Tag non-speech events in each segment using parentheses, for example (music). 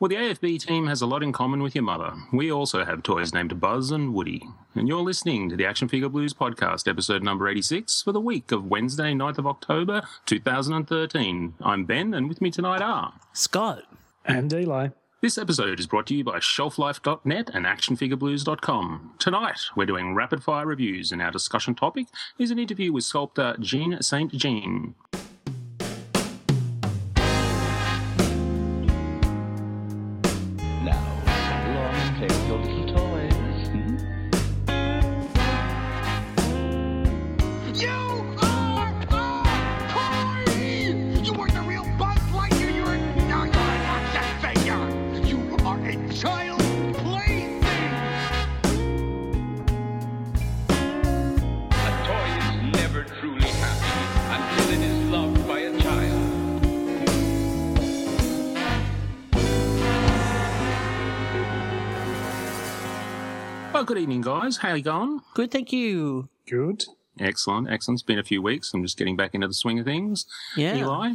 Well, the AFB team has a lot in common with your mother. We also have toys named Buzz and Woody. And you're listening to the Action Figure Blues podcast, episode number 86, for the week of Wednesday, 9th of October, 2013. I'm Ben, and with me tonight are Scott. And Eli. This episode is brought to you by shelflife.net and actionfigureblues.com. Tonight, we're doing rapid fire reviews, and our discussion topic is an interview with sculptor Jean St. Jean. Guys. How you going? Good, thank you. Good. Excellent, excellent. It's been a few weeks. I'm just getting back into the swing of things. Yeah. Eli?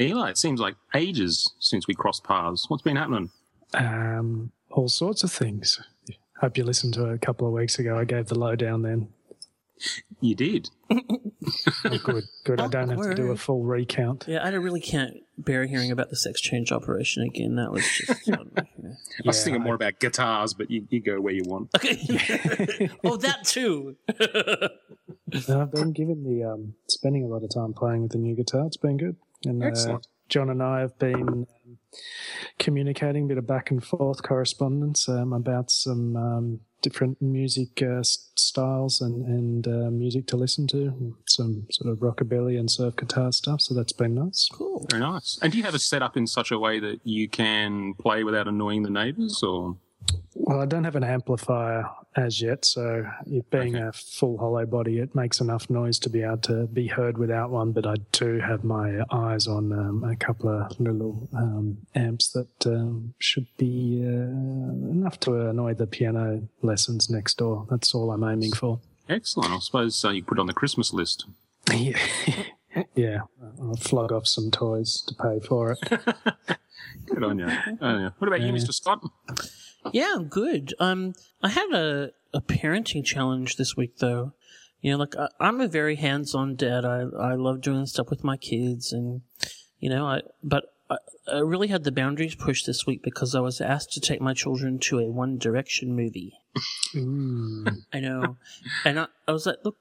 Eli, it seems like ages since we crossed paths. What's been happening? Um, all sorts of things. Hope you listened to it a couple of weeks ago. I gave the lowdown then. You did. (laughs) Oh, good, good. I don't have to do a full recount. Yeah, I really can't bear hearing about the sex change operation again. That was just. (laughs) um, yeah. I was Yeah, thinking more about guitars, but you, you go where you want. Okay. (laughs) oh, that too. (laughs) No, I've been given the um, spending a lot of time playing with the new guitar. It's been good. And uh, Excellent. John and I have been communicating a bit of back and forth correspondence um, about some um, different music uh, styles and and uh, music to listen to, some sort of rockabilly and surf guitar stuff. So that's been nice. Cool. Very nice. And do you have it set up in such a way that you can play without annoying the neighbours, or Well, I don't have an amplifier as yet, so it being Okay. a full hollow body, it makes enough noise to be able to be heard without one. But I do have my eyes on um, a couple of little um, amps that um, should be uh, enough to annoy the piano lessons next door. That's all I'm aiming for. excellent? I suppose uh, you put it on the Christmas list. yeah, (laughs) yeah. I'll flog off some toys to pay for it. (laughs) Good on you. Good on you. What about you, Mr. Scott? Yeah, good. Um, I had a, a parenting challenge this week, though. You know, like I, I'm a very hands-on dad. I I love doing stuff with my kids, and you know, I but I, I really had the boundaries pushed this week because I was asked to take my children to a One Direction movie. Ooh. (laughs) I know, and I, I was like, look.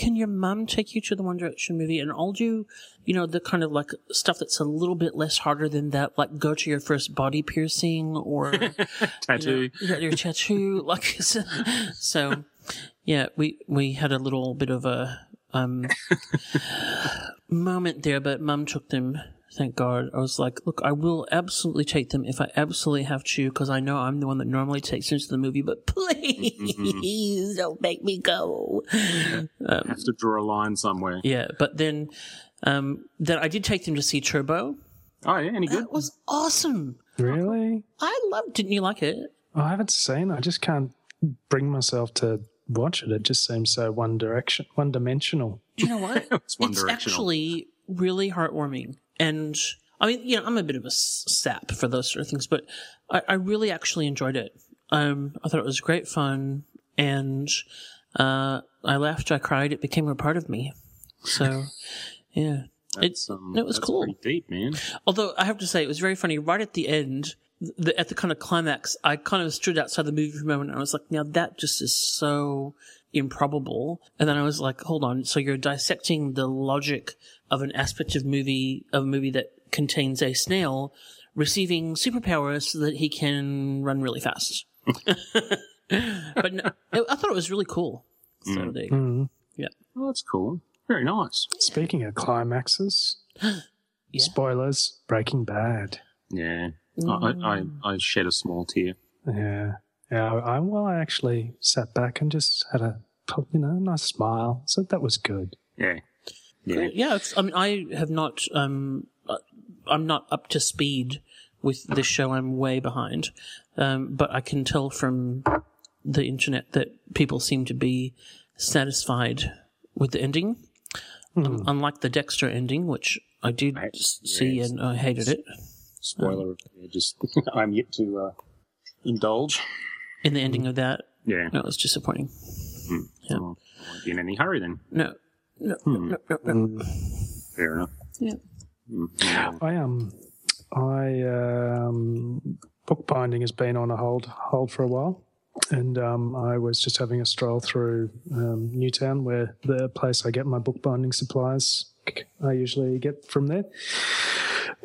Can, your mum take you to the One Direction movie and I'll do, you know, the kind of like stuff that's a little bit less harder than that, like go to your first body piercing or (laughs) Tattoo. you know, your tattoo (laughs) like so, so yeah we we had a little bit of a um (laughs) moment there but mum took them thank god i was like look i will absolutely take them if i absolutely have to because i know i'm the one that normally takes them to the movie but (laughs) please don't make me go I Have to draw a line somewhere. yeah but then um then i did take them to see turbo Oh, yeah, any good? that was awesome really? i loved didn't you like it I haven't seen. it. I just can't bring myself to watch it. It just seems so one direction, one dimensional. do you know what (laughs) It's one it's directional. actually really heartwarming. And I mean, you know, I'm a bit of a sap for those sort of things, but I, I really actually enjoyed it. Um, I thought it was great fun, and uh, I laughed, I cried. It became a part of me. So, (laughs) yeah, it's it, um, it was cool. Deep, man. Although I have to say, it was very funny. Right at the end, the, at the kind of climax, I kind of stood outside the movie for a moment and I was like, now that just is so improbable. And then I was like, hold on. So you're dissecting the logic of an aspect of movie, of a movie that contains a snail receiving superpowers so that he can run really fast. (laughs) but no, I thought it was really cool. So they, Mm. yeah. Oh, that's cool. Very nice. Speaking of climaxes, (gasps) Yeah. spoilers: Breaking Bad. Yeah. I, I, I, I shed a small tear. Yeah, yeah. I well, I actually sat back and just had a you know nice smile. So that was good. Yeah. Yeah. Yeah, I mean, I have not. Um, uh, I'm not up to speed with this show. I'm way behind, um, but I can tell from the internet that people seem to be satisfied with the ending, Un- unlike the Dexter ending, which I did s- see Yes. and I hated it. Spoiler, yeah, just (laughs) I'm yet to uh, indulge. In the ending of that, Yeah, no, it was disappointing. Yeah. Well, I won't be in any hurry then. No, no, no, no, no, no. Fair enough. Yeah. Mm. I um, I um, bookbinding has been on a hold hold for a while, and um, I was just having a stroll through um, Newtown, where the place I get my bookbinding supplies I usually get from there.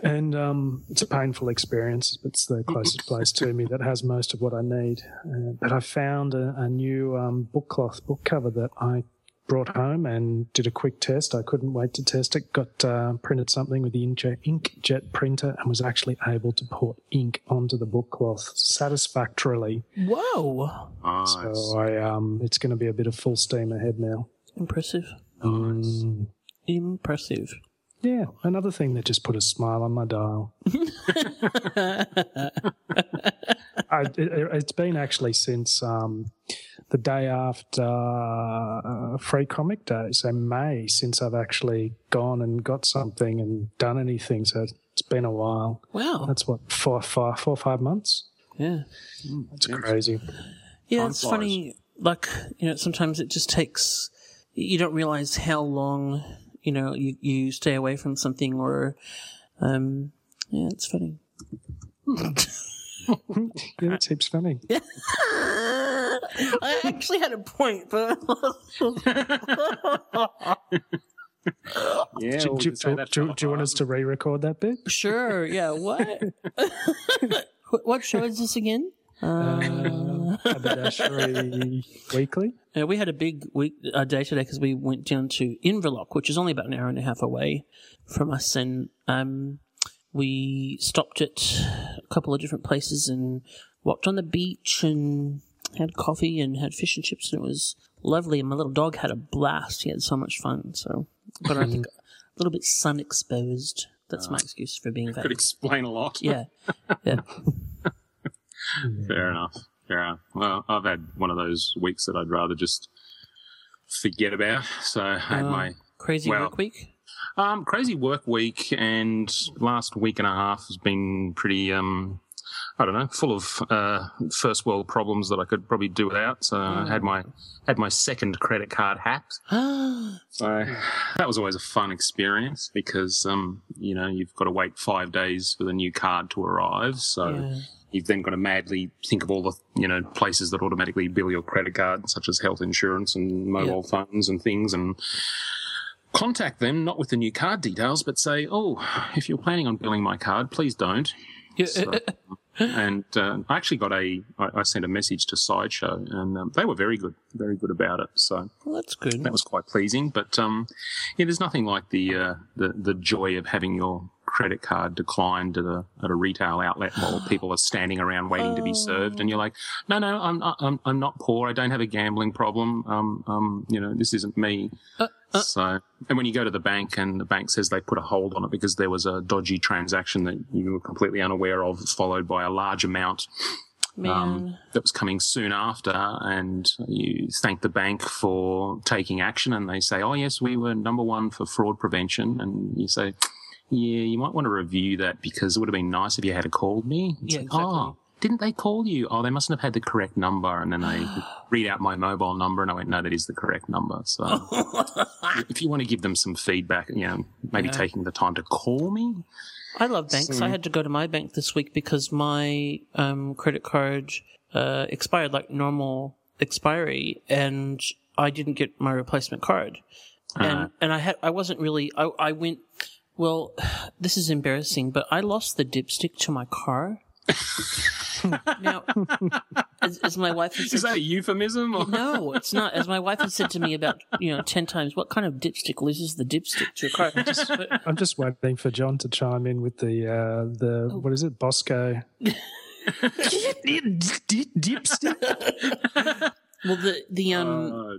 And um, it's a painful experience. But it's the closest (laughs) place to me that has most of what I need. Uh, but I found a, a new um, book cloth book cover that I brought home and did a quick test. I couldn't wait to test it. Got uh, printed something with the inkjet, inkjet printer and was actually able to pour ink onto the book cloth satisfactorily. Whoa, Nice. So I um, it's going to be a bit of full steam ahead now. impressive, Mm, impressive. yeah, another thing that just put a smile on my dial. (laughs) I, it, it's been actually since um, the day after uh, Free Comic Day, so May, since I've actually gone and got something and done anything. So it's been a while. Wow, That's what four, five, four, five months. yeah. It's crazy. Yeah, Time it's flies. funny. Like you know, sometimes it just takes. You don't realize how long you know you, you stay away from something, or um, yeah, it's funny. (laughs) Yeah, it seems funny. (laughs) I actually had a point, but Yeah, Do, we'll do- do- do- do you want us to re-record that bit? sure, yeah. What? (laughs) What- what show is this again? Uh, Haberdashery Weekly. Yeah, we had a big week uh, day today because we went down to Inverloch, which is only about an hour and a half away from us, and um, we stopped at a couple of different places and walked on the beach and had coffee and had fish and chips, and it was lovely. And my little dog had a blast; he had so much fun. So, but I think (laughs) a little bit sun exposed. That's my excuse for being that. Could explain a lot. (laughs) Yeah, yeah. Fair enough. Fair enough. Well, I've had one of those weeks that I'd rather just forget about. So I had Uh, my Crazy well, work week. Um, crazy work week, and last week and a half has been pretty. Um, I don't know, full of uh, first world problems that I could probably do without. So I had my had my second credit card hacked. (gasps) So that was always a fun experience because um, you know you've got to wait five days for the new card to arrive. So Yeah. you've then got to madly think of all the you know places that automatically bill your credit card, such as health insurance and mobile phones and things, and contact them not with the new card details, but say, oh, if you're planning on billing my card, please don't. Yeah, So- and uh, I actually got a, I, I sent a message to Sideshow, and um, they were very good, very good about it. So well, that's good. that was quite pleasing. But um, yeah, there's nothing like the uh, the the joy of having your credit card declined at a at a retail outlet while (gasps) people are standing around waiting to be served, and you're like, no, no, I'm not, I'm I'm not poor. I don't have a gambling problem. Um, um, you know, this isn't me. So, and when you go to the bank and the bank says they put a hold on it because there was a dodgy transaction that you were completely unaware of, followed by a large amount Man. um, that was coming soon after, and you thank the bank for taking action, and they say, "Oh yes, we were number one for fraud prevention," and you say, "Yeah, you might want to review that because it would have been nice if you had called me." It's Yeah, like, exactly. Oh, didn't they call you? Oh, they mustn't have had the correct number, and then they (gasps) read out my mobile number, and I went, "No, that is the correct number." So, (laughs) if you want to give them some feedback, you know, maybe Yeah. taking the time to call me. I love banks. I had to go to my bank this week because my um, credit card uh, expired like normal expiry, and I didn't get my replacement card. And and I had I wasn't really I I went. Well, (sighs) this is embarrassing, but I lost the dipstick to my car. (laughs) now, as, as my wife has Is that a euphemism? Or? no, it's not. As my wife has said to me about you know ten times, what kind of dipstick loses the dipstick to a car? But- I'm just waiting for John to chime in with the uh, the Oh. what is it, Bosco? Dipstick. (laughs) well, the the um. Oh,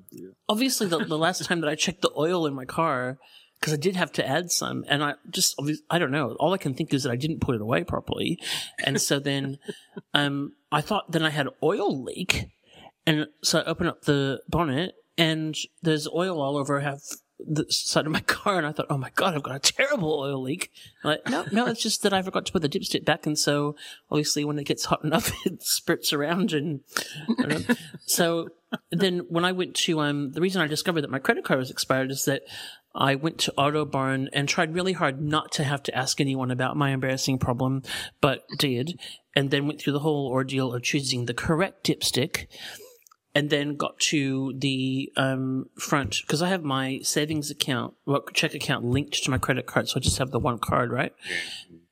obviously the, the last time that I checked the oil in my car because I did have to add some and I just I don't know. All I can think is that I didn't put it away properly. And so then (laughs) um I thought then I had oil leak and so I open up the bonnet and there's oil all over half the side of my (laughs) car, and I thought, oh my god, I've got a terrible oil leak. I'm like, no, no, it's just that I forgot to put the dipstick back, and so obviously when it gets hot enough, (laughs) it spurts around, and so then when I went to um, the reason I discovered that my credit card was expired is that I went to Autobarn and tried really hard not to have to ask anyone about my embarrassing problem, but did, and then went through the whole ordeal of choosing the correct dipstick and then got to the um, front because I have my savings account, well, check account linked to my credit card, so I just have the one card, right?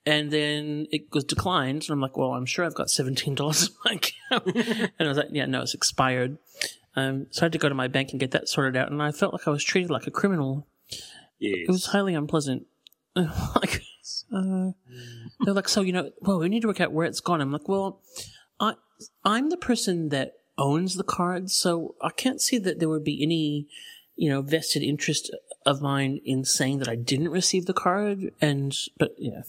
And then it was declined, and I'm like, "Well, I'm sure I've got seventeen dollars in my account," (laughs) and I was like, "Yeah, no, it's expired." Um, so I had to go to my bank and get that sorted out, and I felt like I was treated like a criminal. Yes. It was highly unpleasant. (laughs) like, uh, they're like, "So you know, well, we need to work out where it's gone." I'm like, "Well, I I'm the person that owns the card, so I can't see that there would be any, you know, vested interest of mine in saying that I didn't receive the card. And but yeah,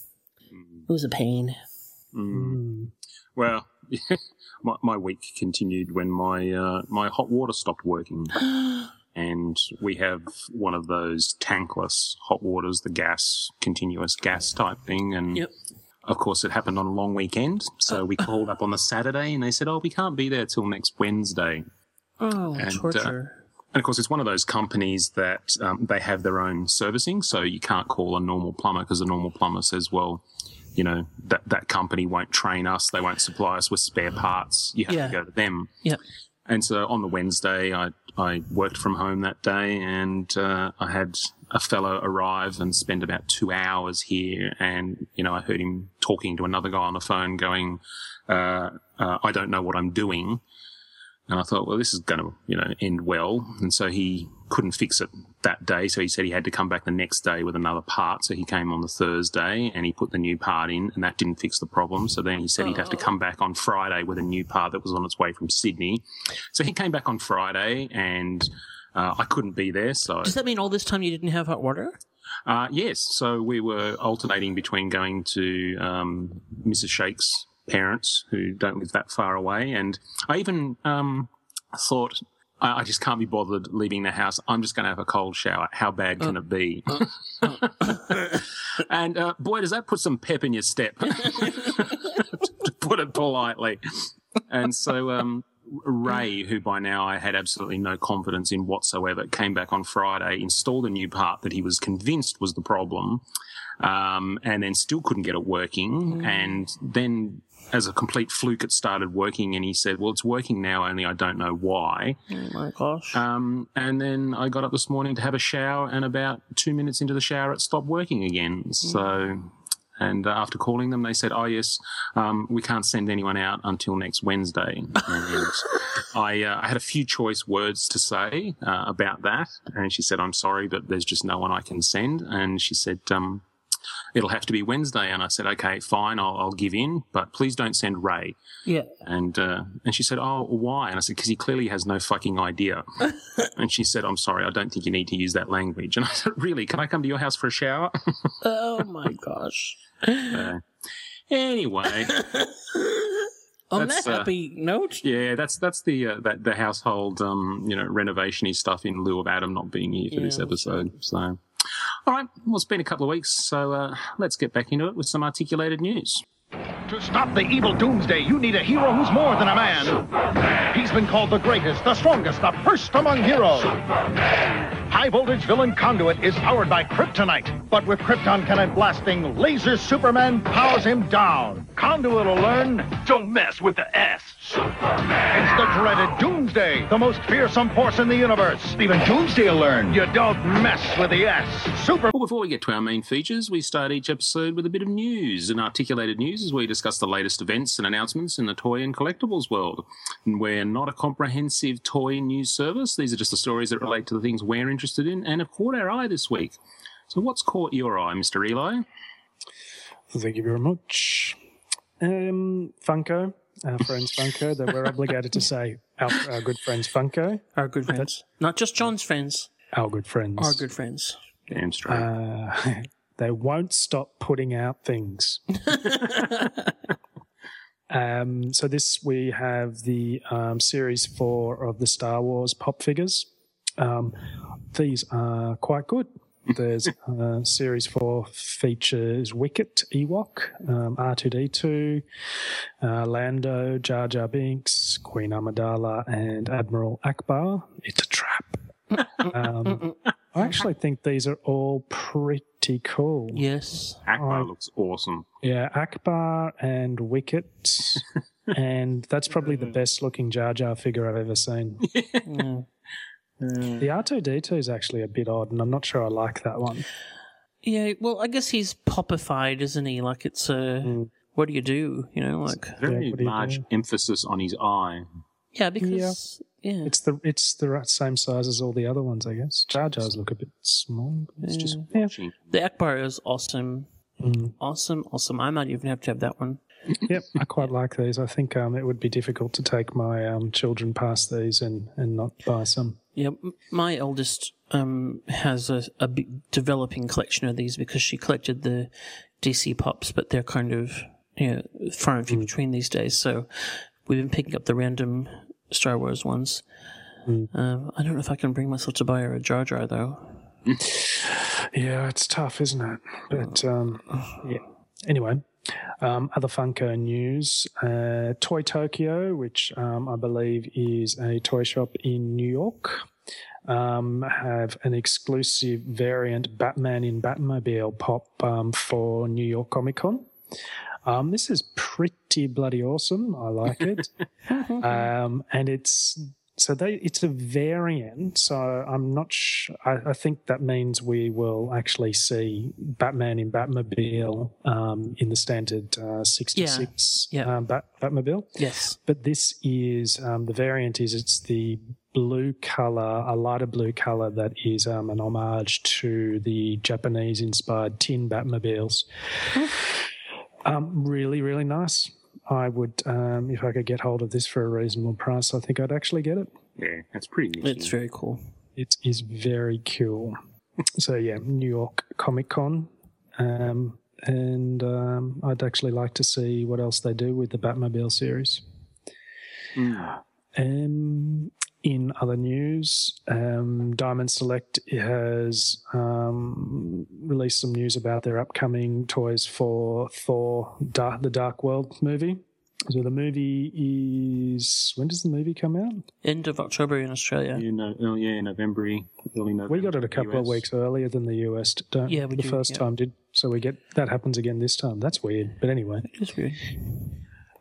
it was a pain. Mm. Well, (laughs) my, my week continued when my uh, my hot water stopped working, (gasps) (laughs) and we have one of those tankless hot waters, the gas continuous gas type thing, and Yep. of course it happened on a long weekend. So we called up on the Saturday, and they said, "Oh, we can't be there till next Wednesday." Oh, And, uh, torture. And of course, it's one of those companies that um, they have their own servicing, so you can't call a normal plumber because a normal plumber says, "Well, you know that that company won't train us; they won't supply us with spare parts. You have Yeah. to go to them." Yep. And so on the Wednesday, I I worked from home that day, and uh, I had a fellow arrive and spend about two hours here. And you know, I heard him talking to another guy on the phone, going, uh, uh, "I don't know what I'm doing." And I thought, well, this is going to, you know, end well. And so he couldn't fix it that day. So he said he had to come back the next day with another part. So he came on the Thursday and he put the new part in and that didn't fix the problem. So then he said he'd have to come back on Friday with a new part that was on its way from Sydney. So he came back on Friday and uh, I couldn't be there. So Does that mean all this time you didn't have hot water? uh, yes, so we were alternating between going to um, Mrs. Shake's parents, who don't live that far away, and I even um, thought I, I just can't be bothered leaving the house. I'm just going to have a cold shower. How bad can it be? (laughs) and uh, boy, does that put some pep in your step, (laughs) (laughs) to put it politely. And so um, Ray, who by now I had absolutely no confidence in whatsoever, came back on Friday, installed a new part that he was convinced was the problem, um, and then still couldn't get it working. And then, as a complete fluke, it started working, and he said, "Well, it's working now, only I don't know why." Oh my gosh. Um, and then I got up this morning to have a shower, and about two minutes into the shower, it stopped working again. So, and uh, after calling them, they said, "Oh yes, um, we can't send anyone out until next Wednesday." (laughs) and I, uh, I had a few choice words to say uh, about that, and she said, "I'm sorry, but there's just no one I can send." And she said, um, "It'll have to be Wednesday." And I said, "Okay, fine, I'll, I'll give in, but please don't send Ray." yeah. And uh, and she said, "Oh, why?" And I said, "Because he clearly has no fucking idea." (laughs) and she said, "I'm sorry, I don't think you need to use that language." And I said, "Really? Can I come to your house for a shower?" (laughs) Oh (laughs) my gosh. Uh, anyway, On That's, that uh, happy note, yeah, that's that's the uh, that the household um, you know renovationy stuff in lieu of Adam not being here for this Yeah, episode. So, all right, well, it's been a couple of weeks, so uh, let's get back into it with some articulated news. To stop the evil doomsday, you need a hero who's more than a man. He's been called the greatest, the strongest, the first among heroes. High voltage villain Conduit is powered by kryptonite, but with krypton cannon blasting, Laser Superman powers him down. Conduit will learn Don't mess with the S. Superman. it's the dreaded Doomsday, the most fearsome force in the universe. Even Doomsday will learn you don't mess with the S. Super. Well, before we get to our main features, we start each episode with a bit of news. And articulated news is where we discuss the latest events and announcements in the toy and collectibles world. And we're not a comprehensive toy news service. These are just the stories that relate to the things we're interested in and have caught our eye this week. So, what's caught your eye, Mr. Eli? Thank you very much. Um, Funko, our friends Funko, that we're obligated to say our, our good friends Funko, our good friends. Not just John's friends, our good friends. our good friends. Damn straight. Uh, (laughs) they won't stop putting out things. (laughs) um, so this we have the um, series four of the Star Wars pop figures. Um, these are quite good. There's uh, series four features Wicket, Ewok, um, R2D2, uh, Lando, Jar Jar Binks, Queen Amidala, and Admiral Ackbar. It's a trap. um, I actually think these are all pretty cool. Yes. Ackbar I- looks awesome. Yeah, Ackbar and Wicket. (laughs) and that's probably the best looking Jar Jar figure I've ever seen. (laughs) Yeah. The R2D2 is actually a bit odd, and I'm not sure I like that one. Yeah, well, I guess he's popified, isn't he? Like it's a. What do you do? You know, like Very what do you large emphasis on his eye. yeah, because yeah, It's the it's the right- same size as all the other ones, I guess. Jar Jars look a bit small. but It's just yeah. Watching. the Ackbar is awesome, Mm. awesome, awesome. I might even have to have that one. (laughs) Yep, I quite like these. I think um, it would be difficult to take my um, children past these and, and not buy some. Yeah, my eldest um, has a, a developing collection of these because she collected the DC pops, but they're kind of you know far and few between these days. So we've been picking up the random Star Wars ones. Um, I don't know if I can bring myself to buy her a Jar Jar though. Yeah, it's tough, isn't it? But um, yeah. Anyway, um, other Funko news: uh, Toy Tokyo, which um, I believe is a toy shop in New York, um, have an exclusive variant Batman in Batmobile pop um, for New York Comic Con. Um, this is pretty bloody awesome. I like it, (laughs) um, and it's so they it's a variant. So I'm not. Sh- I, I think that means we will actually see Batman in Batmobile um, in the standard uh, 66 Yeah, yeah. Um, Bat- Batmobile. Yes. But this is um, the variant is it's the blue color, a lighter blue color that is um, an homage to the Japanese inspired tin Batmobiles. um, really, really nice. I would, um, if I could get hold of this for a reasonable price, I think I'd actually get it. Yeah, that's pretty nifty. It's very cool. It is very cool. (laughs) so yeah, New York Comic Con, um, and um, I'd actually like to see what else they do with the Batmobile series. Um, in other news, um, Diamond Select has um, released some news about their upcoming toys for Thor: Dark, the Dark World movie. So the movie is when does the movie come out? End of October in Australia. You know, oh, yeah, November, early November. We got it a couple of weeks earlier than the US. Don't Yeah, we the do, first yeah. time did. So we get that happens again this time. That's weird. But anyway, It's weird.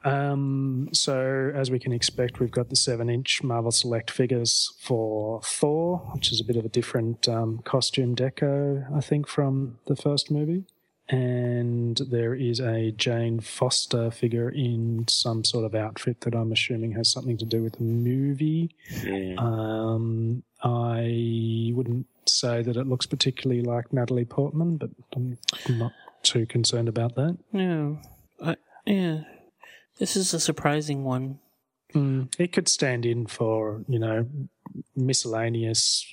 Um, so as we can expect, we've got the seven-inch Marvel Select figures for Thor, which is a bit of a different um, costume deco, I think, from the first movie. And there is a Jane Foster figure in some sort of outfit that I'm assuming has something to do with the movie. Yeah. Um, I wouldn't say that it looks particularly like Natalie Portman, but I'm not too concerned about that. No. I, yeah. This is a surprising one. Mm, it could stand in for, you know, miscellaneous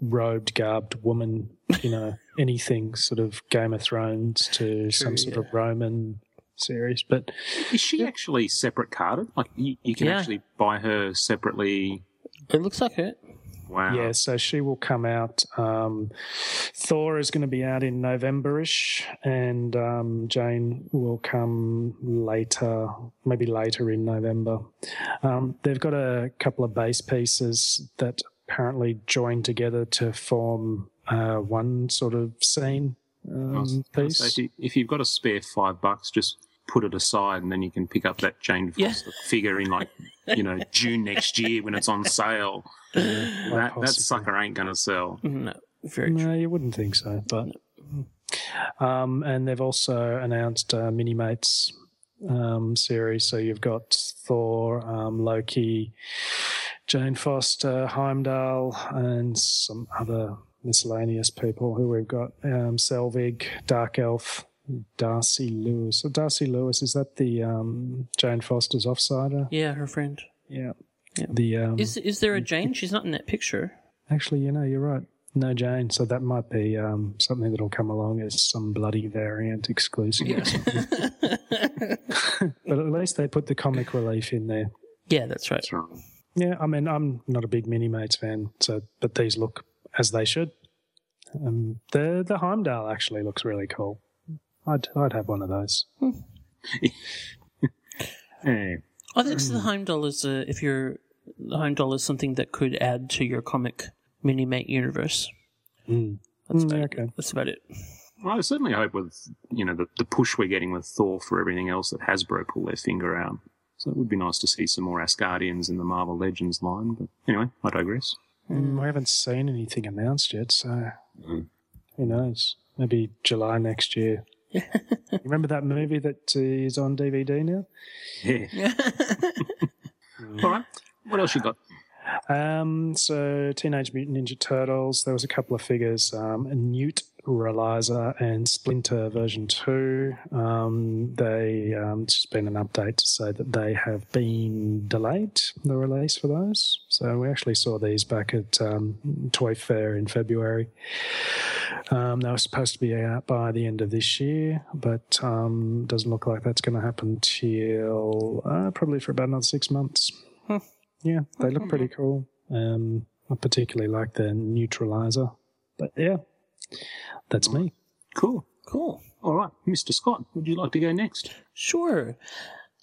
robed, garbed woman, you know, (laughs) anything sort of Game of Thrones to some sort of Roman series. But Is she actually separate carded? Like, you, you can Yeah. actually buy her separately. It looks like it. Wow. Yeah, so she will come out. Um, Thor is going to be out in November-ish, and um, Jane will come later, maybe later in November. Um, they've got a couple of base pieces that apparently join together to form uh, one sort of scene um, piece. say, if, you, if you've got a spare five bucks, just put it aside and then you can pick up that Jane Yeah. Figure in like, you know, June next year when it's on sale. that, that sucker ain't going to sell. No. Very true. No, you wouldn't think so, but um, and they've also announced uh, Minimates um, series. So you've got Thor, um, Loki, Jane Foster, Heimdall, and some other miscellaneous people who we've got. Um, Selvig, Dark Elf, Darcy Lewis. So Darcy Lewis is that the um, Jane Foster's offsider? Yeah, her friend. Yeah. Yeah. The um, Is is there a Jane? She's not in that picture. Actually, you know, you're right. No Jane, so that might be um, something that'll come along as some bloody variant exclusive. or something. (laughs) but at least they put the comic relief in there. Yeah, that's right. That's right. Yeah, I mean, I'm not a big Minimates fan, so but these look as they should. Um, the the Heimdall actually looks really cool. I'd I'd have one of those. (laughs) Hey, I think the Heimdall is a, if you're the Heimdall is something that could add to your comic Minimate universe. Mm. That's Mm, about okay. it. That's about it. Well, I certainly hope with you know the, the push we're getting with Thor for everything else that Hasbro pull their finger out. So it would be nice to see some more Asgardians in the Marvel Legends line. But anyway, I digress. Mm, we haven't seen anything announced yet, so Mm. who knows? Maybe July next year. You Remember that movie that uh, on DVD now? Yeah. (laughs) All right. What else you got? Um, so Teenage Mutant Ninja Turtles. There was a couple of figures. Um, Newt Realizer and Splinter version two. Um, they um, it's just been an update to say that they have been delayed the release for those. So we actually saw these back at um, Toy Fair in February. Um, they were supposed to be out by the end of this year, but um, doesn't look like that's going to happen till uh, probably for about another six months. Yeah, they look pretty cool. Um, I particularly like the Newtralizer. But yeah, that's me. Cool. Cool. All right, Mr. Scott, would you like to go next? Sure.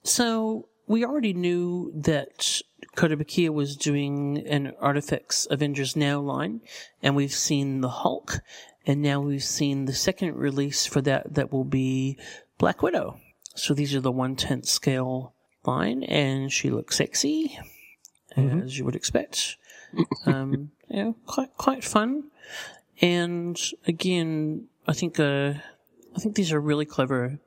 So we already knew that Kotobukiya was doing an Artifacts Avengers Now line, and we've seen the Hulk, and now we've seen the second release for that that will be Black Widow. So these are the one tenth scale line, and she looks sexy, as you would expect. (laughs) um, you know, quite quite fun. And again, I think uh, I think these are really clever.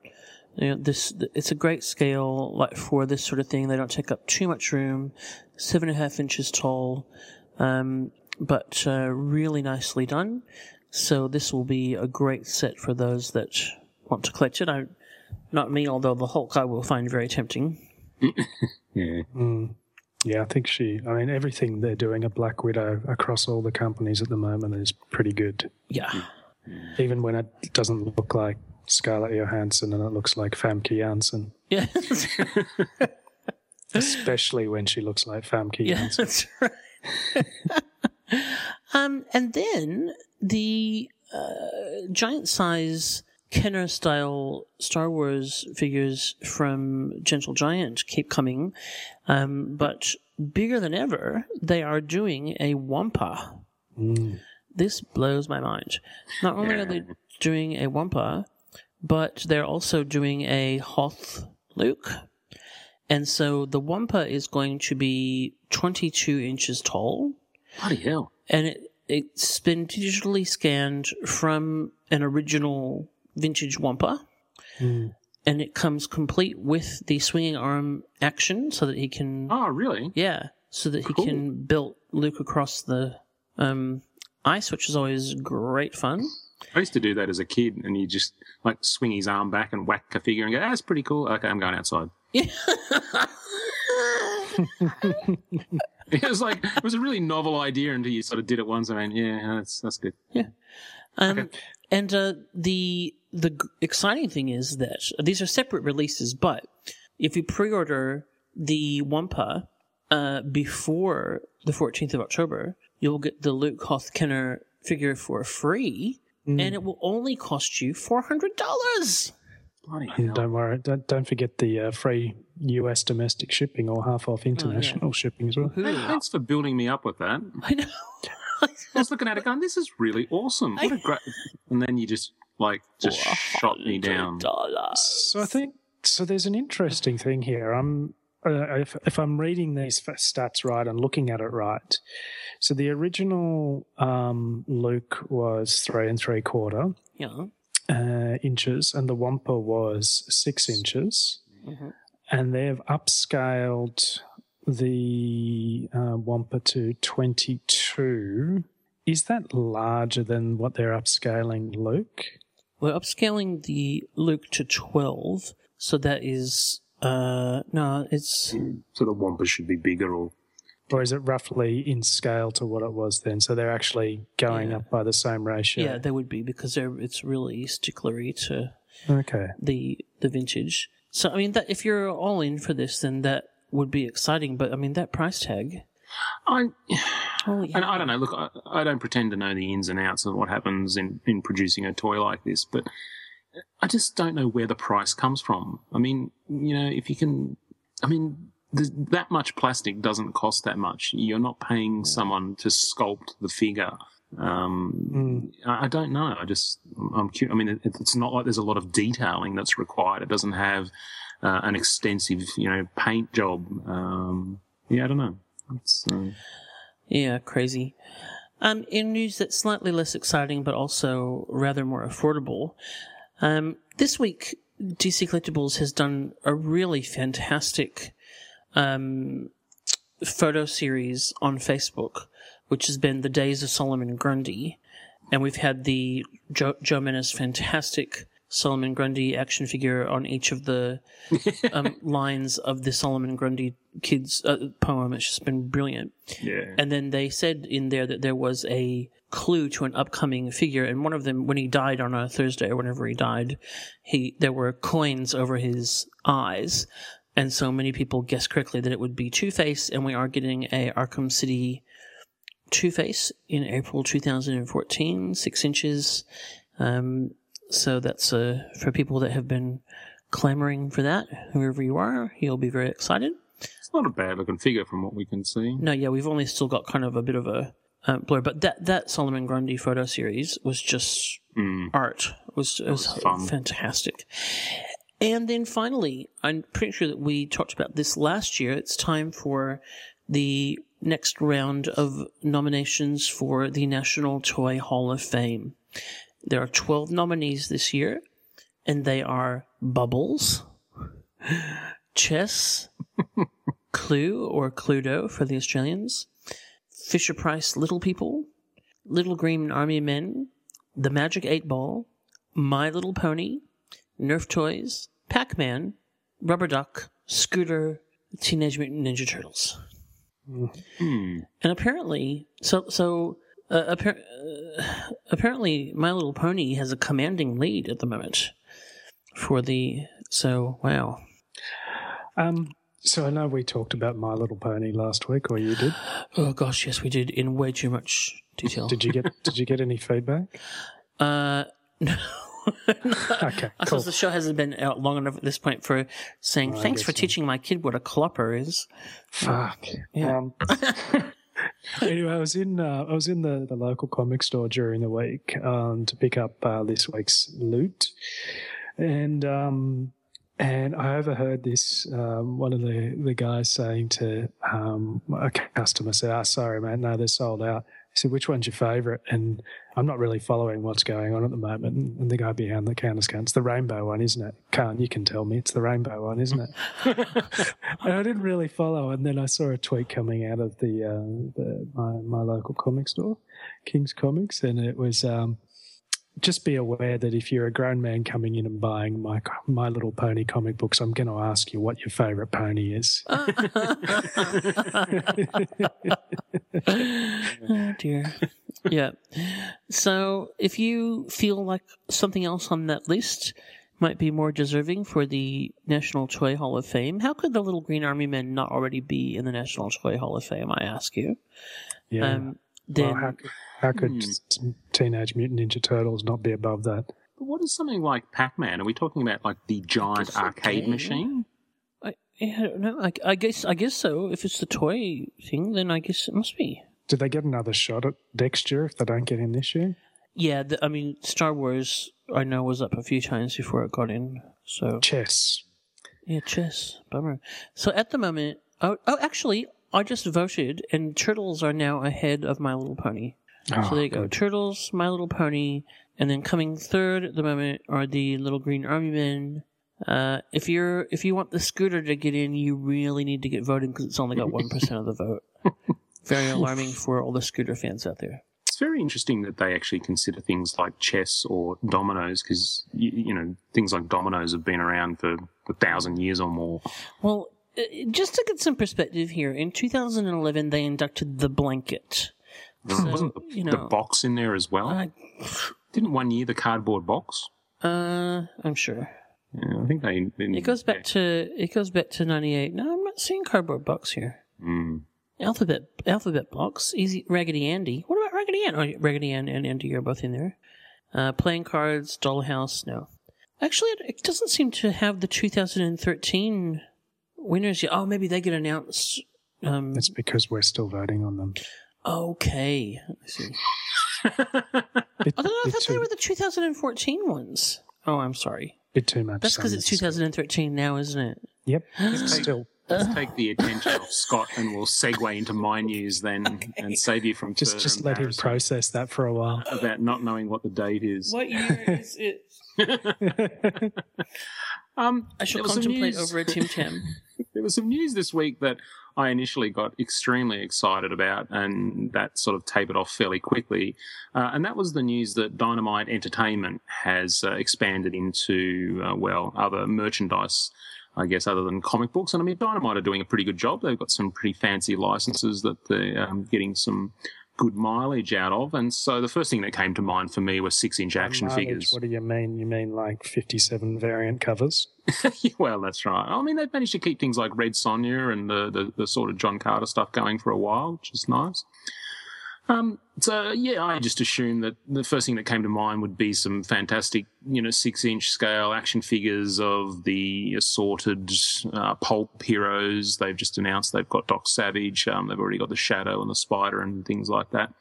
You know, this it's a great scale like for this sort of thing. They don't take up too much room. Seven and a half inches tall, um, but uh, really nicely done. So this will be a great set for those that want to collect it. I, not me, although the Hulk I will find very tempting. (laughs) Yeah. Mm. Yeah, I think she, I mean, everything they're doing at Black Widow across all the companies at the moment is pretty good. Yeah, Even when it doesn't look like Scarlett Johansson and it looks like Famke Janssen, yeah, (laughs) especially when she looks like Famke yeah. Janssen. That's right. (laughs) um, and then the uh, giant size Kenner style Star Wars figures from Gentle Giant keep coming, um, but bigger than ever, they are doing a Wampa. Mm. This blows my mind. Not only are they doing a Wampa, but they're also doing a Hoth Luke. And so the Wampa is going to be 22 inches tall Bloody hell. and it, it's been digitally scanned from an original vintage Wampa. Mm. And it comes complete with the swinging arm action so that he can, Oh, really? yeah, so that he Cool. can belt Luke across the um, ice, which is always great fun. I used to do that as a kid, and you just like swing his arm back and whack a figure and go, "That's pretty cool." Okay, I'm going outside. (laughs) (laughs) It was like it was a really novel idea until you sort of did it once. I mean, yeah, that's that's good. Um, Okay. And uh, the the exciting thing is that these are separate releases, but if you pre-order the Wampa uh, before the 14th of October, you'll get the Luke Hoth Kenner figure for free, and it will only cost you four hundred dollars. Bloody And don't worry, don't, don't forget the uh, free US domestic shipping or half off international shipping as well. Hey, thanks for building me up with that. I know. I was looking at it going, "This is really awesome. What a great!" And then you just like just shot me down. So I think so. There's an interesting thing here. I'm uh, if if I'm reading these stats right and looking at it right. So the original um, Luke was three and three quarter Yeah. uh, inches, and the Wampa was six inches, Mhm. and they've upscaled the uh, Wampa to twenty two. Is that larger than what they're upscaling Luke? We're upscaling the Luke to 12, so that is, uh, no, it's, So the Wampa should be bigger, or Or is it roughly in scale to what it was then? So they're actually going Yeah. up by the same ratio. yeah, they would be because they're, it's really sticklery to Okay. the, the vintage. So, I mean, that, if you're all in for this, then that would be exciting, but I mean, that price tag, I, Oh, yeah. and I don't know. Look, I, I don't pretend to know the ins and outs of what happens in, in producing a toy like this, but I just don't know where the price comes from. I mean, you know, if you can, I mean, that much plastic doesn't cost that much. You're not paying someone to sculpt the figure. Um, I, I don't know. I just, I'm curious. I mean, it, it's not like there's a lot of detailing that's required. It doesn't have uh, an extensive, you know, paint job. Um, yeah, I don't know. Uh, Yeah, crazy. Um, in news that's slightly less exciting, but also rather more affordable, um, this week DC Collectibles has done a really fantastic um, photo series on Facebook, which has been the Days of Solomon Grundy, and we've had the Joe, Joe Menace fantastic Solomon Grundy action figure on each of the (laughs) um, lines of the Solomon Grundy kids uh, poem. It's just been brilliant. yeah. And then they said in there that there was a clue to an upcoming figure, and one of them, when he died on a Thursday or whenever he died, he there were coins over his eyes, and so many people guessed correctly that it would be Two Face, and we are getting a Arkham City Two Face in April 2014, six inches. Um, so that's uh, for people that have been clamoring for that. Whoever you are, you'll be very excited. It's not a bad looking figure from what we can see. No, yeah, we've only still got kind of a bit of a uh, blur, but that that Solomon Grundy photo series was just Mm. art. It was, it was, was fantastic. And then finally, I'm pretty sure that we talked about this last year. It's time for the next round of nominations for the National Toy Hall of Fame. There are 12 nominees this year, and they are Bubbles, Chess, (laughs) Clue or Cluedo for the Australians, Fisher Price Little People, Little Green Army Men, The Magic Eight Ball, My Little Pony, Nerf Toys, Pac Man, Rubber Duck, Scooter, Teenage Mutant Ninja Turtles. Hmm. And apparently, so so uh, appar- uh, apparently, My Little Pony has a commanding lead at the moment for the. So wow, Um, so I know we talked about My Little Pony last week, or you did. (gasps) oh gosh, yes, we did in way too much detail. Did you get (laughs) Did you get any feedback? Uh, (laughs) no. (laughs) Okay, I cool. suppose the show hasn't been out long enough at this point for saying thanks for so. teaching my kid what a clopper is. Fuck. Yeah. Um, (laughs) anyway, I was in uh, I was in the, the local comic store during the week um, to pick up uh, this week's loot, and um, and I overheard this um, one of the, the guys saying to um, a customer said, "Ah, sorry, man, no, they're sold out." He said, "Which one's your favorite? And I'm not really following what's going on at the moment. And, the guy behind the counter's going, "It's the rainbow one, isn't it?" Can't you can tell me it's the rainbow one, isn't it? and (laughs) (laughs) I didn't really follow. And then I saw a tweet coming out of the, uh, the my, my local comic store, King's Comics, and it was um, just be aware that if you're a grown man coming in and buying my My Little Pony comic books, I'm going to ask you what your favourite pony is. (laughs) oh dear. yeah. So if you feel like something else on that list might be more deserving for the National Toy Hall of Fame, how could the Little Green Army Men not already be in the National Toy Hall of Fame? I ask you. Yeah. Um, then well, how, how could Hmm. Teenage Mutant Ninja Turtles not be above that? But what is something like Pac-Man? Are we talking about like the giant guess arcade game. machine? I, I don't know. I, I guess I guess so. If it's the toy thing, then I guess it must be. Did they get another shot at next year if they don't get in this year? Yeah, the, I mean, Star Wars. I know was up a few times before it got in. So Chess. Yeah, chess. Bummer. So at the moment, oh, oh, actually, I just voted, and Turtles are now ahead of My Little Pony. Oh, so there you go. good. Turtles, My Little Pony, and then coming third at the moment are the Little Green Army Men. Uh, if you're if you want the scooter to get in, you really need to get voting because it's only got one percent of the vote. (laughs) Very alarming for all the scooter fans out there. It's very interesting that they actually consider things like chess or dominoes because you, you know things like dominoes have been around for a thousand years or more. Well, uh, just to get some perspective here, in 2011 they inducted the blanket. So, Wasn't the, you the box in there as well? I- Didn't one year the cardboard box? Uh, I'm sure. Yeah, I think they. they It goes back to it goes back to '98. No, I'm not seeing cardboard box here. Mm. Alphabet Alphabet Box, Easy Raggedy Andy. What about Raggedy Ann? Oh, Raggedy Ann and Andy are both in there. Uh, playing cards, Dollhouse, no. Actually, it, it doesn't seem to have the 2013 winners yet. Oh, maybe they get announced. Um, It's because we're still voting on them. Okay. I see. (laughs) Bit, I don't. I bit thought they too, were the 2014 ones. Oh, I'm sorry. bit too much. That's because it's in 2013 now, isn't it? Yep. (gasps) Still, Let's take the attention off Scott and we'll segue into my news then and save you from just further just let him embarrassment process that for a while. about not knowing what the date is. What year is it? (laughs) Um, I shall there was some contemplate news- over a Tim Tam. (laughs) there was some news this week that I initially got extremely excited about, and that sort of tapered off fairly quickly. Uh, and that was the news that Dynamite Entertainment has uh, expanded into, uh, well, other merchandise. I guess other than comic books, and I mean Dynamite are doing a pretty good job. They've got some pretty fancy licenses that they're um, getting some good mileage out of. And so the first thing that came to mind for me was six-inch action Mileage, figures. What do you mean? You mean like 57 variant covers? (laughs) well, that's right. I mean, they've managed to keep things like Red Sonja and the, the, the sort of John Carter stuff going for a while, which is nice. Um, so yeah, I just assumed that the first thing that came to mind would be some fantastic, you know, six-inch scale action figures of the assorted uh, pulp heroes. They've just announced they've got Doc Savage. Um, they've already got the Shadow and the Spider and things like that.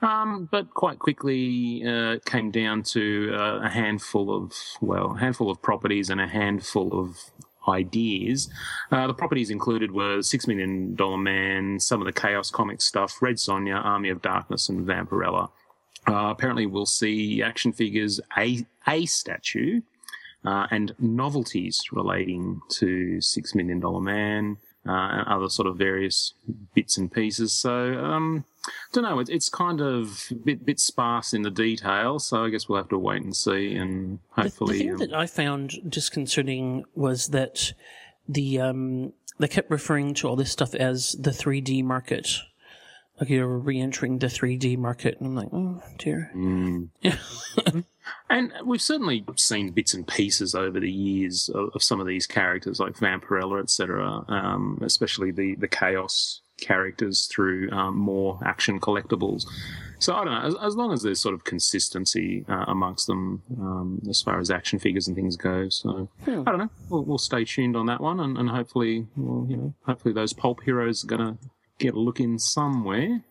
Um, but quite quickly uh, came down to uh, a handful of well, a handful of properties and a handful of ideas. Uh, the properties included were Six Million Dollar Man, some of the Chaos Comics stuff, Red Sonja, Army of Darkness, and Vampirella. Uh, apparently, we'll see action figures, a a statue, uh, and novelties relating to Six Million Dollar Man and other sort of various bits and pieces. So, um, don't know. It's, kind of a bit, bit sparse in the detail. So I guess we'll have to wait and see, and The, the hopefully. thing um, that I found disconcerting was that the um, they kept referring to all this stuff as the 3D market. Like you're re-entering the 3D market, and I'm like, oh dear. Mm. (laughs) And we've certainly seen bits and pieces over the years of, of some of these characters, like Vampirella, etc. Um, especially the the Chaos characters through um, more action collectibles. So I don't know. As, as long as there's sort of consistency uh, amongst them, um, as far as action figures and things go. So I don't know. We'll, we'll stay tuned on that one, and, and hopefully, well, you know, hopefully those pulp heroes are gonna get a look in somewhere.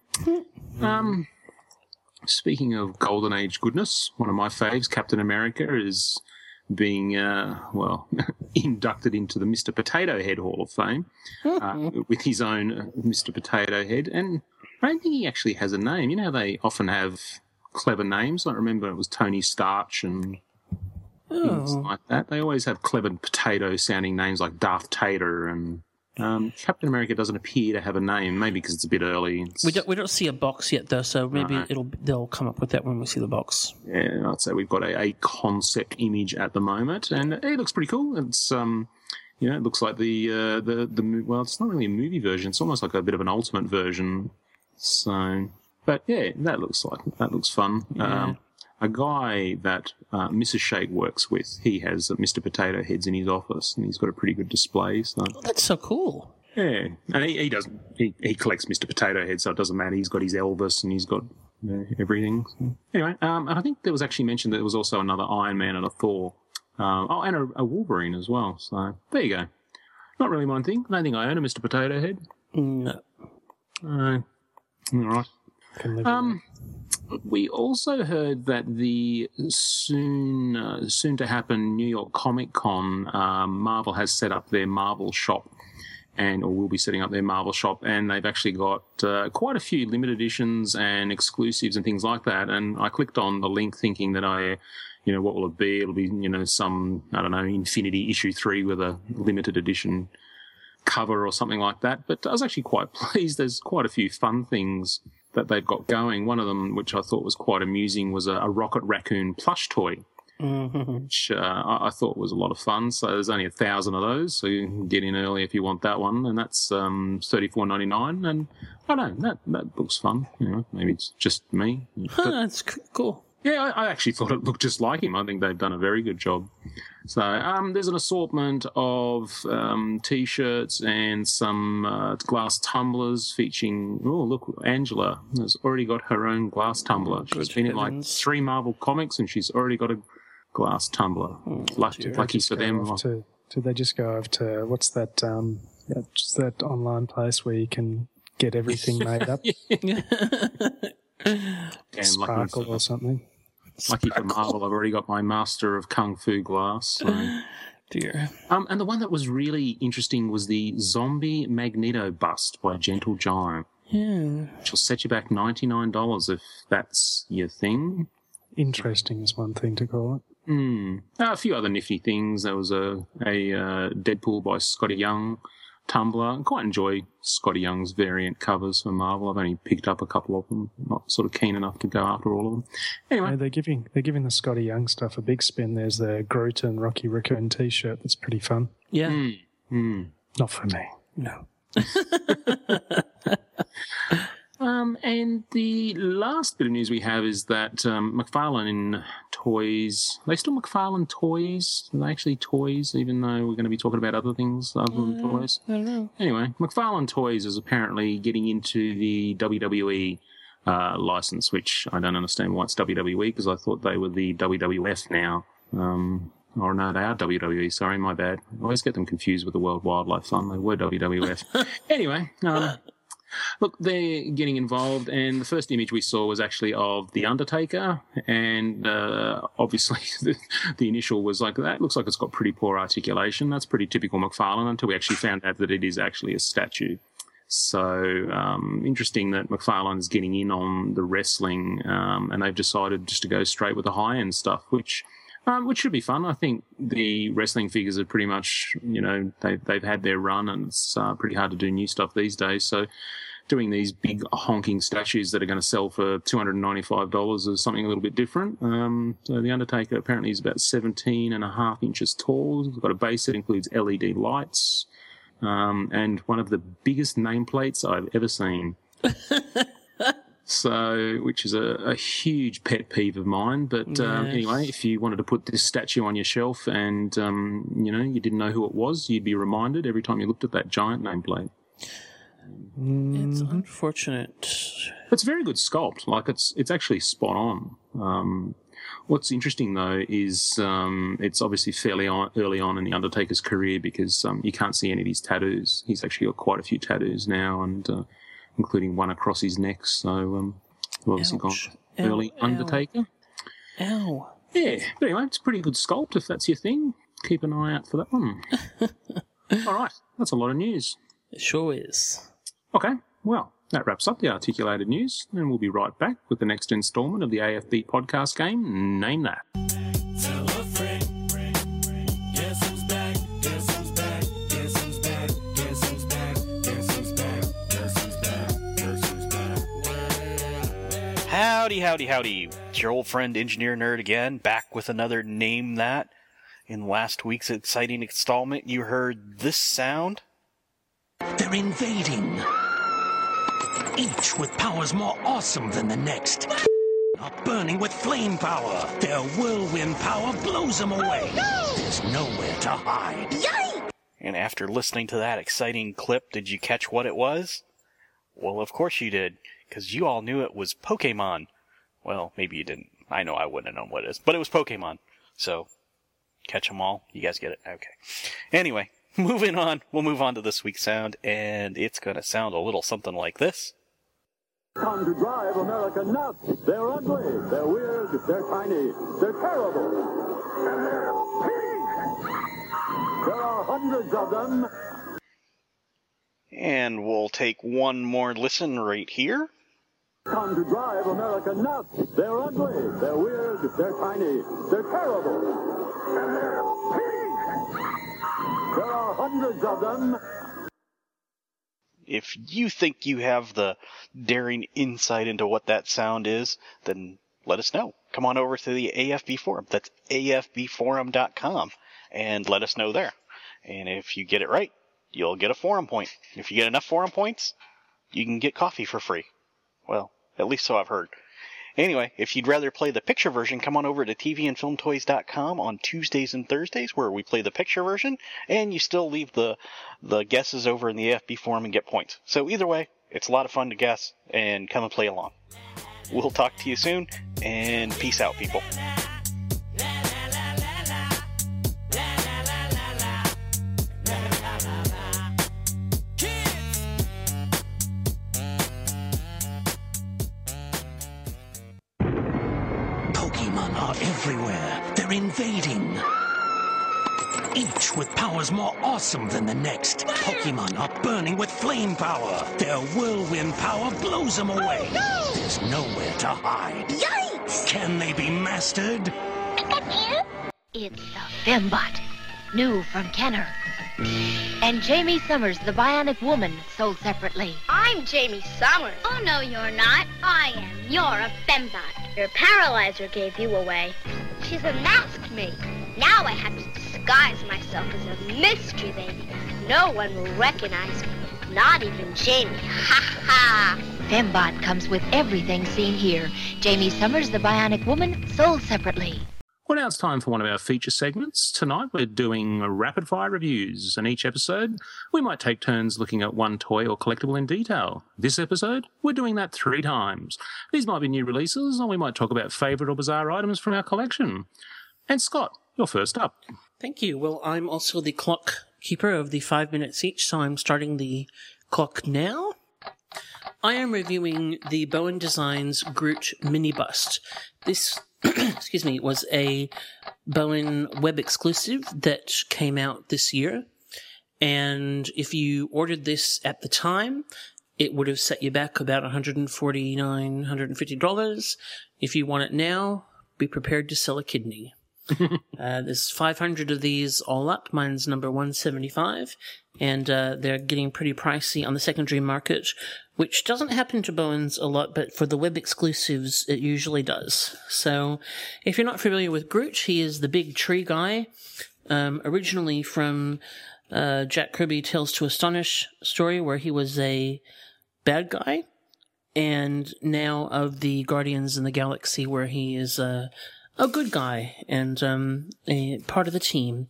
Um. Speaking of Golden Age goodness, one of my faves, Captain America, is being, uh, well, (laughs) inducted into the Mr. Potato Head Hall of Fame uh, (laughs) with his own uh, Mr. Potato Head. And I don't think he actually has a name. You know, how they often have clever names. I remember it was Tony Starch and things Oh, like that. They always have clever potato sounding names like Darth Tater and. Um, Captain America doesn't appear to have a name, maybe because it's a bit early. It's- we don't we don't see a box yet though, so maybe it'll they'll come up with that when we see the box. yeah, I'd say we've got a, a concept image at the moment, and it looks pretty cool. It's um, you know, it looks like the uh, the the well, it's not really a movie version. It's almost like a bit of an ultimate version. So, but yeah, that looks like that looks fun. Um, a guy that uh, Mrs. Shake works with, he has Mr. Potato Heads in his office, and he's got a pretty good display. So Oh, that's so cool. yeah, and he, he doesn't. He, he collects Mr. Potato Head, so it doesn't matter. He's got his Elvis and he's got you know, everything. So, anyway, um, and I think there was actually mentioned that there was also another Iron Man and a Thor. Um, oh, and a, a Wolverine as well. So there you go. Not really my thing. I don't think I own a Mr. Potato Head. No. Uh, all right. Can live Um, we also heard that the soon uh, soon to happen New York Comic Con, um, Marvel has set up their Marvel shop, and or will be setting up their Marvel shop, and they've actually got uh, quite a few limited editions and exclusives and things like that. And I clicked on the link thinking that I. You know what will it be? It'll be you know some I don't know Infinity issue three with a limited edition cover or something like that. But I was actually quite (laughs) pleased. There's quite a few fun things that they've got going. One of them, which I thought was quite amusing, was a, a Rocket Raccoon plush toy, Mhm. which uh, I, I thought was a lot of fun. So there's only a thousand of those, so you can get in early if you want that one, and that's um, thirty four ninety nine. And I don't know that that looks fun. You know, maybe it's just me. Huh, that's cool. Yeah, I, I actually (laughs) thought it looked just like him. I think they've done a very good job. So um, there's an assortment of um, t-shirts and some uh, glass tumblers featuring. Oh, look, Angela has already got her own glass tumbler. She's Good been in like three Marvel comics, and she's already got a glass tumbler. lucky, dear. lucky for them. to, did they just go over to what's that? Um, yeah, just that online place where you can get everything made up, (laughs) sparkle or something. Lucky for Marvel, I've already got my Master of Kung Fu glass. So. (laughs) Dear. Um, and the one that was really interesting was the Zombie Magneto bust by Gentle Giant, Yeah. which will set you back $99 if that's your thing. Interesting is one thing to call it. Hmm. Uh, a few other nifty things. There was a, a uh, Deadpool by Skottie Young tumbler. I quite enjoy Skottie Young's variant covers for Marvel. I've only picked up a couple of them. Not sort of keen enough to go after all of them. Anyway, Yeah, they're giving they're giving the Scotty Young stuff a big spin. There's the Groot and Rocky Raccoon T-shirt that's pretty fun. Yeah. hmm, hmm. Not for me. No. (laughs) (laughs) Um, and the last bit of news we have is that um, McFarlane Toys, are they still McFarlane Toys? Are they actually toys, even though we're going to be talking about other things other than toys? I don't know. Anyway, McFarlane Toys is apparently getting into the WWE uh, license, which I don't understand why it's WWE because I thought they were the WWF now. Um, or no, they are WWE. Sorry, my bad. I always get them confused with the World Wildlife Fund. They were WWF. (laughs) anyway, um, look, they're getting involved, and the first image we saw was actually of the Undertaker, and uh, obviously (laughs) the, the initial was like that. Looks like it's got pretty poor articulation. That's pretty typical McFarlane until we actually found out that it is actually a statue. So um, interesting that McFarlane's getting in on the wrestling, um, and they've decided just to go straight with the high end stuff, which um, which should be fun. I think the wrestling figures are pretty much, you know, they've they've had their run, and it's uh, pretty hard to do new stuff these days. So doing these big honking statues that are going to sell for two hundred and ninety five dollars is something a little bit different. Um, so the Undertaker apparently is about 17 and a half inches tall. He's got a base that includes LED lights um, and one of the biggest nameplates I've ever seen. (laughs) so, which is a, a huge pet peeve of mine. But um, Yes. anyway, if you wanted to put this statue on your shelf and um, you know you didn't know who it was, you'd be reminded every time you looked at that giant nameplate. It's unfortunate. It's a very good sculpt. Like it's it's actually spot on. Um, what's interesting though is um, it's obviously fairly on, early on in the Undertaker's career because um, you can't see any of his tattoos. He's actually got quite a few tattoos now, and uh, including one across his neck. So um, we've obviously Ouch. gone early Ow, ow. Undertaker. Ow. Yeah, but anyway, it's a pretty good sculpt if that's your thing. Keep an eye out for that one. (laughs) All right, that's a lot of news. It sure is. Okay, well, that wraps up the articulated news, and we'll be right back with the next instalment of the AFB podcast game. Name that. Howdy, howdy, howdy. It's your old friend Engineer Nerd again, back with another Name That. In last week's exciting installment, you heard this sound. They're invading. Each with powers more awesome than the next. Are burning with flame power. Their whirlwind power blows them away. There's nowhere to hide. Yikes! And after listening to that exciting clip, did you catch what it was? Well, of course you did, because you all knew it was Pokemon. Well, maybe you didn't. I know I wouldn't have known what it is, but it was Pokemon. So, catch 'em all. You guys get it? Okay. Anyway, (laughs) moving on. We'll move on to this week's sound, and it's gonna sound a little something like this. Come to drive America nuts. They're ugly, they're weird, they're tiny, they're terrible. And they're pink. There are hundreds of them. And we'll take one more listen right here. Come to drive American nuts. They're ugly, they're weird, they're tiny, they're terrible. And they're. There are hundreds of them. If you think you have the daring insight into what that sound is, then let us know. Come on over to the AFB forum. That's afbforum.com and let us know there. And if you get it right, you'll get a forum point. If you get enough forum points, you can get coffee for free. Well, at least so I've heard. Anyway, if you'd rather play the picture version, come on over to tvandfilmtoys.com on Tuesdays and Thursdays where we play the picture version, and you still leave the the guesses over in the AFB forum and get points. So either way, it's a lot of fun to guess and come and play along. We'll talk to you soon, and peace out, people. Each with powers more awesome than the next. Pokemon are burning with flame power. Their whirlwind power blows them away. Oh, There's nowhere to hide. Yikes! Can they be mastered? It's the Fembot, new from Kenner. And Jaime Sommers, the Bionic Woman, sold separately. I'm Jaime Sommers. Oh, no, you're not. I am. You're a fembot. Your paralyzer gave you away. She's unmasked me. Now I have to disguise myself as a mystery baby. No one will recognize me. Not even Jaime. (laughs) Ha ha! Fembot comes with everything seen here. Jaime Sommers, the Bionic Woman, sold separately. Well, now it's time for one of our feature segments. Tonight we're doing rapid fire reviews, and each episode we might take turns looking at one toy or collectible in detail. This episode, we're doing that three times. These might be new releases, or we might talk about favourite or bizarre items from our collection. And Scott, you're first up. Thank you. Well, I'm also the clock keeper of the five minutes each, so I'm starting the clock now. I am reviewing the Bowen Designs Groot mini bust. This, (clears throat) excuse me, was a Bowen web exclusive that came out this year. And if you ordered this at the time, it would have set you back about $149, $150. If you want it now, be prepared to sell a kidney. (laughs) uh, there's 500 of these all up. Mine's number 175, and uh, they're getting pretty pricey on the secondary market, which doesn't happen to Bowens a lot, but for the web exclusives, it usually does. So, if you're not familiar with Groot, he is the big tree guy, um, originally from uh, Jack Kirby Tales to Astonish story, where he was a bad guy, and now of the Guardians in the Galaxy, where he is a a good guy and um, a part of the team.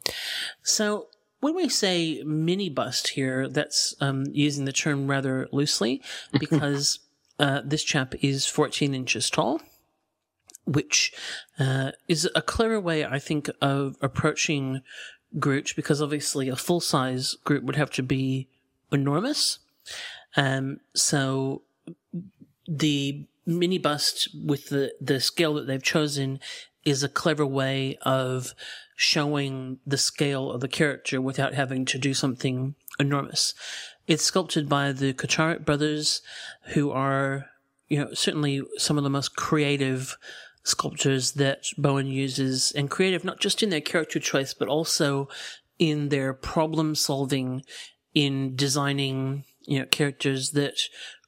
So when we say mini bust here, that's um, using the term rather loosely (laughs) because uh, this chap is 14 inches tall. Which uh, is a clever way, I think, of approaching Groot, because obviously a full size Groot would have to be enormous. Um, so the mini bust with the, the scale that they've chosen is a clever way of showing the scale of the character without having to do something enormous. It's sculpted by the Kucharek brothers, who are, you know, certainly some of the most creative sculptors that Bowen uses, and creative not just in their character choice, but also in their problem solving in designing, you know, characters that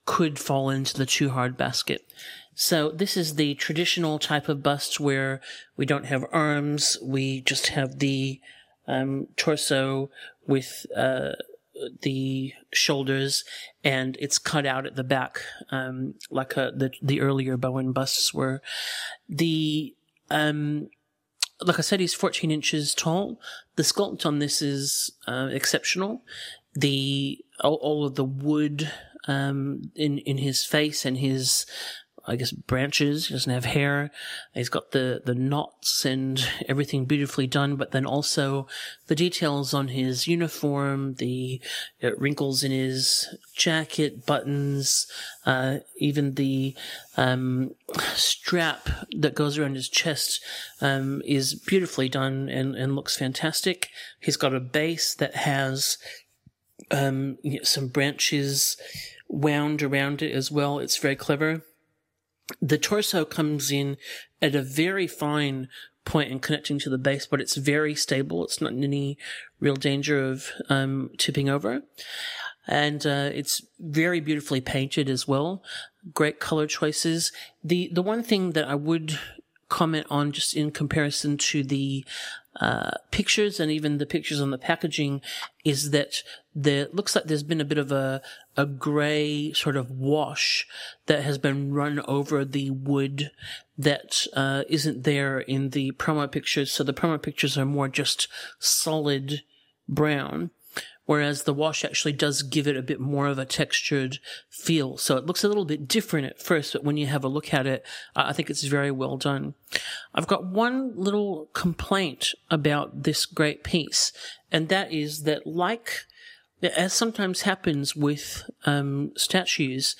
could fall into the too hard basket. So this is the traditional type of bust where we don't have arms, we just have the um, torso with uh, the shoulders, and it's cut out at the back, um, like a, the the earlier Bowen busts were. The um, like I said, he's 14 inches tall. The sculpt on this is uh, exceptional. The all, all of the wood um, in in his face and his I guess branches. He doesn't have hair. He's got the the knots and everything beautifully done, but then also the details on his uniform, the uh, wrinkles in his jacket, buttons, uh, even the um, strap that goes around his chest um, is beautifully done and, and looks fantastic. He's got a base that has um, some branches wound around it as well. It's very clever the torso comes in at a very fine point in connecting to the base, but it's very stable. It's not in any real danger of um, tipping over. And uh, it's very beautifully painted as well. Great color choices. The the one thing that I would comment on just in comparison to the uh, pictures and even the pictures on the packaging is that there looks like there's been a bit of a a grey sort of wash that has been run over the wood that uh, not there in the promo pictures. So the promo pictures are more just solid brown whereas the wash actually does give it a bit more of a textured feel. So it looks a little bit different at first, but when you have a look at it, uh, I think it's very well done. I've got one little complaint about this great piece, and that is that like, as sometimes happens with um, statues,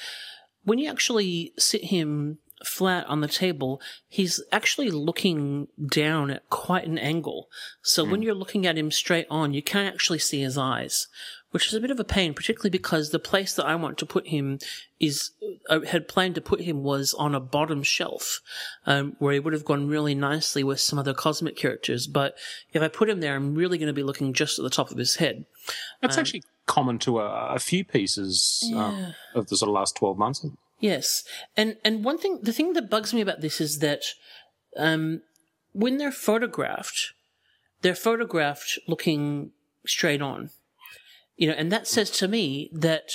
when you actually sit him flat on the table, he's actually looking down at quite an angle. So mm. when hmm. you're looking at him straight on, you can't actually see his eyes, which is a bit of a pain, particularly because the place that I want to put him is, I uh, had planned to put him was on a bottom shelf, um, where he would have gone really nicely with some other cosmic characters. But if I put him there, I'm really going to be looking just at the top of his head. That's um, actually common to a, a few pieces um, yeah. of the sort of last 12 months. Yes, and and one thing, the thing that bugs me about this is that um, when they're photographed, they're photographed looking straight on, you know, and that says to me that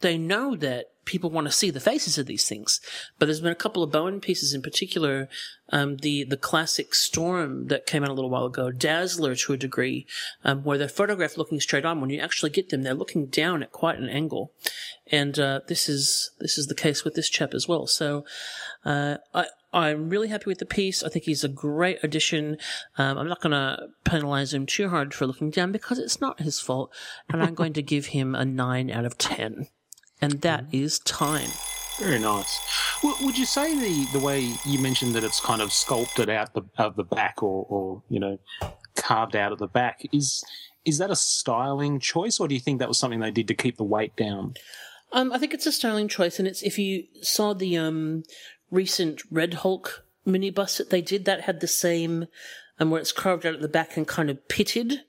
they know that people want to see the faces of these things. But there's been a couple of Bowen pieces in particular, um, the the classic Storm that came out a little while ago, Dazzler to a degree, um, where they're photographed looking straight on. When you actually get them, they're looking down at quite an angle, and uh, this is this is the case with this chap as well. So uh, I. I'm really happy with the piece. I think he's a great addition. Um, I'm not going to penalize him too hard for looking down because it's not his fault, and I'm going to (laughs) give him a nine out of ten and that mm-hmm. is time. Very nice. would you say the, the way you mentioned that it's kind of sculpted out the of the back or, or you know carved out at the back is is that a styling choice or do you think that was something they did to keep the weight down? Um, I think it's a styling choice, and it's if you saw the um, recent Red Hulk mini bust that they did, that had the same, um, where it's carved out at the back and kind of pitted.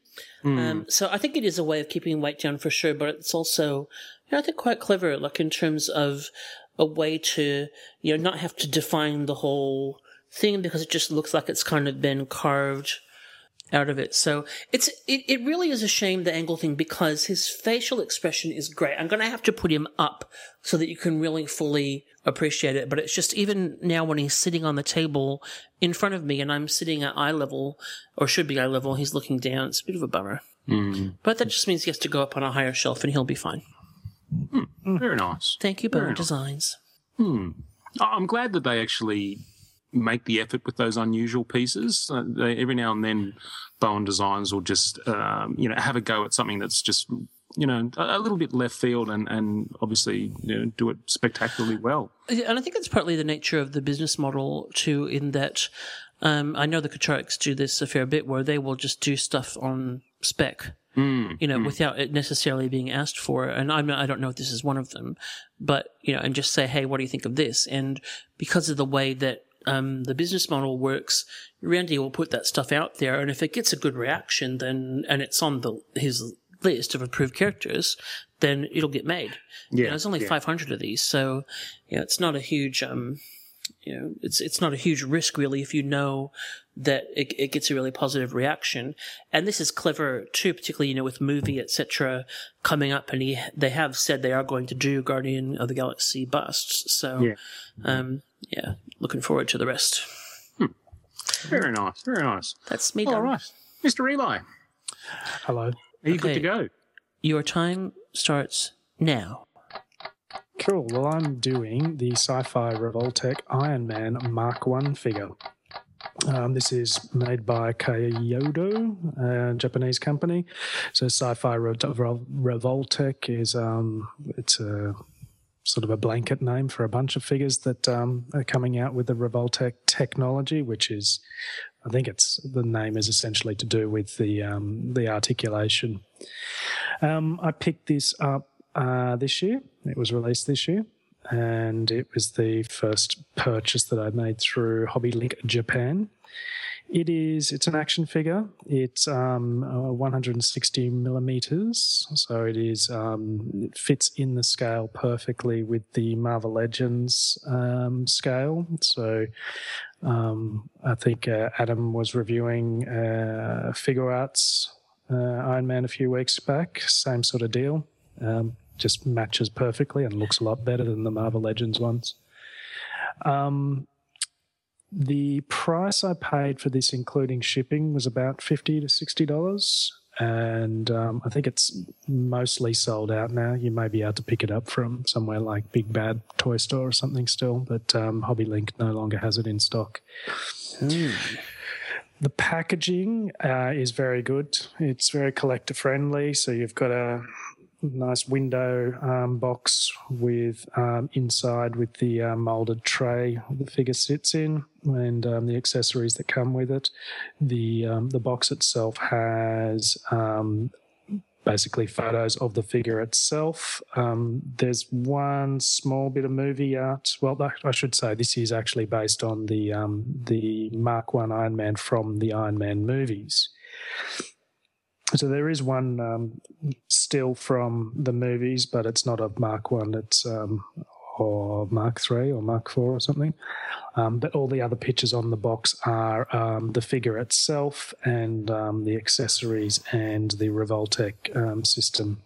Mm. Um, so I think it is a way of keeping weight down for sure, but it's also you know, I think quite clever, like in terms of a way to, you know, not have to define the whole thing because it just looks like it's kind of been carved out of it. So it's it, it really is a shame the angle thing because his facial expression is great. I'm gonna have to put him up so that you can really fully appreciate it. But it's just even now when he's sitting on the table in front of me and I'm sitting at eye level or should be eye level, he's looking down. It's a bit of a bummer. Mm. But that just means he has to go up on a higher shelf and he'll be fine. Hmm. Very nice. Thank you, Bowen Designs. Hmm. I'm glad that they actually make the effort with those unusual pieces. Uh, they, every now and then, Bowen Designs will just, um, you know, have a go at something that's just, you know, a, a little bit left field and, and obviously you know, do it spectacularly well. And I think it's partly the nature of the business model too, in that um, I know the Kuchareks do this a fair bit where they will just do stuff on spec. Mm, you know, mm. without it necessarily being asked for. And I'm not, I don't know if this is one of them, but you know, and just say, hey, what do you think of this? And because of the way that um, the business model works, Randy will put that stuff out there, and if it gets a good reaction, then and it's on the his list of approved characters, then it'll get made. Yeah, you know, there's only yeah. 500 of these, so you know, it's not a huge um, you know, it's it's not a huge risk really if you know that it, it gets a really positive reaction. And this is clever too, particularly you know with movie etc. coming up, and he, they have said they are going to do Guardian of the Galaxy busts. So, yeah, um, yeah looking forward to the rest. Hmm. Very nice, very nice. That's me. All done. right, Mr. Eli. Hello. Are you okay. good to go? Your time starts now. Cool. Well, I'm doing the sci-fi Revoltech Iron Man Mark One figure. Um, this is made by Kaiyodo, a Japanese company. So, Sci-Fi Revoltech is um, it's a sort of a blanket name for a bunch of figures that um, are coming out with the Revoltech technology, which is, I think it's the name is essentially to do with the um, the articulation. Um, I picked this up uh, this year. It was released this year, and it was the first purchase that I made through Hobby Link Japan. It is. It's an action figure. It's um, uh, 160 millimeters, so it is. Um, it fits in the scale perfectly with the Marvel Legends um, scale. So, um, I think uh, Adam was reviewing uh, Figuarts uh, Iron Man a few weeks back. Same sort of deal. Um, just matches perfectly and looks a lot better than the Marvel Legends ones. Um, the price I paid for this, including shipping, was about fifty to sixty dollars, and um, I think it's mostly sold out now. You may be able to pick it up from somewhere like Big Bad Toy Store or something still, but um, Hobby Link no longer has it in stock. The packaging uh, is very good. It's very collector friendly. So you've got a nice window um, box with um, inside with the uh, molded tray the figure sits in and um, the accessories that come with it. The um, the box itself has um, basically photos of the figure itself. Um, there's one small bit of movie art. Well, I should say this is actually based on the um, the Mark One Iron Man from the Iron Man movies. So there is one um, still from the movies, but it's not a Mark One. It's um, or Mark Three or Mark Four or something. Um, but all the other pictures on the box are um, the figure itself and um, the accessories and the Revoltech um, system.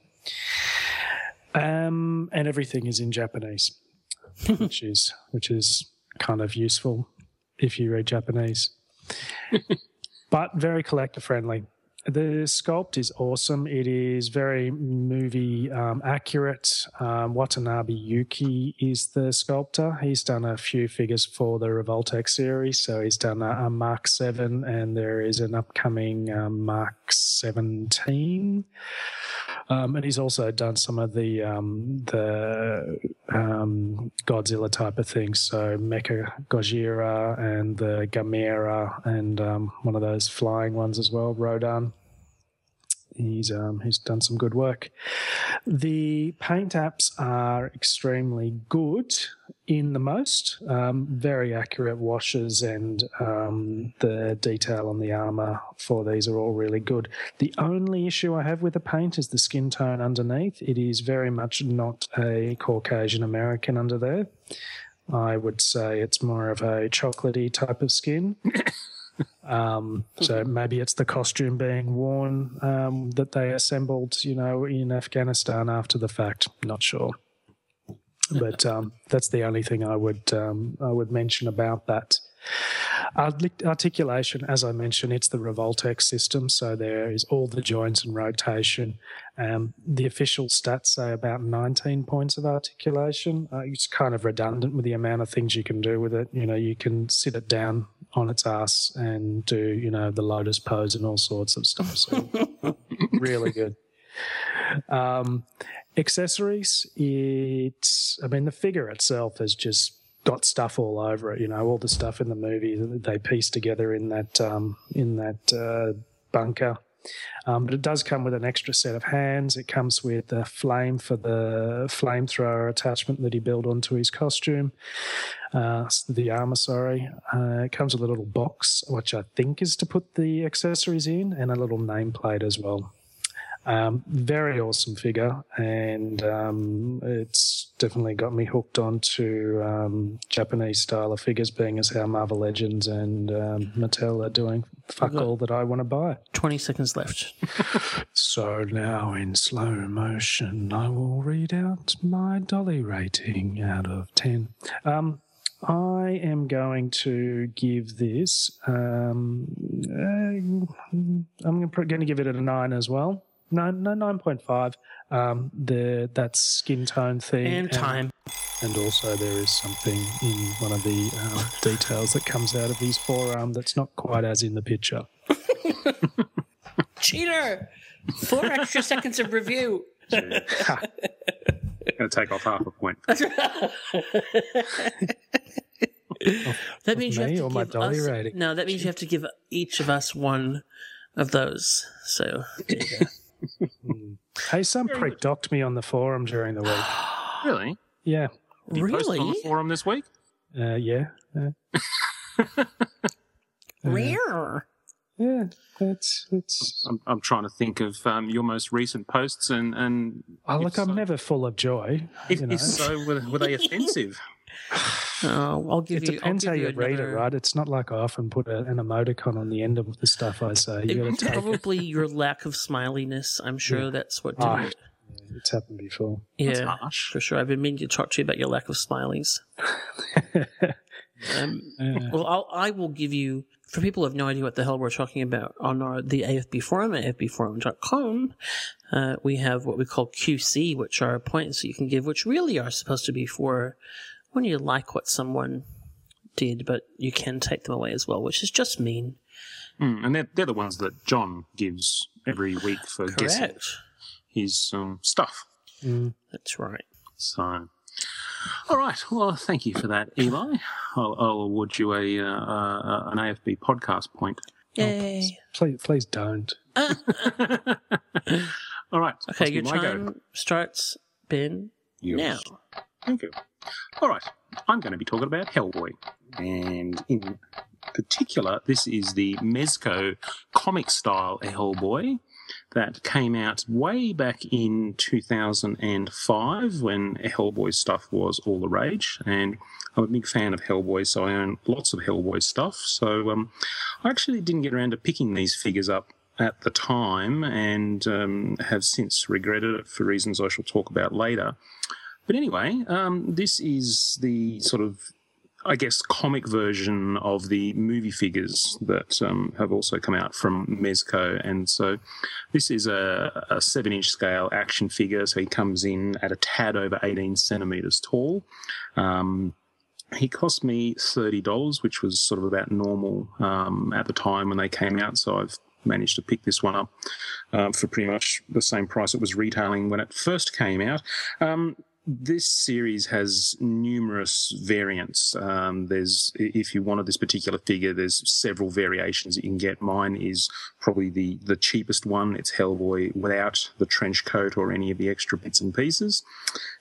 Um, and everything is in Japanese, (laughs) which is which is kind of useful if you read Japanese. (laughs) but very collector friendly. The sculpt is awesome. It is very movie um, accurate. Um, Watanabe Yuki is the sculptor. He's done a few figures for the Revoltech series. So he's done a, a Mark 7, and there is an upcoming um, Mark 17. Um, and he's also done some of the um, the um, Godzilla type of things, so Mecha Gojira and the Gamera, and um, one of those flying ones as well, Rodan. He's um, he's done some good work. The paint apps are extremely good in the most, um, very accurate washes, and um, the detail on the armor for these are all really good. The only issue I have with the paint is the skin tone underneath. It is very much not a Caucasian American under there. I would say it's more of a chocolatey type of skin. (coughs) Um, so maybe it's the costume being worn um, that they assembled, you know, in Afghanistan after the fact. Not sure, but um, that's the only thing I would um, I would mention about that. Articulation, as I mentioned, it's the Revoltech system, so there is all the joints and rotation. Um, the official stats say about 19 points of articulation. Uh, it's kind of redundant with the amount of things you can do with it. You know, you can sit it down on its ass and do, you know, the lotus pose and all sorts of stuff. So (laughs) really good. Um, accessories, it's, I mean, the figure itself has just got stuff all over it. You know, all the stuff in the movie that they piece together in that um, in that uh, bunker. Um, but it does come with an extra set of hands. It comes with a flame for the flamethrower attachment that he built onto his costume, uh, the armor. Sorry, uh, it comes with a little box, which I think is to put the accessories in, and a little nameplate as well. Um, very awesome figure, and um, it's definitely got me hooked onto um, Japanese style of figures, being as how Marvel Legends and um, Mattel are doing. Fuck all that I want to buy. 20 seconds left. (laughs) (laughs) So now in slow motion, I will read out my dolly rating out of 10. Um, I am going to give this, um, uh, I'm going to give it a 9 as well. No, no, 9.5. Um, the, that skin tone thing. And time. And also, there is something in one of the um, details that comes out of his forearm that's not quite as in the picture. Cheater! Four extra seconds of review. Going to take off half a point. (laughs) That means you have to or my give dolly us, rating? No, that means you have to give each of us one of those. So there you go. Hey, some prick docked me on the forum during the week. (gasps) Really? Yeah. Did you post on Really? the forum this week? Uh, yeah. Uh, (laughs) Rare. Yeah, that's it's. I'm, I'm trying to think of um, your most recent posts and and Oh, if look, I'm so- never full of joy. If, you know. if so, were, were they (laughs) offensive? (sighs) Oh, I'll give it you. depends how you you read it, right? It's not like I often put a, an emoticon on the end of the stuff I say. You got It's it. probably your lack of smiliness. I'm (laughs) sure Yeah. that's what did Ah, it. It's happened before. Yeah, for sure. I've been meaning to talk to you about your lack of smileys. (laughs) um, Well, I'll, I will give you, for people who have no idea what the hell we're talking about, on our the AFB forum at afbforum.com, uh, we have what we call QC, which are points that you can give, which really are supposed to be for when you like what someone did, but you can take them away as well, which is just mean. Mm, and they're, they're the ones that John gives every week for guessing Correct. his um, stuff. That's right. So, all right. Well, thank you for that, Eli. I'll, I'll award you a uh, uh, an AFB podcast point. Yay. Please, please don't. (laughs) All right. Okay, must be your my go. time starts, Ben, Yes. now. Thank you. All right. I'm going to be talking about Hellboy. And in particular, this is the Mezco comic style Hellboy that came out way back in 2005 when Hellboy stuff was all the rage. And I'm a big fan of Hellboy, so I own lots of Hellboy stuff. So um, I actually didn't get around to picking these figures up at the time and um, have since regretted it for reasons I shall talk about later. But anyway, um, this is the sort of, I guess, comic version of the movie figures that um, have also come out from Mezco. And so this is a, a seven inch scale action figure. So he comes in at a tad over 18 centimeters tall. Um, he cost me $30, which was sort of about normal um, at the time when they came out. So I've managed to pick this one up um, for pretty much the same price it was retailing when it first came out. Um, this series has numerous variants. Um, there's, if you wanted this particular figure, there's several variations that you can get. Mine is probably the the cheapest one. It's Hellboy without the trench coat or any of the extra bits and pieces.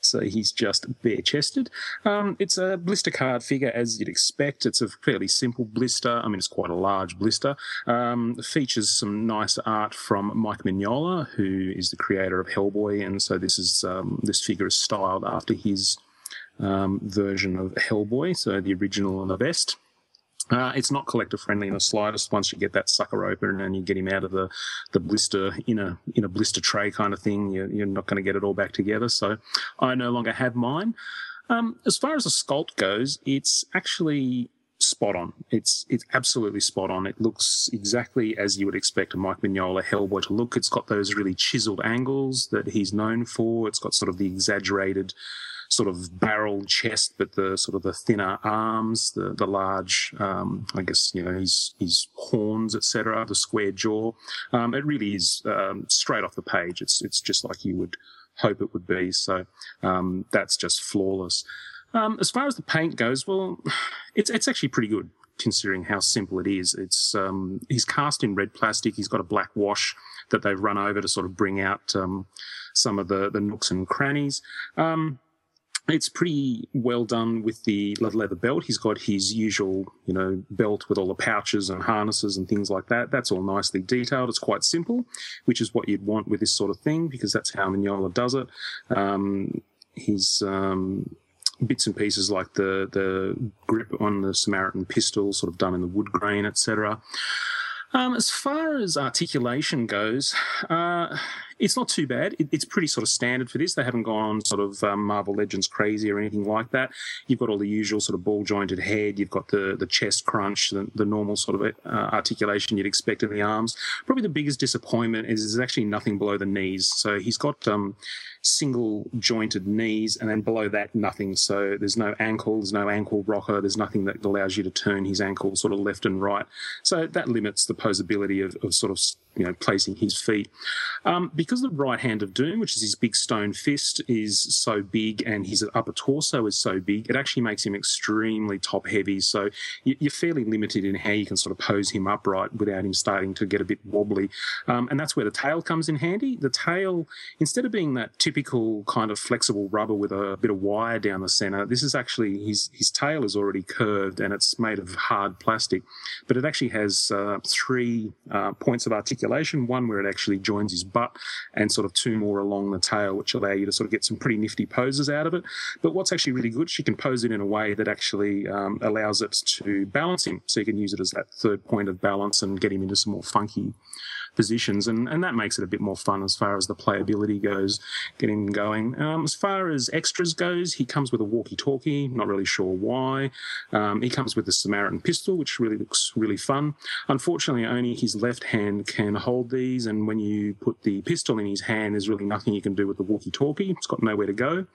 So he's just bare chested. Um, it's a blister card figure, as you'd expect. It's a fairly simple blister. I mean, it's quite a large blister. Um, features some nice art from Mike Mignola, who is the creator of Hellboy, and so this is um, this figure is styled after his um, version of Hellboy, so the original and the best. Uh, it's not collector friendly in the slightest. Once you get that sucker open and you get him out of the, the blister in a in a blister tray kind of thing, you're, you're not going to get it all back together. So I no longer have mine. Um, as far as the sculpt goes, it's actually spot on. It's it's absolutely spot on. It looks exactly as you would expect a Mike Mignola Hellboy to look. It's got those really chiseled angles that he's known for. It's got sort of the exaggerated sort of barrel chest, but the sort of the thinner arms, the the large, um, I guess you know his his horns, etc. The square jaw. Um, it really is um, straight off the page. It's it's just like you would hope it would be. So um, that's just flawless. Um, as far as the paint goes, well, (sighs) it's it's actually pretty good considering how simple it is. It's um, he's cast in red plastic. He's got a black wash that they've run over to sort of bring out um, some of the the nooks and crannies. Um, it's pretty well done with the leather belt. He's got his usual, you know, belt with all the pouches and harnesses and things like that. That's all nicely detailed. It's quite simple, which is what you'd want with this sort of thing because that's how Mignola does it. Um, his um, bits and pieces like the the grip on the Samaritan pistol, sort of done in the wood grain, etc. Um, as far as articulation goes, uh, it's not too bad. It, it's pretty sort of standard for this. They haven't gone sort of um, Marvel Legends crazy or anything like that. You've got all the usual sort of ball jointed head. You've got the the chest crunch, the, the normal sort of uh, articulation you'd expect in the arms. Probably the biggest disappointment is there's actually nothing below the knees. So he's got um, single jointed knees, and then below that nothing. So there's no ankle, there's no ankle rocker, there's nothing that allows you to turn his ankle sort of left and right. So that limits the possibility of, of sort of you know placing his feet. Um, because because the right hand of Doom, which is his big stone fist, is so big and his upper torso is so big, it actually makes him extremely top heavy. So you- you're fairly limited in how you can sort of pose him upright without him starting to get a bit wobbly. Um, and that's where the tail comes in handy. The tail, instead of being that typical kind of flexible rubber with a bit of wire down the center, this is actually his his tail is already curved and it's made of hard plastic, but it actually has uh, three uh, points of articulation. One where it actually joins his butt, and sort of two more along the tail, which allow you to sort of get some pretty nifty poses out of it. But what's actually really good, she can pose it in a way that actually um, allows it to balance him, so you can use it as that third point of balance and get him into some more funky positions, and, and that makes it a bit more fun as far as the playability goes, getting going. Um, as far as extras goes, he comes with a walkie-talkie. Not really sure why. Um, he comes with the Samaritan pistol, which really looks really fun. Unfortunately, only his left hand can hold these, and when you put the pistol in his hand, there's really nothing you can do with the walkie-talkie. It's got nowhere to go.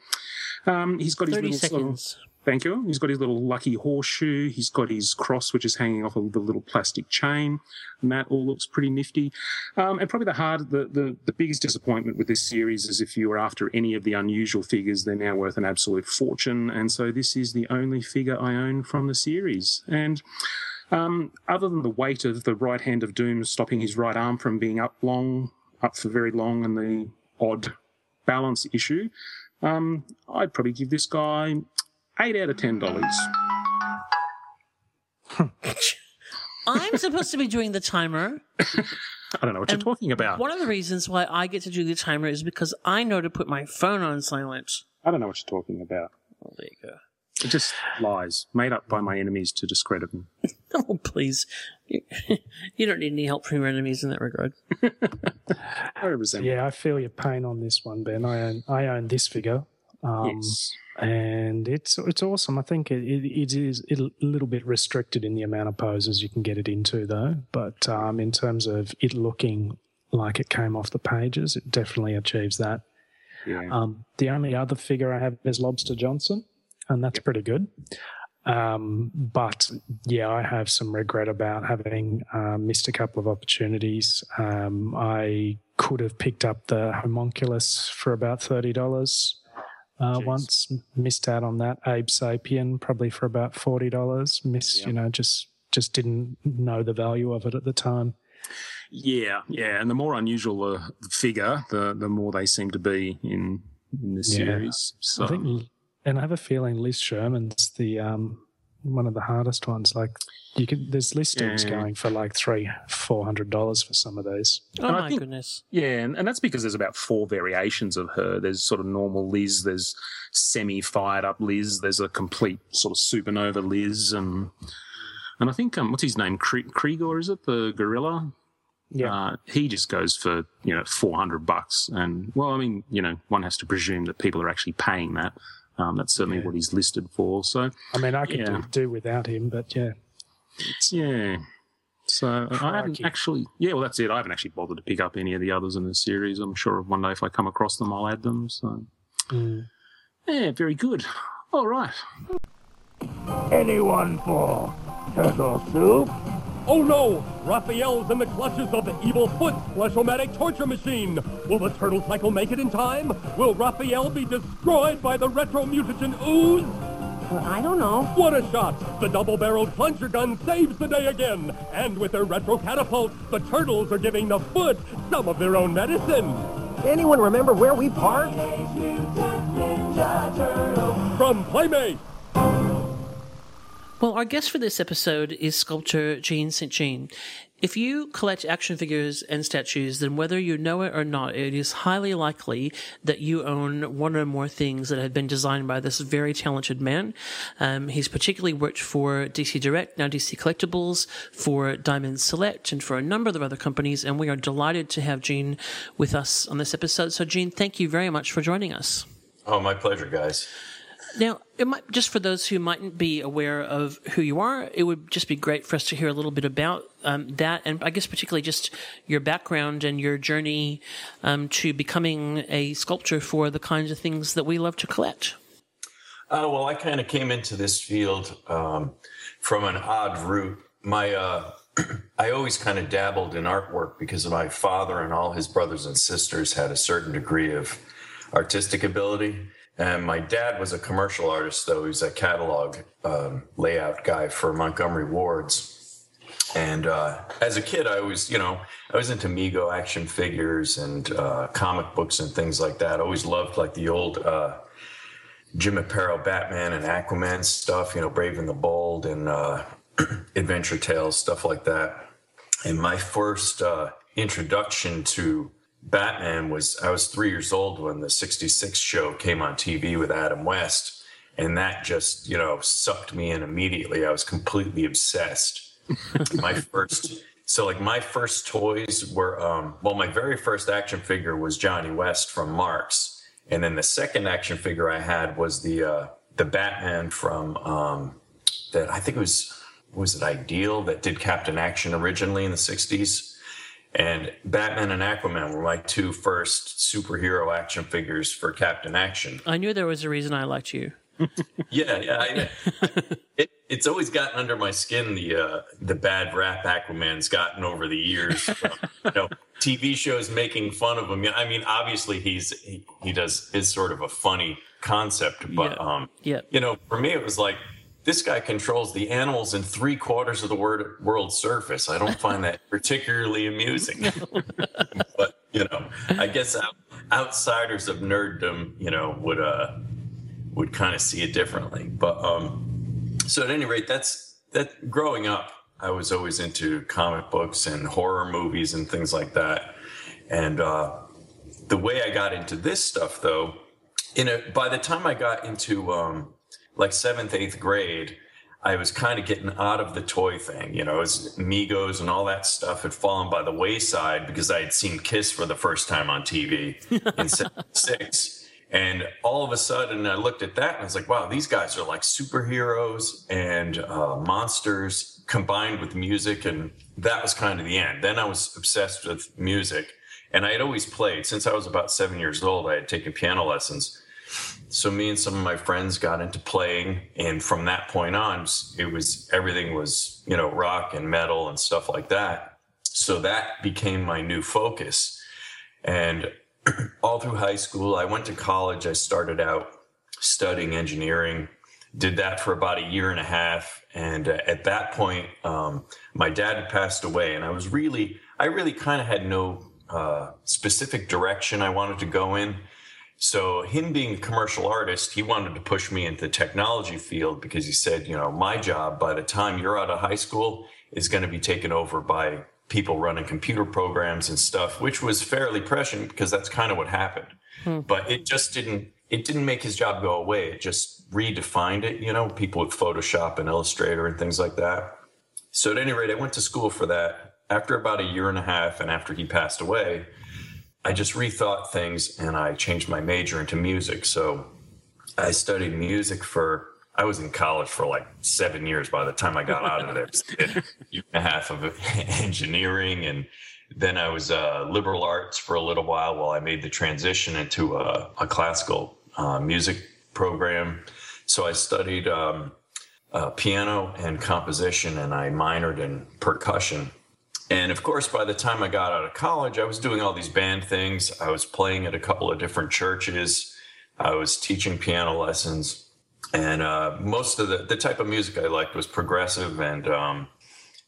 Um, he's got his 30 little sort of- seconds. Thank you. He's got his little lucky horseshoe. He's got his cross, which is hanging off of the little plastic chain, and that all looks pretty nifty. Um, and probably the hard, the, the the biggest disappointment with this series is if you were after any of the unusual figures, they're now worth an absolute fortune. And so this is the only figure I own from the series. And um, other than the weight of the right hand of Doom stopping his right arm from being up long, up for very long, and the odd balance issue, um, I'd probably give this guy eight out of ten dollars. (laughs) I'm supposed to be doing the timer. (laughs) I don't know what And you're talking about. One of the reasons why I get to do the timer is because I know to put my phone on silent. I don't know what you're talking about. Oh, there you go. It just lies made up by my enemies to discredit me. (laughs) Oh, please. You, you don't need any help from your enemies in that regard. I resent. Yeah, I feel your pain on this one, Ben. I own I own this figure. Um, Yes. And it's it's awesome. I think it, it, it is a little bit restricted in the amount of poses you can get it into, though. But um, in terms of it looking like it came off the pages, it definitely achieves that. Yeah. Um, the only other figure I have is Lobster Johnson, and that's pretty good. Um, but yeah, I have some regret about having uh, missed a couple of opportunities. Um, I could have picked up the homunculus for about thirty dollars uh, once. Missed out on that. Abe Sapien probably for about forty dollars. Missed, you know, just just didn't know the value of it at the time. Yeah, yeah, and the more unusual the figure, the the more they seem to be in in the Yeah. series. So I think, and I have a feeling Liz Sherman's the um, one of the hardest ones. Like you can, there's listings Yeah. going for like three, four hundred dollars for some of these. Oh, And my think- goodness. Yeah, and, and that's because there's about four variations of her. There's sort of normal Liz, there's semi fired up Liz, there's a complete sort of supernova Liz, and and I think um, what's his name, Kre- Krieger, is it the gorilla? Yeah. Uh, he just goes for you know four hundred bucks, and well, I mean, you know, one has to presume that people are actually paying that. Um, that's certainly what he's listed for. So I mean, I could Yeah. do, do without him, but yeah, it's yeah. So I haven't actually, yeah, well, that's it. I haven't actually bothered to pick up any of the others in the series. I'm sure one day if I come across them, I'll add them. So, Mm. yeah, very good. All right. Anyone for turtle soup? Oh no! Raphael's in the clutches of the evil foot fleshomatic torture machine! Will the turtle cycle make it in time? Will Raphael be destroyed by the retro mutagen ooze? I don't know. What a shot! The double-barreled plunger gun saves the day again! And with their retro catapult, the turtles are giving the foot some of their own medicine! Anyone remember where we parked? From Playmate! Well, our guest for this episode is sculptor Jean St. Jean. If you collect action figures and statues, then whether you know it or not, it is highly likely that you own one or more things that have been designed by this very talented man. Um, he's particularly worked for DC Direct, now DC Collectibles, for Diamond Select, and for a number of other companies. And we are delighted to have Jean with us on this episode. So, Jean, thank you very much for joining us. Oh, my pleasure, guys. Now, it might, just for those who mightn't be aware of who you are, it would just be great for us to hear a little bit about um, that, and I guess particularly just your background and your journey um, to becoming a sculptor for the kinds of things that we love to collect. Uh, well, I kind of came into this field um, from an odd route. My uh, (clears throat) I always kind of dabbled in artwork because my father and all his brothers and sisters had a certain degree of artistic ability. And my dad was a commercial artist, though. He's a catalog um, layout guy for Montgomery Wards. And uh, as a kid, I was, you know, I was into Mego action figures and uh, comic books and things like that. I always loved like the old uh, Jim Aparo Batman and Aquaman stuff, you know, Brave and the Bold and uh, (clears throat) Adventure Tales, stuff like that. And my first uh, introduction to Batman was I was three years old when the 66 show came on TV with Adam West. And that just, you know, sucked me in immediately. I was completely obsessed. (laughs) my first, so like my first toys were, um, well, my very first action figure was Johnny West from Marx. And then the second action figure I had was the, uh, the Batman from, um, that I think it was, was it Ideal that did Captain Action originally in the 60s? And Batman and Aquaman were my two first superhero action figures for Captain Action. I knew there was a reason I liked you. (laughs) Yeah, yeah. I, (laughs) it, it's always gotten under my skin the uh, the bad rap Aquaman's gotten over the years. From, you know, (laughs) TV shows making fun of him. I mean, obviously he's he, he does is sort of a funny concept, but Yeah. um, Yeah. you know, for me it was like this guy controls the animals in three quarters of the word, world's surface. I don't find that (laughs) particularly amusing. (laughs) but you know, I guess out, outsiders of nerddom, you know, would uh would kind of see it differently. But um, so at any rate, that's that. Growing up, I was always into comic books and horror movies and things like that. And uh, the way I got into this stuff, though, in a by the time I got into um, like seventh, eighth grade, I was kind of getting out of the toy thing. You know, as Megos and all that stuff had fallen by the wayside because I had seen Kiss for the first time on TV (laughs) in '76. And all of a sudden, I looked at that and I was like, wow, these guys are like superheroes and uh, monsters combined with music. And that was kind of the end. Then I was obsessed with music. And I had always played since I was about seven years old. I had taken piano lessons. So me and some of my friends got into playing. And from that point on, it was everything was, you know, rock and metal and stuff like that. So that became my new focus. And (clears throat) all through high school. I went to college. I started out studying engineering, did that for about a year and a half. And uh, at that point, um, my dad had passed away, and I was really, I really kind of had no uh, specific direction I wanted to go in. So, him being a commercial artist, he wanted to push me into the technology field because he said, you know, my job by the time you're out of high school is going to be taken over by people running computer programs and stuff, which was fairly prescient because that's kind of what happened. Hmm. But it just didn't it didn't make his job go away. It just redefined it, you know, people with Photoshop and Illustrator and things like that. So at any rate, I went to school for that. After about a year and a half and after he passed away, I just rethought things and I changed my major into music. So I studied music for I was in college for like seven years by the time I got out of there. (laughs) Year and a half of (laughs) engineering, and then I was uh, liberal arts for a little while while I made the transition into a, a classical uh, music program. So I studied um, uh, piano and composition, and I minored in percussion. And of course, by the time I got out of college, I was doing all these band things. I was playing at a couple of different churches. I was teaching piano lessons and uh, most of the the type of music I liked was progressive and um,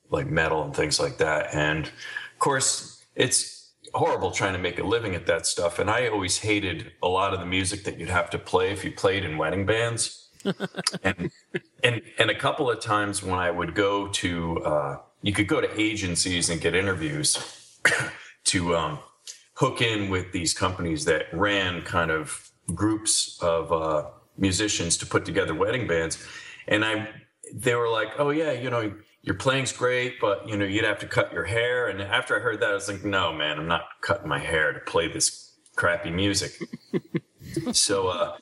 like metal and things like that. And of course, it's horrible trying to make a living at that stuff. And I always hated a lot of the music that you'd have to play if you played in wedding bands. (laughs) and and and a couple of times when I would go to uh, you could go to agencies and get interviews (coughs) to um, hook in with these companies that ran kind of groups of uh, musicians to put together wedding bands, and I they were like, oh yeah, you know. Your playing's great, but you know you'd have to cut your hair. And after I heard that, I was like, "No, man, I'm not cutting my hair to play this crappy music." (laughs) so, uh,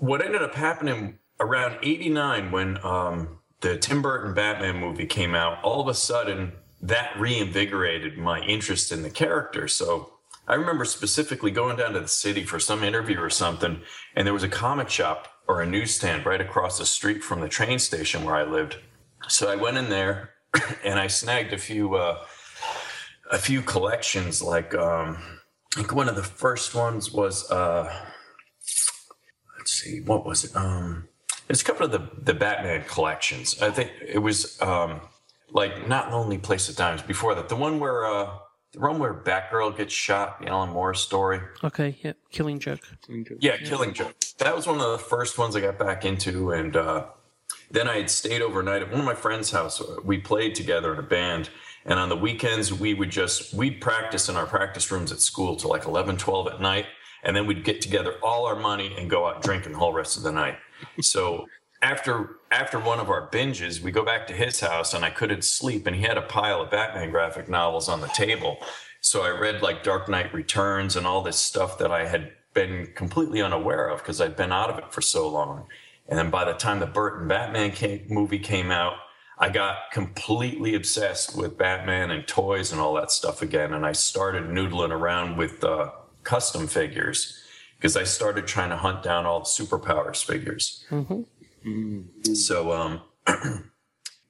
what ended up happening around 89 when um, the Tim Burton Batman movie came out, all of a sudden that reinvigorated my interest in the character. So I remember specifically going down to the city for some interview or something, and there was a comic shop or a newsstand right across the street from the train station where I lived. So I went in there (coughs) and I snagged a few uh, a few collections. Like um, I think one of the first ones was uh, let's see, what was it? Um, it's a couple of the the Batman collections. I think it was um, like not Lonely Place of Times Before that, the one where uh, the one where Batgirl gets shot, the Alan Moore story. Okay, yeah, Killing Joke. Killing Joke. Yeah, Killing Joke. That was one of the first ones I got back into, and uh, then I had stayed overnight at one of my friends' house. We played together in a band, and on the weekends we would just we'd practice in our practice rooms at school till like 11, 12 at night, and then we'd get together all our money and go out drinking the whole rest of the night. So after after one of our binges, we go back to his house, and I couldn't sleep, and he had a pile of Batman graphic novels on the table. So I read like Dark Knight Returns and all this stuff that I had been completely unaware of because I'd been out of it for so long. And then by the time the Burton Batman came, movie came out, I got completely obsessed with Batman and toys and all that stuff again. And I started noodling around with uh, custom figures because I started trying to hunt down all the superpowers figures. So um, (clears throat)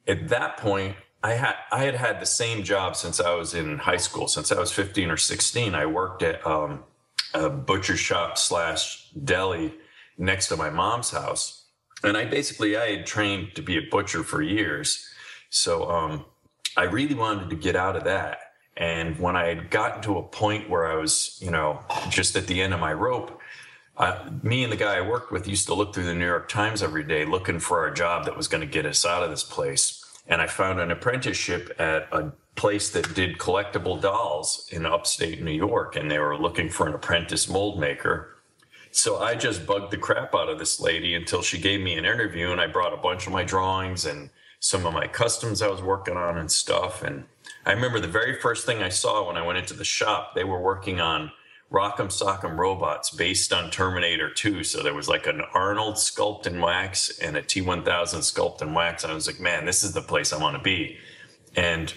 at that point, I had I had had the same job since I was in high school. Since I was 15 or 16, I worked at um, a butcher shop slash deli next to my mom's house, and I basically I had trained to be a butcher for years. So um, I really wanted to get out of that. And when I had gotten to a point where I was, you know, just at the end of my rope, uh, me and the guy I worked with used to look through the New York Times every day looking for a job that was going to get us out of this place. And I found an apprenticeship at a place that did collectible dolls in upstate New York, and they were looking for an apprentice mold maker. So I just bugged the crap out of this lady until she gave me an interview, and I brought a bunch of my drawings and some of my customs I was working on and stuff. And I remember the very first thing I saw when I went into the shop, they were working on Rock'em Sock'em robots based on Terminator 2. So there was like an Arnold sculpt in wax and a T1000 sculpt in wax. And I was like, man, this is the place I want to be. And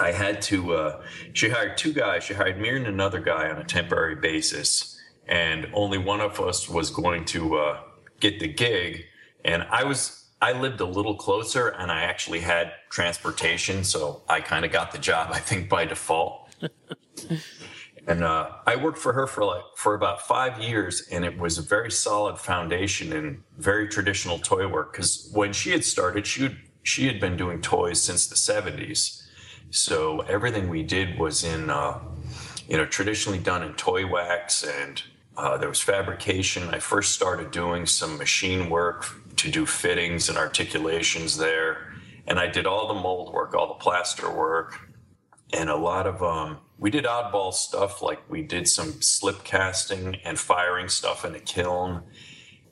I had to, uh, she hired two guys. She hired me and another guy on a temporary basis. And only one of us was going to uh, get the gig. And I was, I lived a little closer and I actually had transportation. So I kind of got the job, I think, by default. (laughs) And uh, I worked for her for like for about five years, and it was a very solid foundation in very traditional toy work. Because when she had started, she would, she had been doing toys since the '70s, so everything we did was in uh, you know traditionally done in toy wax, and uh, there was fabrication. I first started doing some machine work to do fittings and articulations there, and I did all the mold work, all the plaster work, and a lot of um, we did oddball stuff like we did some slip casting and firing stuff in a kiln.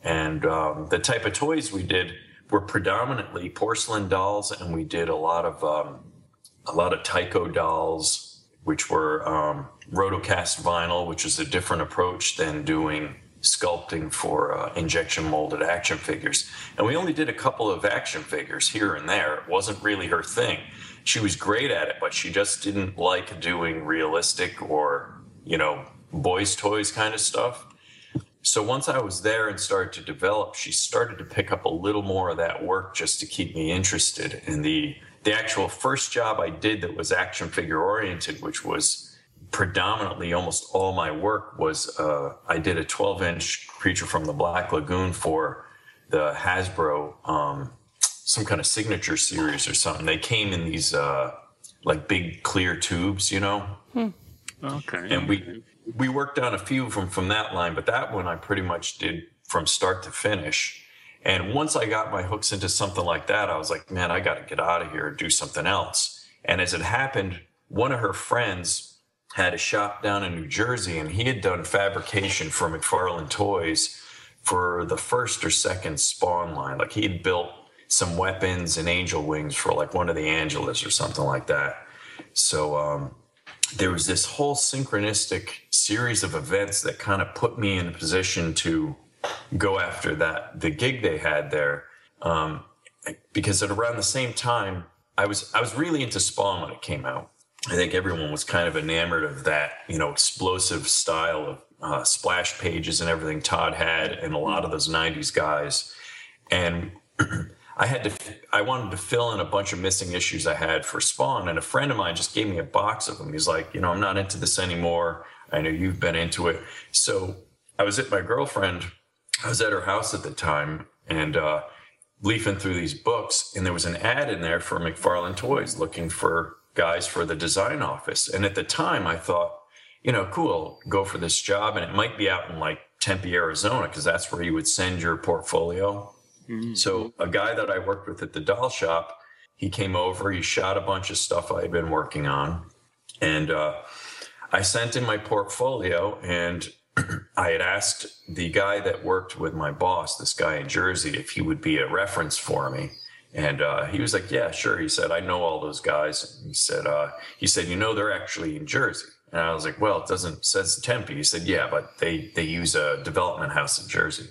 And um, the type of toys we did were predominantly porcelain dolls and we did a lot of um, a lot of tyco dolls which were um, rotocast vinyl which is a different approach than doing sculpting for uh, injection molded action figures. And we only did a couple of action figures here and there. It wasn't really her thing she was great at it, but she just didn't like doing realistic or, you know, boys' toys kind of stuff. So once I was there and started to develop, she started to pick up a little more of that work just to keep me interested. And the the actual first job I did that was action figure oriented, which was predominantly almost all my work was uh, I did a 12 inch creature from the Black Lagoon for the Hasbro um, some kind of signature series or something. They came in these uh, like big clear tubes, you know. Okay. And we we worked on a few from from that line, but that one I pretty much did from start to finish. And once I got my hooks into something like that, I was like, man, I got to get out of here and do something else. And as it happened, one of her friends had a shop down in New Jersey, and he had done fabrication for McFarlane Toys for the first or second Spawn line. Like he had built some weapons and angel wings for like one of the Angeles or something like that. So um, there was this whole synchronistic series of events that kind of put me in a position to go after that the gig they had there um, because at around the same time I was I was really into Spawn when it came out. I think everyone was kind of enamored of that you know explosive style of uh, splash pages and everything Todd had and a lot of those '90s guys. And (clears throat) I had to, I wanted to fill in a bunch of missing issues I had for Spawn, and a friend of mine just gave me a box of them. He's like, you know, I'm not into this anymore. I know you've been into it. So I was at my girlfriend, I was at her house at the time, and uh, leafing through these books, and there was an ad in there for McFarlane Toys looking for guys for the design office. And at the time, I thought, you know, cool, go for this job, and it might be out in like Tempe, Arizona, because that's where you would send your portfolio. So a guy that I worked with at the doll shop, he came over, he shot a bunch of stuff I had been working on, and uh, I sent in my portfolio, and (clears throat) I had asked the guy that worked with my boss, this guy in Jersey, if he would be a reference for me. And uh, he was like, "Yeah, sure." He said, "I know all those guys." He said, uh, "He said, you know, they're actually in Jersey." And I was like, "Well, it doesn't says Tempe." He said, "Yeah, but they they use a development house in Jersey."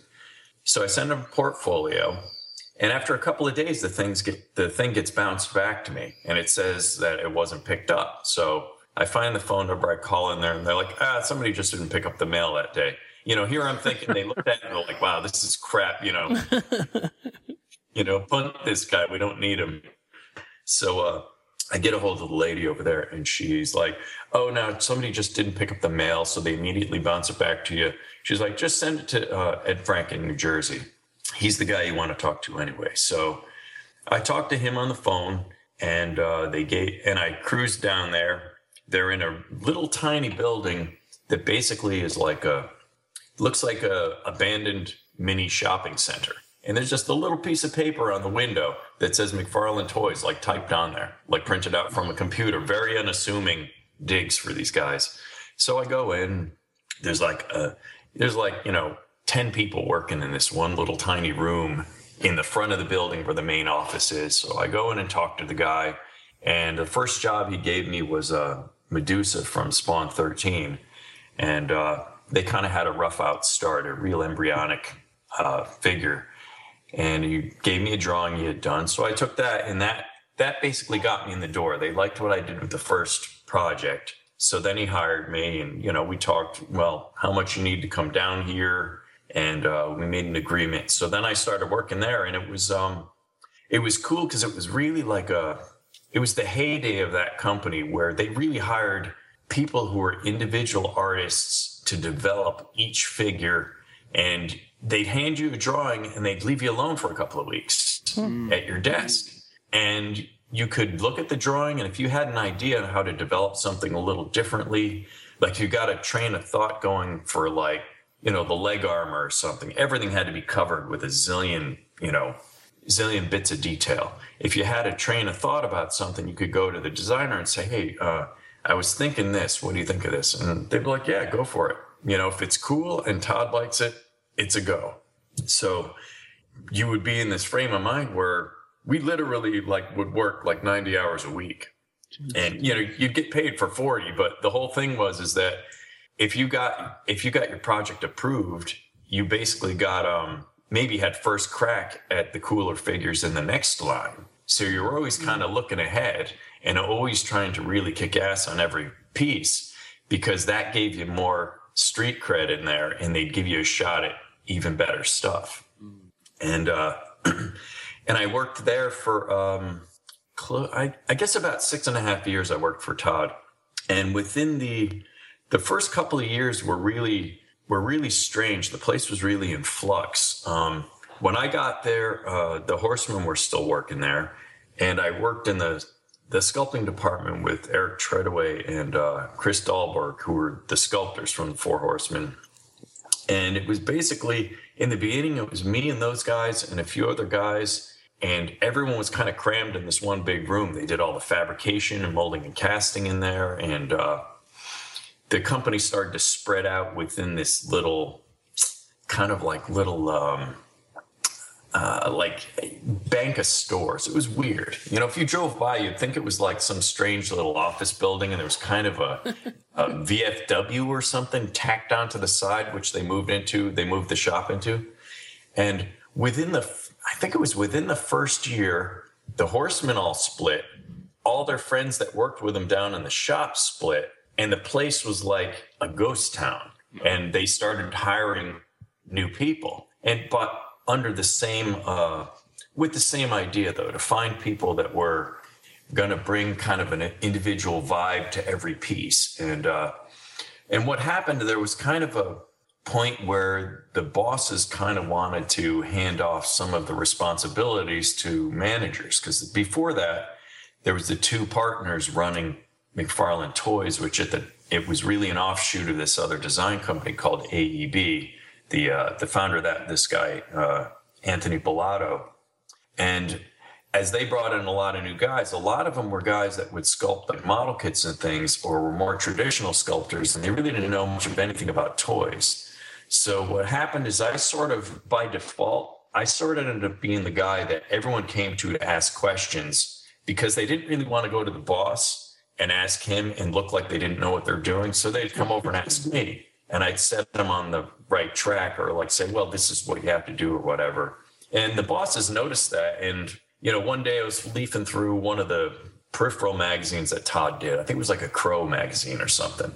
So I send them a portfolio, and after a couple of days, the things get the thing gets bounced back to me, and it says that it wasn't picked up. So I find the phone number, I call in there, and they're like, "Ah, somebody just didn't pick up the mail that day." You know, here I'm thinking they looked at it and they're like, "Wow, this is crap." You know, (laughs) you know, punt this guy. We don't need him. So uh, I get a hold of the lady over there, and she's like, "Oh, no, somebody just didn't pick up the mail, so they immediately bounce it back to you." She's like, "Just send it to uh, Ed Frank in New Jersey. He's the guy you want to talk to anyway." So I talked to him on the phone, and uh, they gave, and I cruised down there. They're in a little tiny building that basically is like a looks like a abandoned mini shopping center. And there's just a little piece of paper on the window that says McFarlane Toys, like typed on there, like printed out from a computer. Very unassuming digs for these guys. So I go in. There's like a, there's like you know ten people working in this one little tiny room in the front of the building where the main office is. So I go in and talk to the guy, and the first job he gave me was uh, Medusa from Spawn 13, and uh, they kind of had a rough out start, a real embryonic uh, figure and he gave me a drawing he had done. So I took that, and that that basically got me in the door. They liked what I did with the first project. So then he hired me, and you know we talked. Well, how much you need to come down here, and uh, we made an agreement. So then I started working there, and it was um, it was cool because it was really like a, it was the heyday of that company where they really hired people who were individual artists to develop each figure and they'd hand you a drawing and they'd leave you alone for a couple of weeks at your desk. And you could look at the drawing, and if you had an idea on how to develop something a little differently, like you got a train of thought going for like, you know, the leg armor or something, everything had to be covered with a zillion, you know, zillion bits of detail. If you had a train of thought about something, you could go to the designer and say, hey, uh, I was thinking this. What do you think of this? And they'd be like, yeah, go for it. You know, if it's cool and Todd likes it, it's a go. So you would be in this frame of mind where we literally like would work like 90 hours a week. And you know, you'd get paid for 40, but the whole thing was is that if you got if you got your project approved, you basically got um maybe had first crack at the cooler figures in the next line. So you're always kind of looking ahead and always trying to really kick ass on every piece because that gave you more street cred in there and they'd give you a shot at even better stuff. And uh (clears throat) and I worked there for um I, I guess about six and a half years I worked for Todd. And within the the first couple of years were really were really strange. The place was really in flux. Um, when I got there, uh, the horsemen were still working there, and I worked in the the sculpting department with Eric Treadaway and uh, Chris Dahlberg, who were the sculptors from the Four Horsemen. And it was basically in the beginning, it was me and those guys and a few other guys, and everyone was kind of crammed in this one big room. They did all the fabrication and molding and casting in there, and uh, the company started to spread out within this little, kind of like little. Um, uh, like bank of stores. It was weird. You know, if you drove by, you'd think it was like some strange little office building, and there was kind of a, a (laughs) VFW or something tacked onto the side, which they moved into. They moved the shop into, and within the, I think it was within the first year, the Horsemen all split. All their friends that worked with them down in the shop split, and the place was like a ghost town. And they started hiring new people, and but under the same uh, with the same idea though, to find people that were going to bring kind of an individual vibe to every piece. And uh, and what happened, there was kind of a point where the bosses kind of wanted to hand off some of the responsibilities to managers because before that there was the two partners running McFarlane Toys, which at the it was really an offshoot of this other design company called AEB. The uh, the founder of that this guy uh, Anthony Bellato, and as they brought in a lot of new guys, a lot of them were guys that would sculpt like model kits and things, or were more traditional sculptors, and they really didn't know much of anything about toys. So what happened is I sort of by default, I sort of ended up being the guy that everyone came to to ask questions because they didn't really want to go to the boss and ask him and look like they didn't know what they're doing. So they'd come over and ask me, and I'd set them on the right track, or like say, well, this is what you have to do, or whatever. And the bosses noticed that, and you know, one day I was leafing through one of the peripheral magazines that Todd did. I think it was like a Crow magazine or something.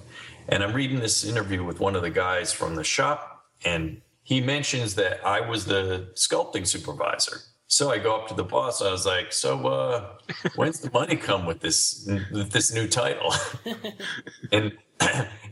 And I'm reading this interview with one of the guys from the shop, and he mentions that I was the sculpting supervisor. So I go up to the boss. I was like, "So, uh, (laughs) when's the money come with this with this new title?" (laughs) and (clears throat)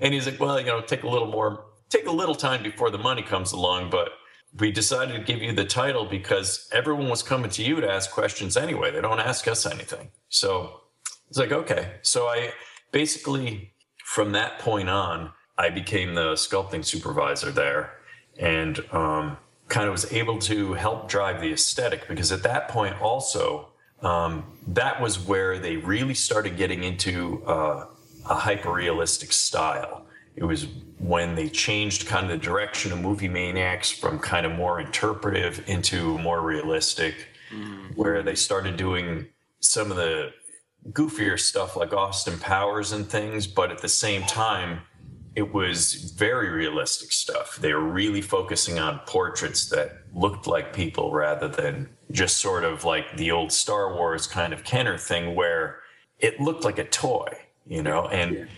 and he's like, "Well, you know, take a little more, take a little time before the money comes along, but we decided to give you the title because everyone was coming to you to ask questions anyway. They don't ask us anything. So it's like, okay. So I basically, from that point on, I became the sculpting supervisor there and um, kind of was able to help drive the aesthetic because at that point, also, um, that was where they really started getting into uh, a hyper realistic style. It was when they changed kind of the direction of movie maniacs from kind of more interpretive into more realistic, where they started doing some of the goofier stuff like Austin Powers and things, but at the same time, it was very realistic stuff. They were really focusing on portraits that looked like people rather than just sort of like the old Star Wars kind of Kenner thing where it looked like a toy, you know, and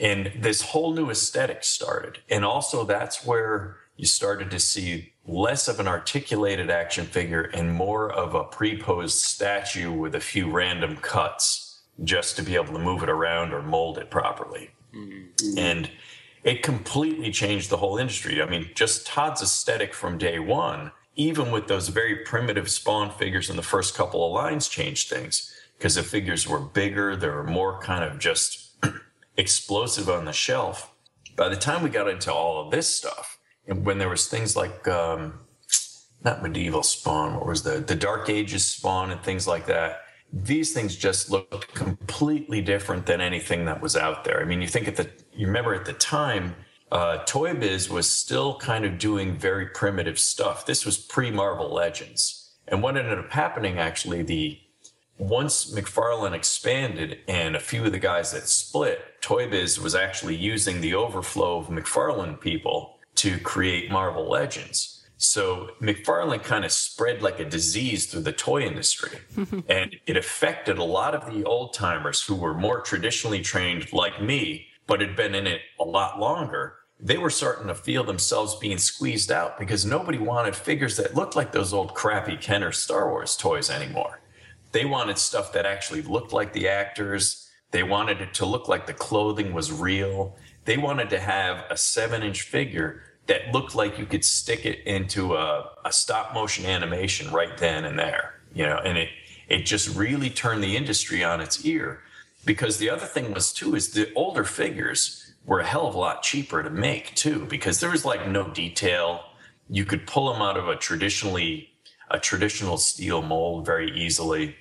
and this whole new aesthetic started. And also that's where you started to see less of an articulated action figure and more of a pre-posed statue with a few random cuts just to be able to move it around or mold it properly. Mm-hmm. And it completely changed the whole industry. I mean, just Todd's aesthetic from day one, even with those very primitive spawn figures in the first couple of lines, changed things because the figures were bigger. They were more kind of just (clears throat) explosive on the shelf. By the time we got into all of this stuff, and when there was things like um, not medieval spawn, what was the the Dark Ages spawn and things like that, these things just looked completely different than anything that was out there. I mean, you think at the you remember at the time, uh, Toy Biz was still kind of doing very primitive stuff. This was pre Marvel Legends, and what ended up happening actually the once McFarlane expanded and a few of the guys that split, Toy Biz was actually using the overflow of McFarlane people to create Marvel Legends. So McFarlane kind of spread like a disease through the toy industry. (laughs) and it affected a lot of the old timers who were more traditionally trained like me, but had been in it a lot longer. They were starting to feel themselves being squeezed out because nobody wanted figures that looked like those old crappy Kenner Star Wars toys anymore they wanted stuff that actually looked like the actors. They wanted it to look like the clothing was real. They wanted to have a seven inch figure that looked like you could stick it into a, a stop motion animation right then and there, you know, and it, it just really turned the industry on its ear. Because the other thing was too, is the older figures were a hell of a lot cheaper to make too, because there was like no detail. You could pull them out of a traditionally a traditional steel mold very easily.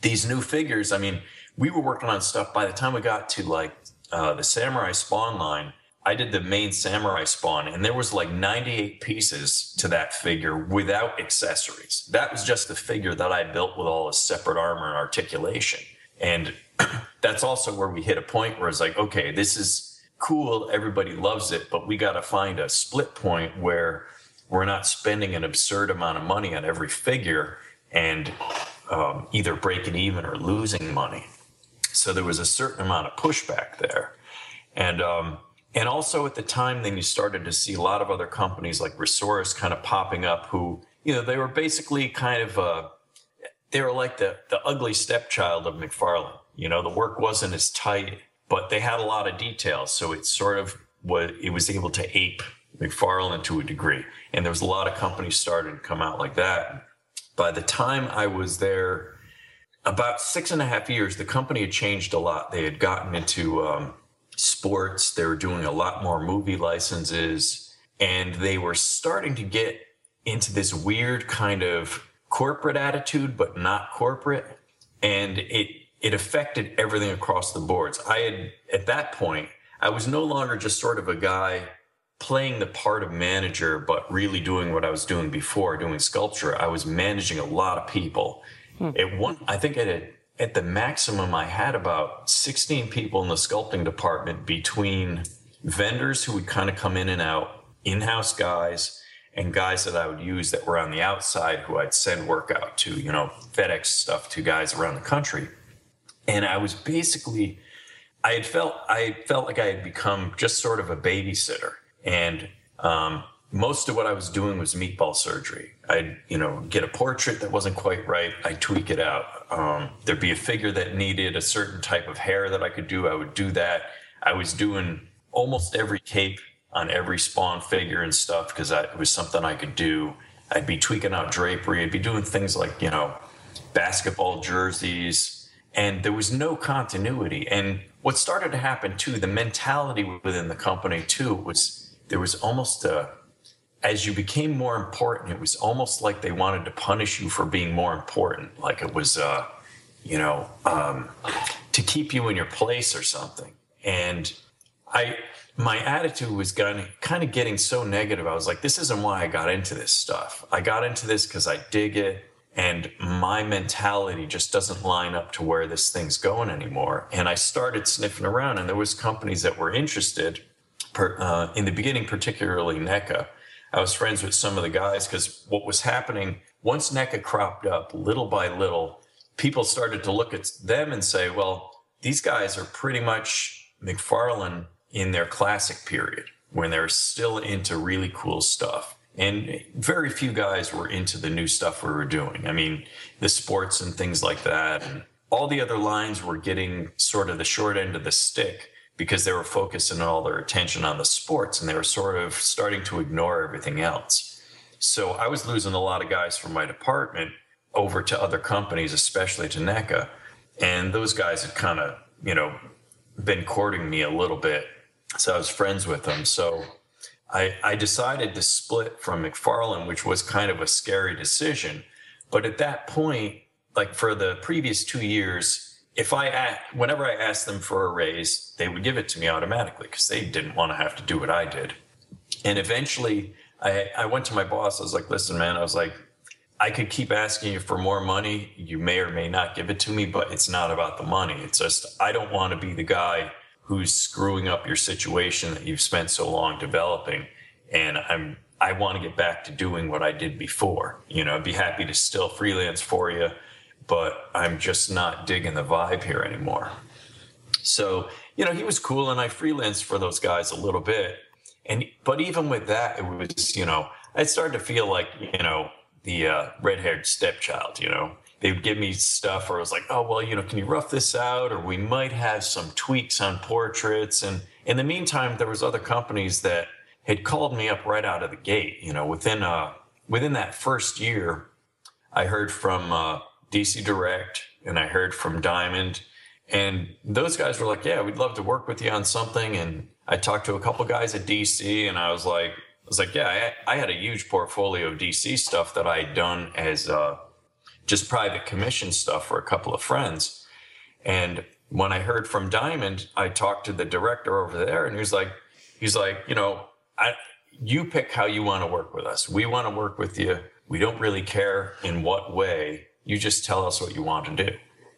These new figures, I mean, we were working on stuff by the time we got to like uh, the Samurai Spawn line. I did the main Samurai Spawn, and there was like 98 pieces to that figure without accessories. That was just the figure that I built with all the separate armor and articulation. And (clears throat) that's also where we hit a point where it's like, okay, this is cool. Everybody loves it, but we got to find a split point where we're not spending an absurd amount of money on every figure and um, either breaking even or losing money. So there was a certain amount of pushback there, and um, and also at the time, then you started to see a lot of other companies like ReSaurus kind of popping up, who you know they were basically kind of uh, they were like the the ugly stepchild of McFarlane. You know, the work wasn't as tight, but they had a lot of details, so it sort of was it was able to ape McFarlane to a degree. And there was a lot of companies starting to come out like that. By the time I was there, about six and a half years, the company had changed a lot. They had gotten into um, sports. They were doing a lot more movie licenses, and they were starting to get into this weird kind of corporate attitude, but not corporate. And it it affected everything across the boards. I had at that point, I was no longer just sort of a guy playing the part of manager, but really doing what I was doing before, doing sculpture. I was managing a lot of people. Hmm. At one, I think at a, at the maximum, I had about 16 people in the sculpting department between vendors who would kind of come in and out, in-house guys, and guys that I would use that were on the outside who I'd send work out to, you know, FedEx stuff to guys around the country. And I was basically, I had felt, I felt like I had become just sort of a babysitter. And um, most of what I was doing was meatball surgery. I'd, you know, get a portrait that wasn't quite right. I'd tweak it out. Um, there'd be a figure that needed a certain type of hair that I could do. I would do that. I was doing almost every cape on every spawn figure and stuff because it was something I could do. I'd be tweaking out drapery. I'd be doing things like, you know, basketball jerseys. And there was no continuity. And what started to happen too, the mentality within the company too, was there was almost a, as you became more important, it was almost like they wanted to punish you for being more important. Like it was, uh, you know, um, to keep you in your place or something. And I, my attitude was of, kind of getting so negative. I was like, this isn't why I got into this stuff. I got into this because I dig it. And my mentality just doesn't line up to where this thing's going anymore. And I started sniffing around, and there was companies that were interested. Per, uh, in the beginning, particularly NECA, I was friends with some of the guys because what was happening once NECA cropped up, little by little, people started to look at them and say, "Well, these guys are pretty much McFarlane in their classic period when they're still into really cool stuff." And very few guys were into the new stuff we were doing. I mean, the sports and things like that. And all the other lines were getting sort of the short end of the stick because they were focusing all their attention on the sports and they were sort of starting to ignore everything else. So I was losing a lot of guys from my department over to other companies, especially to NECA. And those guys had kind of, you know, been courting me a little bit. So I was friends with them. So I, I decided to split from McFarlane, which was kind of a scary decision. But at that point, like for the previous two years, if I whenever I asked them for a raise, they would give it to me automatically because they didn't want to have to do what I did. And eventually, I, I went to my boss. I was like, "Listen, man," I was like, "I could keep asking you for more money. You may or may not give it to me, but it's not about the money. It's just I don't want to be the guy who's screwing up your situation that you've spent so long developing. And I'm I want to get back to doing what I did before. You know, I'd be happy to still freelance for you, but I'm just not digging the vibe here anymore. So, you know, he was cool and I freelanced for those guys a little bit. And but even with that, it was, you know, I started to feel like, you know, the uh, red-haired stepchild, you know. They would give me stuff where I was like, oh well, you know, can you rough this out? Or we might have some tweaks on portraits. And in the meantime, there was other companies that had called me up right out of the gate. You know, within uh within that first year, I heard from uh, DC Direct and I heard from Diamond, and those guys were like, "Yeah, we'd love to work with you on something." And I talked to a couple guys at DC, and I was like, "I was like, yeah, I, I had a huge portfolio of DC stuff that I had done as uh, just private commission stuff for a couple of friends." And when I heard from Diamond, I talked to the director over there, and he was like, "He's like, you know." I, you pick how you want to work with us. We want to work with you. We don't really care in what way. You just tell us what you want to do.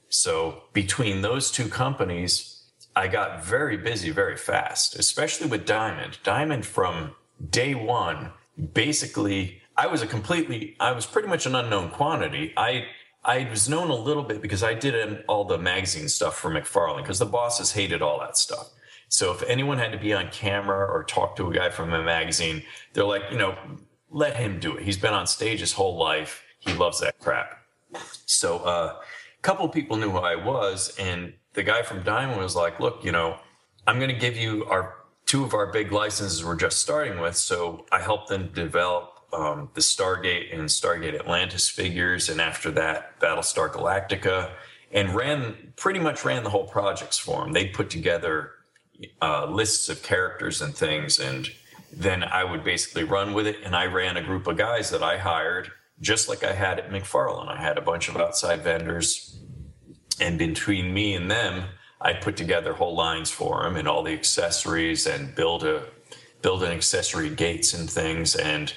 So between those two companies, I got very busy very fast, especially with Diamond. Diamond from day one, basically, I was a completely, I was pretty much an unknown quantity. I, I was known a little bit because I did all the magazine stuff for McFarlane because the bosses hated all that stuff. So if anyone had to be on camera or talk to a guy from a magazine, they're like, you know, let him do it. He's been on stage his whole life. He loves that crap. So uh, a couple people knew who I was, and the guy from Diamond was like, "Look, you know, I'm going to give you our two of our big licenses we're just starting with." So I helped them develop um, the Stargate and Stargate Atlantis figures, and after that, Battlestar Galactica, and ran pretty much ran the whole projects for them. They put together uh, lists of characters and things, and then I would basically run with it. And I ran a group of guys that I hired, just like I had at McFarlane. I had a bunch of outside vendors, and between me and them, I put together whole lines for them and all the accessories and build a build an accessory gates and things and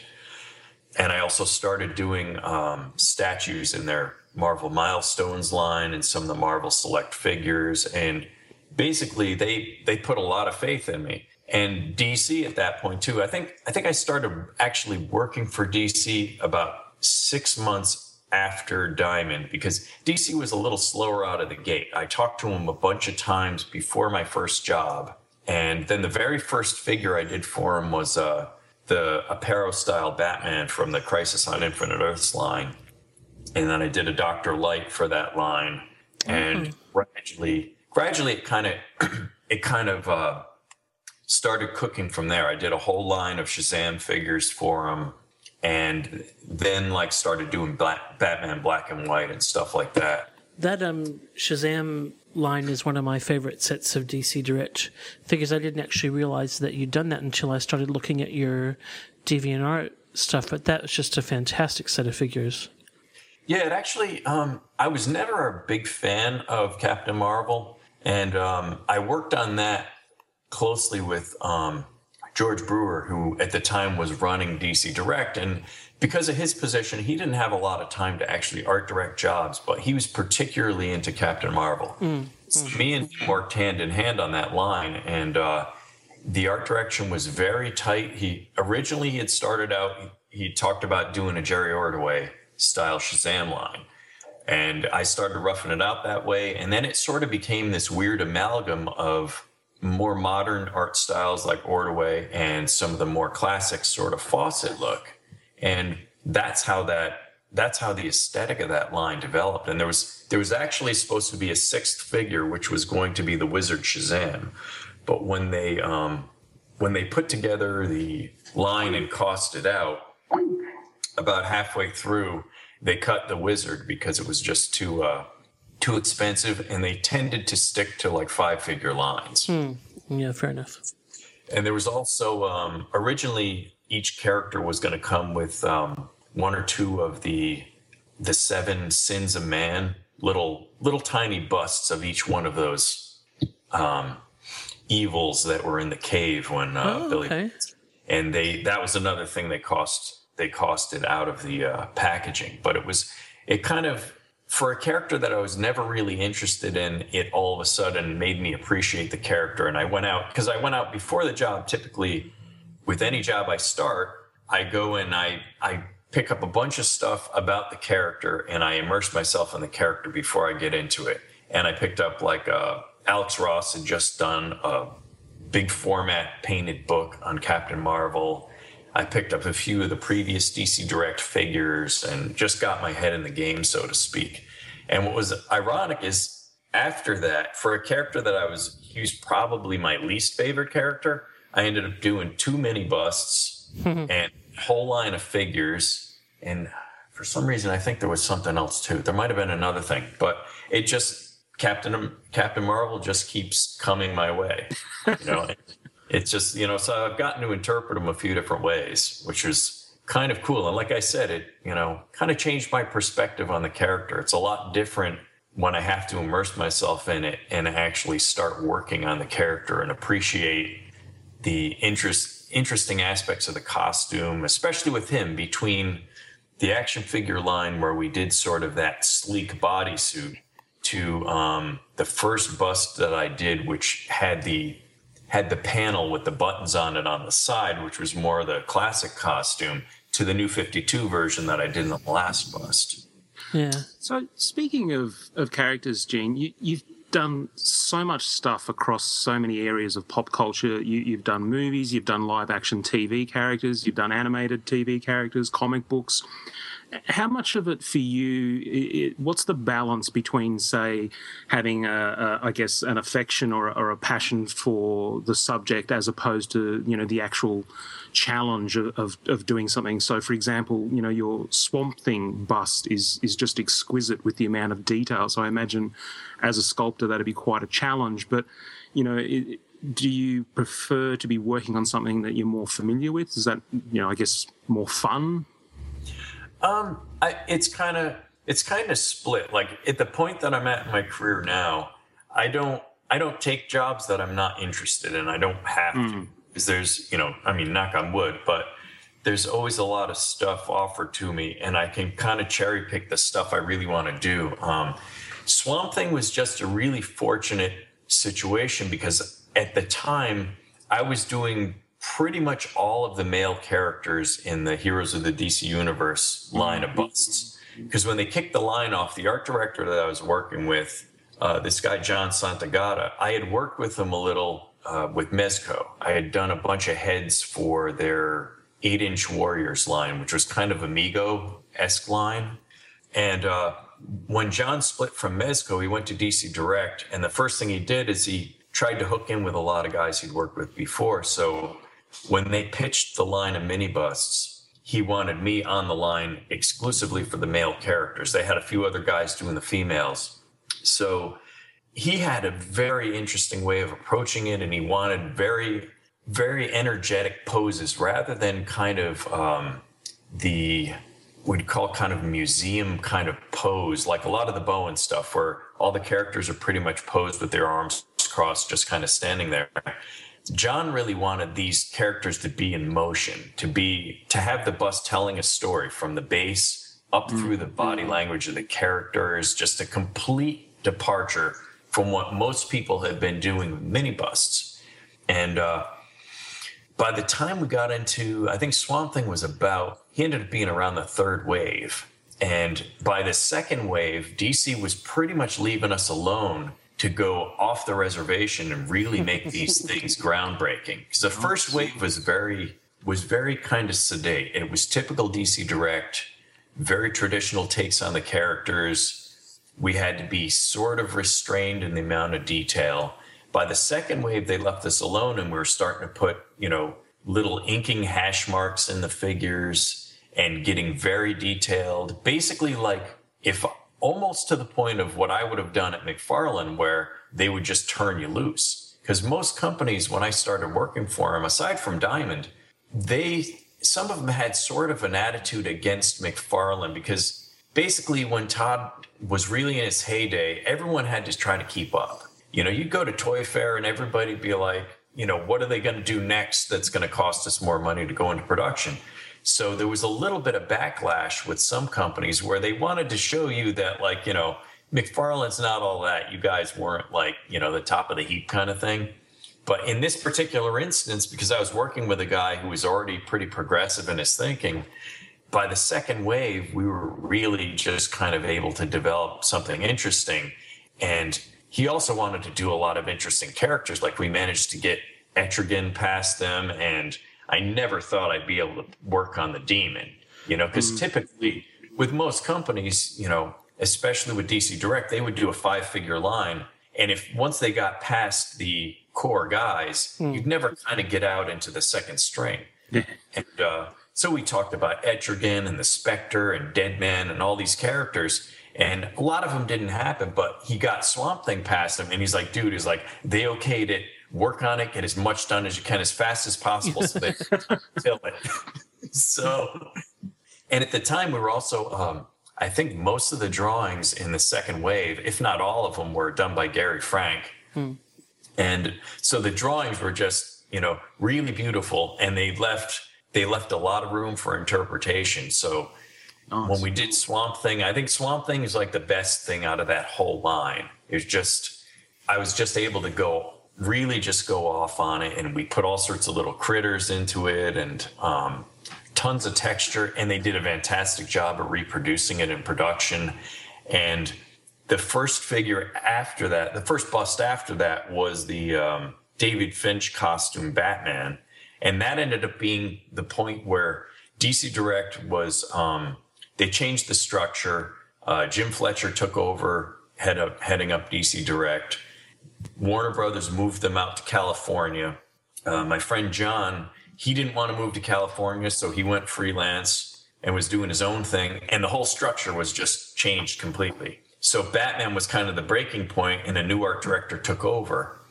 and I also started doing um, statues in their Marvel Milestones line and some of the Marvel Select figures, and basically they they put a lot of faith in me. And DC at that point too. I think I think I started actually working for DC about six months after Diamond because DC was a little slower out of the gate. I talked to him a bunch of times before my first job, and then the very first figure I did for him was uh, the Aparo style Batman from the Crisis on Infinite Earths line. And then I did a Doctor Light for that line. And gradually, gradually it kind of, (clears throat) it kind of uh, started cooking from there. I did a whole line of Shazam figures for him. And then like started doing black, Batman black and white and stuff like that. That um Shazam line is one of my favorite sets of DC Direct figures. I didn't actually realize that you'd done that until I started looking at your DeviantArt stuff, but that was just a fantastic set of figures. Yeah, it actually, um, I was never a big fan of Captain Marvel, and um, I worked on that closely with um, George Brewer, who at the time was running DC Direct. And because of his position, he didn't have a lot of time to actually art direct jobs, but he was particularly into Captain Marvel. So me and him worked hand in hand on that line, and uh, the art direction was very tight. He originally he had started out, he, he talked about doing a Jerry Ordway style Shazam line. And I started roughing it out that way. And then it sort of became this weird amalgam of more modern art styles like Ordway and some of the more classic sort of Fawcett look. And that's how that that's how the aesthetic of that line developed. And there was there was actually supposed to be a sixth figure, which was going to be the Wizard Shazam. But when they um, when they put together the line and cost it out, about halfway through, they cut the Wizard because it was just too uh, too expensive, and they tended to stick to like five figure lines. Hmm. Yeah, fair enough. And there was also um, originally each character was going to come with um, one or two of the the seven sins of man, little little tiny busts of each one of those um, evils that were in the cave when uh, Oh, Billy. okay. And they that was another thing they cost they costed out of the uh, packaging, but it was it kind of for a character that I was never really interested in, it all of a sudden made me appreciate the character. And I went out because I went out before the job. Typically, with any job I start, I go and I I pick up a bunch of stuff about the character and I immerse myself in the character before I get into it. And I picked up like uh, Alex Ross had just done a big format painted book on Captain Marvel. I picked up a few of the previous DC Direct figures and just got my head in the game, so to speak. And what was ironic is after that, for a character that I was, he was probably my least favorite character, I ended up doing too many busts (laughs) and a whole line of figures. And for some reason, I think there was something else too. There might have been another thing, but it just, Captain, Captain Marvel just keeps coming my way. You know, (laughs) it's just you know so i've gotten to interpret them a few different ways which is kind of cool and like i said it you know kind of changed my perspective on the character it's a lot different when i have to immerse myself in it and actually start working on the character and appreciate the interest interesting aspects of the costume especially with him between the action figure line where we did sort of that sleek bodysuit to um, the first bust that i did which had the had the panel with the buttons on it on the side, which was more the classic costume, to the new 52 version that I did in the last bust. Yeah. So speaking of, of characters, Gene, you, you've done so much stuff across so many areas of pop culture. You, you've done movies, you've done live action TV characters, you've done animated TV characters, comic books. How much of it for you? It, what's the balance between, say, having a, a I guess, an affection or, or a passion for the subject, as opposed to you know the actual challenge of, of, of doing something. So, for example, you know your Swamp Thing bust is is just exquisite with the amount of detail. So I imagine, as a sculptor, that'd be quite a challenge. But you know. It, do you prefer to be working on something that you're more familiar with? Is that, you know, I guess more fun? Um, I, it's kind of it's kind of split. Like at the point that I'm at in my career now, I don't I don't take jobs that I'm not interested in. I don't have to because there's you know I mean knock on wood, but there's always a lot of stuff offered to me, and I can kind of cherry pick the stuff I really want to do. Um, Swamp Thing was just a really fortunate situation because at the time I was doing pretty much all of the male characters in the Heroes of the DC Universe line of busts. Because when they kicked the line off, the art director that I was working with, uh, this guy John Santagata, I had worked with him a little uh, with Mezco. I had done a bunch of heads for their eight inch Warriors line, which was kind of a Mego esque line. And uh, when John split from Mezco, he went to DC Direct. And the first thing he did is he tried to hook in with a lot of guys he'd worked with before. So when they pitched the line of mini busts, he wanted me on the line exclusively for the male characters. They had a few other guys doing the females. So he had a very interesting way of approaching it, and he wanted very, very energetic poses rather than kind of um, the we'd call kind of museum kind of pose, like a lot of the Bowen stuff, where all the characters are pretty much posed with their arms crossed, just kind of standing there. John really wanted these characters to be in motion, to be to have the bus telling a story from the base up through the body language of the characters, just a complete departure from what most people have been doing with mini busts. And uh, by the time we got into, I think Swamp Thing was about, he ended up being around the third wave. And by the second wave, DC was pretty much leaving us alone to go off the reservation and really make these (laughs) things groundbreaking. Because the first wave was very was very kind of sedate. It was typical DC Direct, very traditional takes on the characters. We had to be sort of restrained in the amount of detail. By the second wave, they left us alone and we were starting to put, you know, little inking hash marks in the figures and getting very detailed. Basically, like if almost to the point of what I would have done at McFarlane, where they would just turn you loose. Because most companies, when I started working for them, aside from Diamond, they some of them had sort of an attitude against McFarlane because basically when Todd was really in his heyday, everyone had to try to keep up. You know, you'd go to Toy Fair and everybody'd be like, you know, what are they going to do next that's going to cost us more money to go into production? So there was a little bit of backlash with some companies where they wanted to show you that, like, you know, McFarlane's not all that. You guys weren't like, you know, the top of the heap kind of thing. But in this particular instance, because I was working with a guy who was already pretty progressive in his thinking, by the second wave, we were really just kind of able to develop something interesting. And he also wanted to do a lot of interesting characters. Like we managed to get Etrigan past them, and I never thought I'd be able to work on the demon, you know, because typically with most companies, you know, especially with DC Direct, they would do a five figure line. And if once they got past the core guys, you'd never kind of get out into the second string. and uh, so we talked about Etrigan and the Spectre and Deadman and all these characters. And a lot of them didn't happen, but he got Swamp Thing past him. And he's like, dude, he's like, they okayed it. Work on it. Get as much done as you can as fast as possible so they (laughs) kill it. so, and at the time, we were also, um, I think most of the drawings in the second wave, if not all of them, were done by Gary Frank. And so the drawings were just, you know, really beautiful and they left they left a lot of room for interpretation. So when we did Swamp Thing, I think Swamp Thing is like the best thing out of that whole line. It was just I was just able to go really just go off on it and we put all sorts of little critters into it and um, tons of texture and they did a fantastic job of reproducing it in production and the first figure after that the first bust after that was the um, david finch costume batman and that ended up being the point where dc direct was um, they changed the structure. Uh, Jim Fletcher took over, head up, heading up DC Direct. Warner Brothers moved them out to California. Uh, my friend John, he didn't want to move to California, so he went freelance and was doing his own thing. And the whole structure was just changed completely. So Batman was kind of the breaking point, and a new art director took over,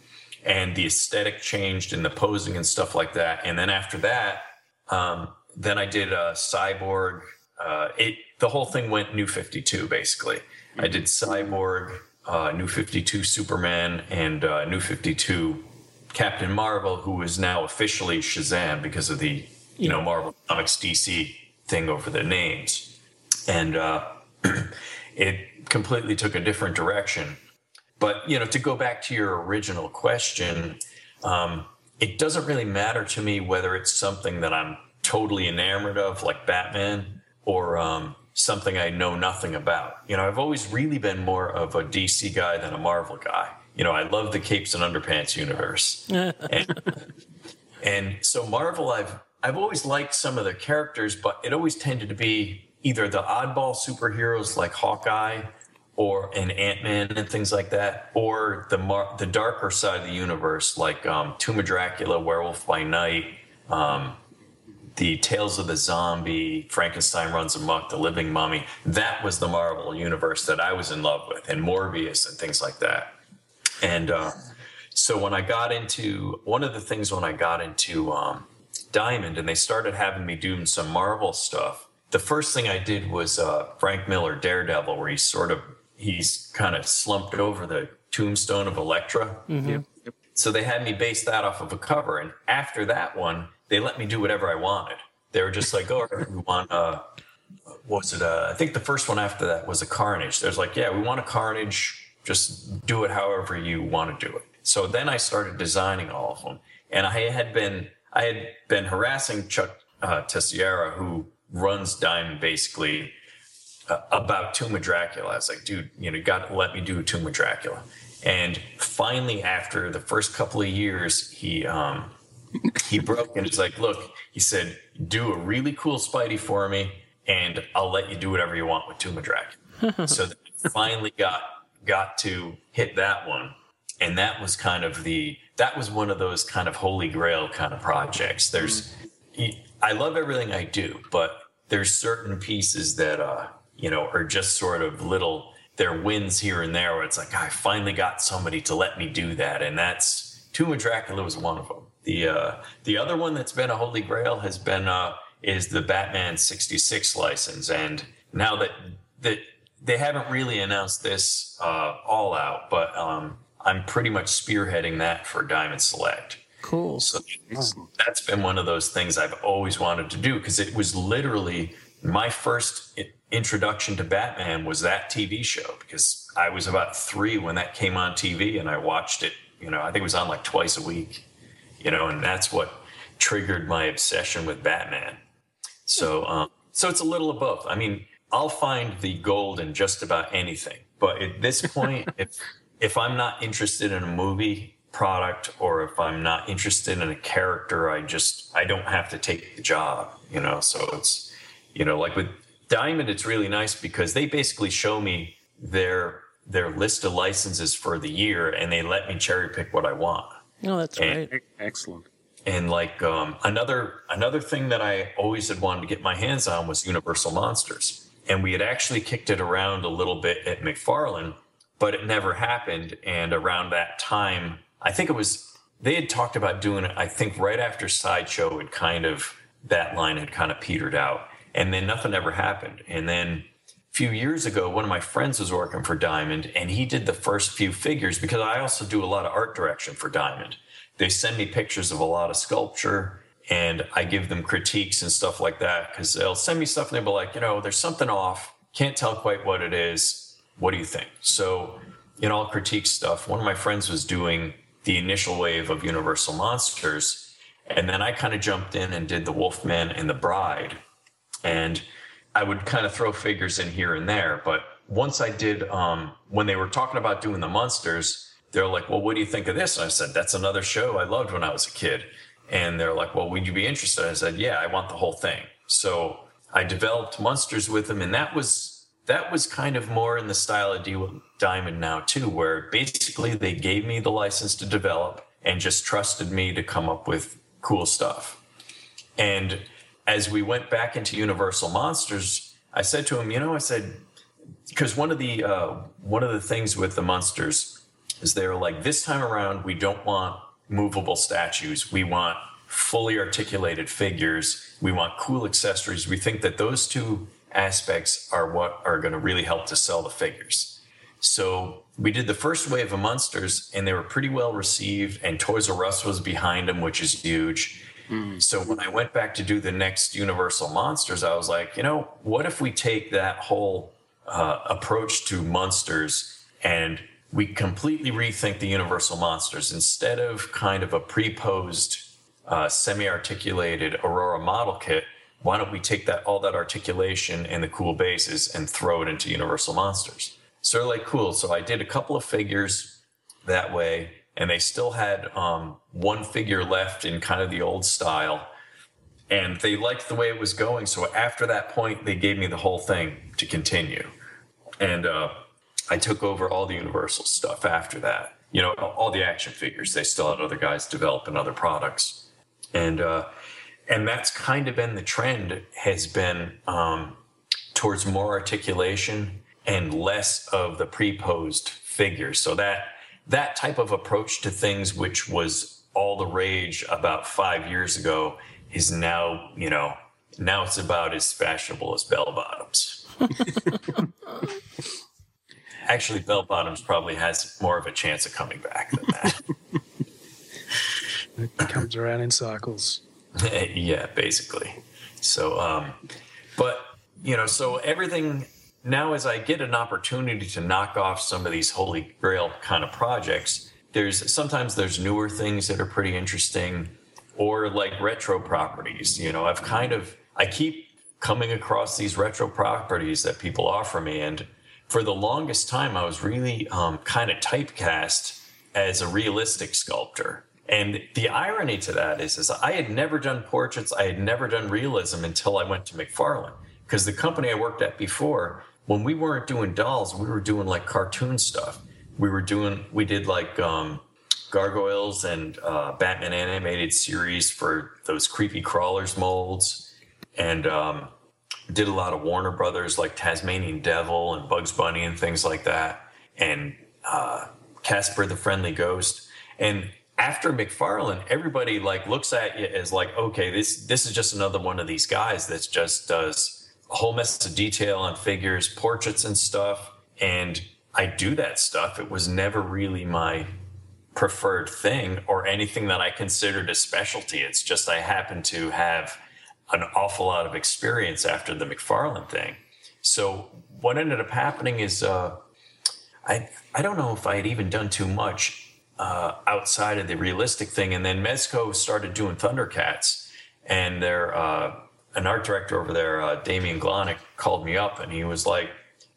and the aesthetic changed and the posing and stuff like that. And then after that, um, then I did uh, Cyborg. Uh, it the whole thing went New Fifty Two basically. I did Cyborg, uh, New Fifty Two Superman, and uh, New Fifty Two Captain Marvel, who is now officially Shazam because of the you know Marvel Comics DC thing over the names, and uh, (clears throat) it completely took a different direction. But you know, to go back to your original question, um, it doesn't really matter to me whether it's something that I'm totally enamored of, like Batman, or um, something I know nothing about. You know, I've always really been more of a DC guy than a Marvel guy. You know, I love the capes and underpants universe, (laughs) and, and so Marvel, I've I've always liked some of the characters, but it always tended to be either the oddball superheroes like Hawkeye or an Ant Man and things like that, or the mar- the darker side of the universe like um, Tomb of Dracula, Werewolf by Night, um, the Tales of the Zombie, Frankenstein Runs Amok, The Living Mummy. That was the Marvel universe that I was in love with, and Morbius and things like that. And uh, so when I got into one of the things when I got into um, Diamond and they started having me doing some Marvel stuff, the first thing I did was uh, Frank Miller Daredevil, where he's sort of he's kind of slumped over the tombstone of Elektra. Mhm. So they had me base that off of a cover, and after that one, they let me do whatever I wanted. They were just like, "Oh, (laughs) we want a, what was it? Uh, I think the first one after that was a Carnage." There's like, "Yeah, we want a Carnage. Just do it however you want to do it." So then I started designing all of them, and I had been I had been harassing Chuck uh, Terceira, who runs Diamond, basically uh, about Tomb of Dracula. I was like, dude, you know, got to let me do a Tomb of Dracula. And finally, after the first couple of years, he um, he broke and he's like, look, he said, do a really cool Spidey for me, and I'll let you do whatever you want with Tomb of Dracula. (laughs) so finally got got to hit that one, and that was kind of the that was one of those kind of holy grail kind of projects. There's I love everything I do, but there's certain pieces that uh you know are just sort of little they're wins here and there where it's like I finally got somebody to let me do that, and that's Tomb of Dracula was one of them. The uh, the other one that's been a holy grail has been uh, is the Batman '66 license, and now that that they haven't really announced this uh, all out, but um, I'm pretty much spearheading that for Diamond Select. Cool. So that's been one of those things I've always wanted to do because it was literally my first introduction to Batman was that TV show because I was about three when that came on TV and I watched it. You know, I think it was on like twice a week. You know, and that's what triggered my obsession with Batman. So, um, so it's a little of both. I mean, I'll find the gold in just about anything, but at this point, (laughs) if if I'm not interested in a movie product or if I'm not interested in a character, I just I don't have to take the job, you know. So it's you know, like with Diamond, it's really nice because they basically show me their their list of licenses for the year and they let me cherry pick what I want. No, that's And- right. Excellent. And like um, another another thing that I always had wanted to get my hands on was Universal Monsters, and we had actually kicked it around a little bit at McFarlane, but it never happened. And around that time, I think it was they had talked about doing it. I think right after Sideshow had kind of that line had kind of petered out, and then nothing ever happened. And then a few years ago, one of my friends was working for Diamond, and he did the first few figures because I also do a lot of art direction for Diamond. They send me pictures of a lot of sculpture, and I give them critiques and stuff like that because they'll send me stuff and they'll be like, you know, there's something off. Can't tell quite what it is. What do you think? So, know, I'll critique stuff. One of my friends was doing the initial wave of Universal Monsters, and then I kind of jumped in and did the Wolfman and the Bride and I would kind of throw figures in here and there. But once I did, um, when they were talking about doing the monsters, they're like, "Well, what do you think of this?" And I said, "That's another show I loved when I was a kid." And they're like, "Well, would you be interested?" I said, "Yeah, I want the whole thing." So I developed monsters with them, and that was that was kind of more in the style of D Diamond now too, where basically they gave me the license to develop and just trusted me to come up with cool stuff. And as we went back into Universal Monsters, I said to him, you know, I said, because one of the uh, one of the things with the monsters is they're like this time around we don't want movable statues. We want fully articulated figures. We want cool accessories. We think that those two aspects are what are going to really help to sell the figures. So we did the first wave of monsters and they were pretty well received and Toys R Us was behind them, which is huge. So when I went back to do the next Universal Monsters, I was like, you know, what if we take that whole uh, approach to monsters and we completely rethink the Universal Monsters instead of kind of a pre-posed, uh, semi-articulated Aurora model kit. Why don't we take that all that articulation and the cool bases and throw it into Universal Monsters? So like, cool. So I did a couple of figures that way, and they still had um, one figure left in kind of the old style. And they liked the way it was going. So after that point, they gave me the whole thing to continue. And uh, I took over all the Universal stuff after that. You know, all the action figures. They still had other guys developing other products. And uh, and that's kind of been the trend has been um, towards more articulation and less of the pre-posed figures. So that that type of approach to things, which was all the rage about five years ago, is now you know now it's about as fashionable as bell bottoms. (laughs) Actually, bell bottoms probably has more of a chance of coming back than that. (laughs) It comes around in cycles. (laughs) yeah, basically. So, um, but you know, so everything now as I get an opportunity to knock off some of these holy grail kind of projects, there's sometimes there's newer things that are pretty interesting, or like retro properties. You know, I've kind of I keep coming across these retro properties that people offer me, and for the longest time, I was really um, kind of typecast as a realistic sculptor. And the irony to that is, is I had never done portraits, I had never done realism until I went to McFarlane. Because the company I worked at before, when we weren't doing dolls, we were doing like cartoon stuff. We were doing, we did like um, gargoyles and uh, Batman animated series for those creepy crawlers molds, and um, did a lot of Warner Brothers like Tasmanian Devil and Bugs Bunny and things like that, and uh, Casper the Friendly Ghost. And after McFarlane, everybody like looks at you as like, okay, this this is just another one of these guys that just does whole mess of detail on figures, portraits and stuff. And I do that stuff. It was never really my preferred thing or anything that I considered a specialty. It's just I happen to have an awful lot of experience after the McFarlane thing. So what ended up happening is uh, I I don't know if I had even done too much uh, outside of the realistic thing, and then Mezco started doing Thundercats, and their uh, an art director over there, uh, Damian Glonick, called me up, and he was like,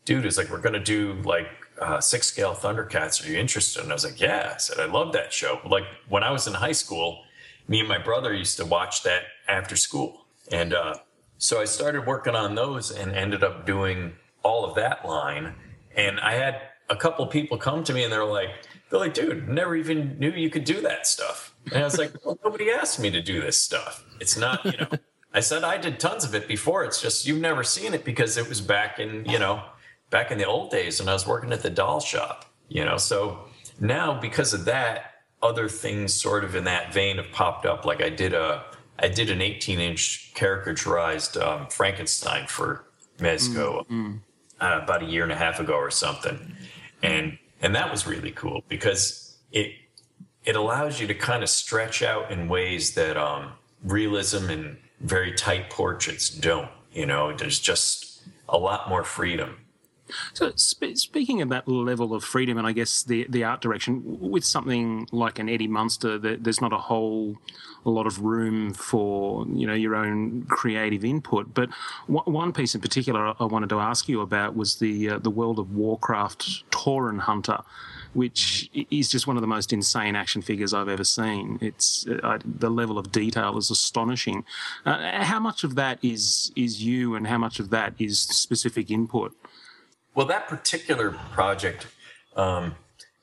"Dude, it's like we're gonna do like." Uh, six scale Thundercats. Are you interested? And I was like, Yeah. I said, I love that show. Like when I was in high school, me and my brother used to watch that after school. And uh, so I started working on those and ended up doing all of that line. And I had a couple people come to me and they're like, they're like, dude, never even knew you could do that stuff. And I was like, well, nobody asked me to do this stuff. It's not, you know, I said I did tons of it before. It's just you've never seen it because it was back in, you know, back in the old days when I was working at the doll shop, you know. So now because of that, other things sort of in that vein have popped up. Like I did a I did an 18 inch caricaturized um, Frankenstein for Mezco uh, about a year and a half ago or something, and and that was really cool because it it allows you to kind of stretch out in ways that um, realism and very tight portraits don't. You know, there's just a lot more freedom. So, sp- speaking of that level of freedom, and I guess the the art direction with something like an Eddie Munster, there, there's not a whole a lot of room for you know your own creative input. But one one piece in particular I wanted to ask you about was the uh, the world of Warcraft Tauren Hunter. Which is just one of the most insane action figures I've ever seen. It's uh, I, the level of detail is astonishing. Uh, how much of that is is you, and how much of that is specific input? Well, that particular project, um,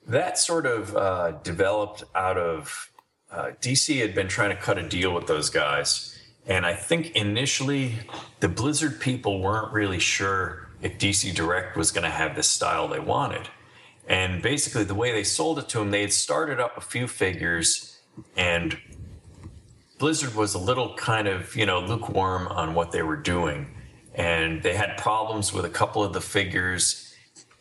that sort of uh, developed out of uh, DC had been trying to cut a deal with those guys. And I think initially the Blizzard people weren't really sure if DC Direct was going to have the style they wanted. And basically, the way they sold it to them, they had started up a few figures, and Blizzard was a little kind of, you know, lukewarm on what they were doing. And they had problems with a couple of the figures.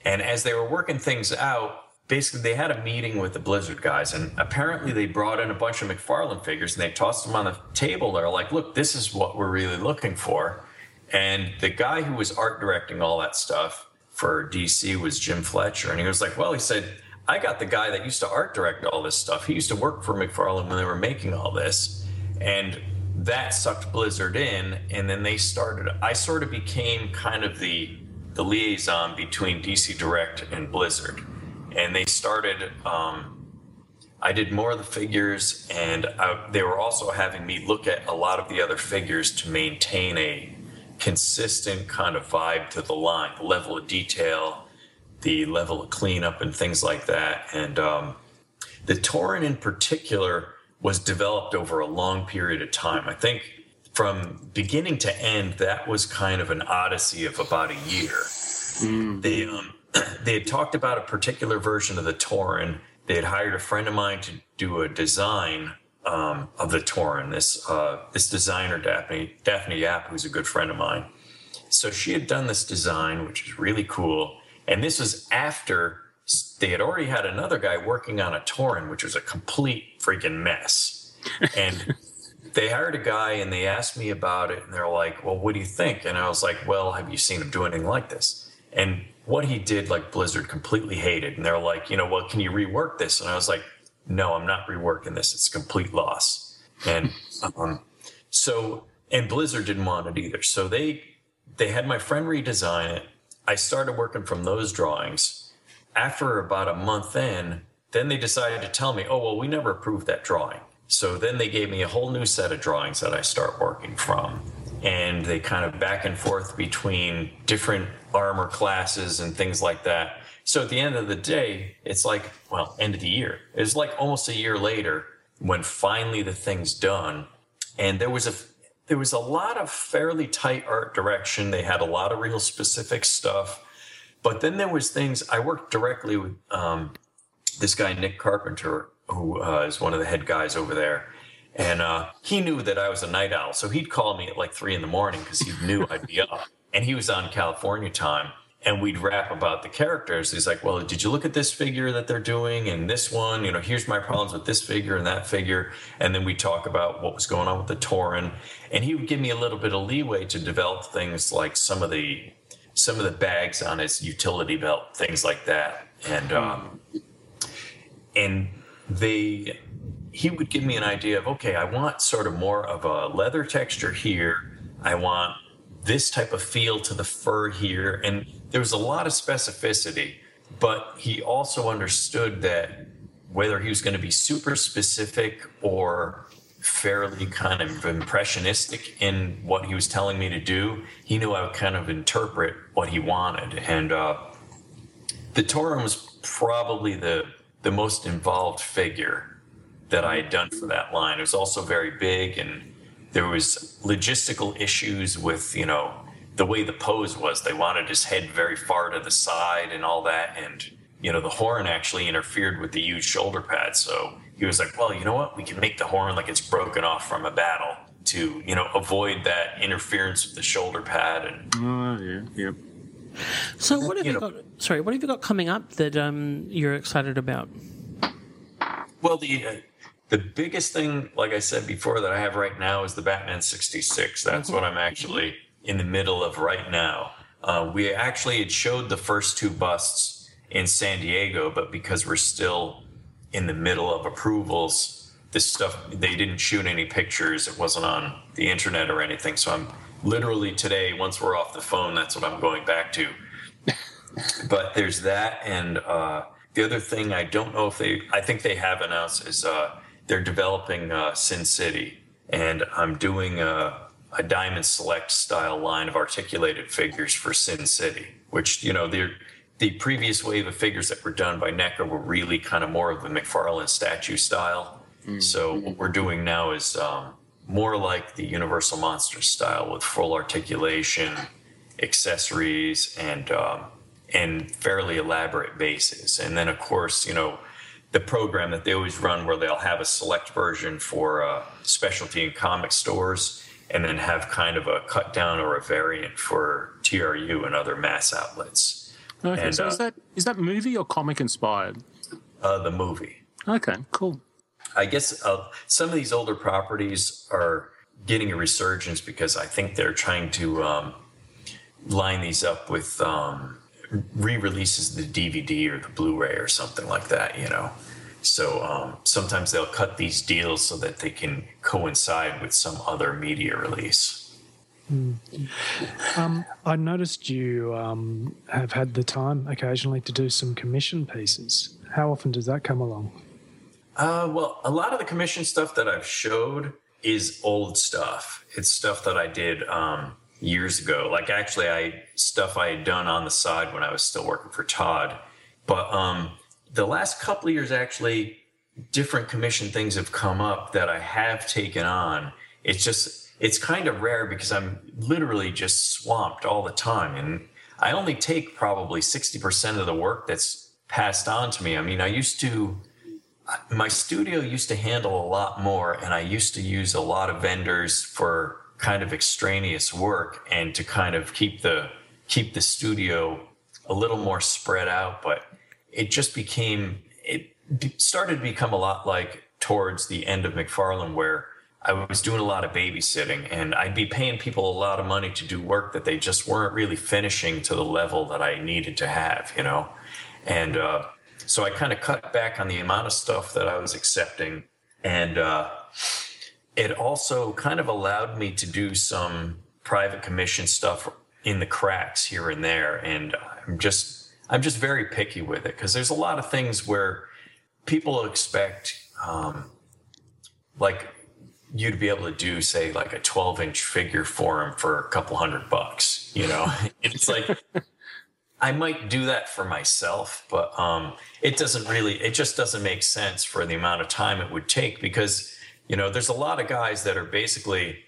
And as they were working things out, basically they had a meeting with the Blizzard guys, and apparently they brought in a bunch of McFarlane figures and they tossed them on the table. They're like, "Look, this is what we're really looking for." And the guy who was art directing all that stuff for DC was Jim Fletcher, and he was like, "Well," he said, "I got the guy that used to art direct all this stuff. He used to work for McFarlane when they were making all this, and." That sucked Blizzard in, and then they started. I sort of became kind of the the liaison between DC Direct and Blizzard and they started. Um, I did more of the figures, and I, they were also having me look at a lot of the other figures to maintain a consistent kind of vibe to the line, the level of detail, the level of cleanup, and things like that. And um, the Tauren in particular was developed over a long period of time. I think from beginning to end, that was kind of an odyssey of about a year. Mm. They um, (clears throat) they had talked about a particular version of the Tauren. They had hired a friend of mine to do a design um, of the Tauren. This uh, this designer Daphne Daphne Yap, who's a good friend of mine. So she had done this design, which is really cool. And this was after they had already had another guy working on a Tauren, which was a complete freaking mess. (laughs) And they hired a guy and they asked me about it, and they're like, "Well, what do you think?" And I was like, "Well, have you seen him do anything like this?" And what he did, like Blizzard completely hated. And they're like, you know, well, can you rework this? And I was like, no, I'm not reworking this. It's a complete loss. And um, so, and Blizzard didn't want it either. So they they had my friend redesign it. I started working from those drawings. After about a month in, then they decided to tell me, oh well, we never approved that drawing. So then they gave me a whole new set of drawings that I start working from. And they kind of back and forth between different armor classes and things like that. So at the end of the day, it's like, well, end of the year. It's like almost a year later when finally the thing's done. And there was a there was a lot of fairly tight art direction. They had a lot of real specific stuff. But then there was things I worked directly with um, this guy Nick Carpenter, who uh, is one of the head guys over there, and uh, he knew that I was a night owl, so he'd call me at like three in the morning because he knew I'd be up and he was on California time and we'd rap about the characters. He's like, Well, did you look at this figure that they're doing and this one? You know, here's my problems with this figure and that figure. And then we talk about what was going on with the Tauren. And he would give me a little bit of leeway to develop things like some of the some of the bags on his utility belt, things like that. And um and they he would give me an idea of okay, I want sort of more of a leather texture here. I want this type of feel to the fur here. And there was a lot of specificity, but he also understood that whether he was going to be super specific or fairly kind of impressionistic in what he was telling me to do, he knew I would kind of interpret what he wanted. And uh, the Tauren was probably the the most involved figure that I had done for that line. It was also very big and there was logistical issues with you know the way the pose was they wanted his head very far to the side and all that and you know the horn actually interfered with the huge shoulder pad. So he was like well you know what? We can make the horn like it's broken off from a battle to you know avoid that interference with the shoulder pad and oh yeah yep. So what have you, you know, got sorry what have you got coming up that um, you're excited about? Well the uh, the biggest thing, like I said before, that I have right now is the Batman 66. That's what I'm actually in the middle of right now. Uh, we actually had showed the first two busts in San Diego, but because we're still in the middle of approvals, this stuff, they didn't shoot any pictures. It wasn't on the internet or anything. So I'm literally today, once we're off the phone, that's what I'm going back to. (laughs) but there's that and, uh, the other thing I don't know if they, I think they have announced is uh, they're developing uh, Sin City, and I'm doing a, a Diamond Select style line of articulated figures for Sin City, which you know they're the previous wave of figures that were done by NECA were really kind of more of the McFarlane statue style. So what we're doing now is um, more like the Universal Monsters style with full articulation, accessories, and um, and fairly elaborate bases. And then of course, you know, the program that they always run where they'll have a select version for uh, specialty and comic stores, and then have kind of a cut down or a variant for TRU and other mass outlets. Okay, And, so uh, is that is that movie or comic inspired? Uh, the movie. Okay, cool. I guess uh, some of these older properties are getting a resurgence because I think they're trying to um, line these up with um, re-releases of the DVD or the Blu-ray or something like that. You know, so um, sometimes they'll cut these deals so that they can coincide with some other media release. Um, I noticed you um, have had the time occasionally to do some commission pieces. How often does that come along? Uh, well, a lot of the commission stuff that I've showed is old stuff. It's stuff that I did um, years ago. Like actually, I stuff I had done on the side when I was still working for Todd. But um, the last couple of years, actually, different commission things have come up that I have taken on. It's just it's kind of rare because I'm literally just swamped all the time, and I only take probably sixty percent of the work that's passed on to me. I mean, I used to my studio used to handle a lot more and i used to use a lot of vendors for kind of extraneous work and to kind of keep the keep the studio a little more spread out but it just became it started to become a lot like towards the end of mcfarlane where i was doing a lot of babysitting and i'd be paying people a lot of money to do work that they just weren't really finishing to the level that i needed to have you know and uh, so I kind of cut back on the amount of stuff that I was accepting. And uh, it also kind of allowed me to do some private commission stuff in the cracks here and there. And I'm just, I'm just very picky with it because there's a lot of things where people expect, um, like, you to be able to do, say, like a 12 inch figure for them for a couple hundred bucks, you know? (laughs) (laughs) it's like, I might do that for myself, but um, it doesn't really, it just doesn't make sense for the amount of time it would take because, you know, there's a lot of guys that are basically,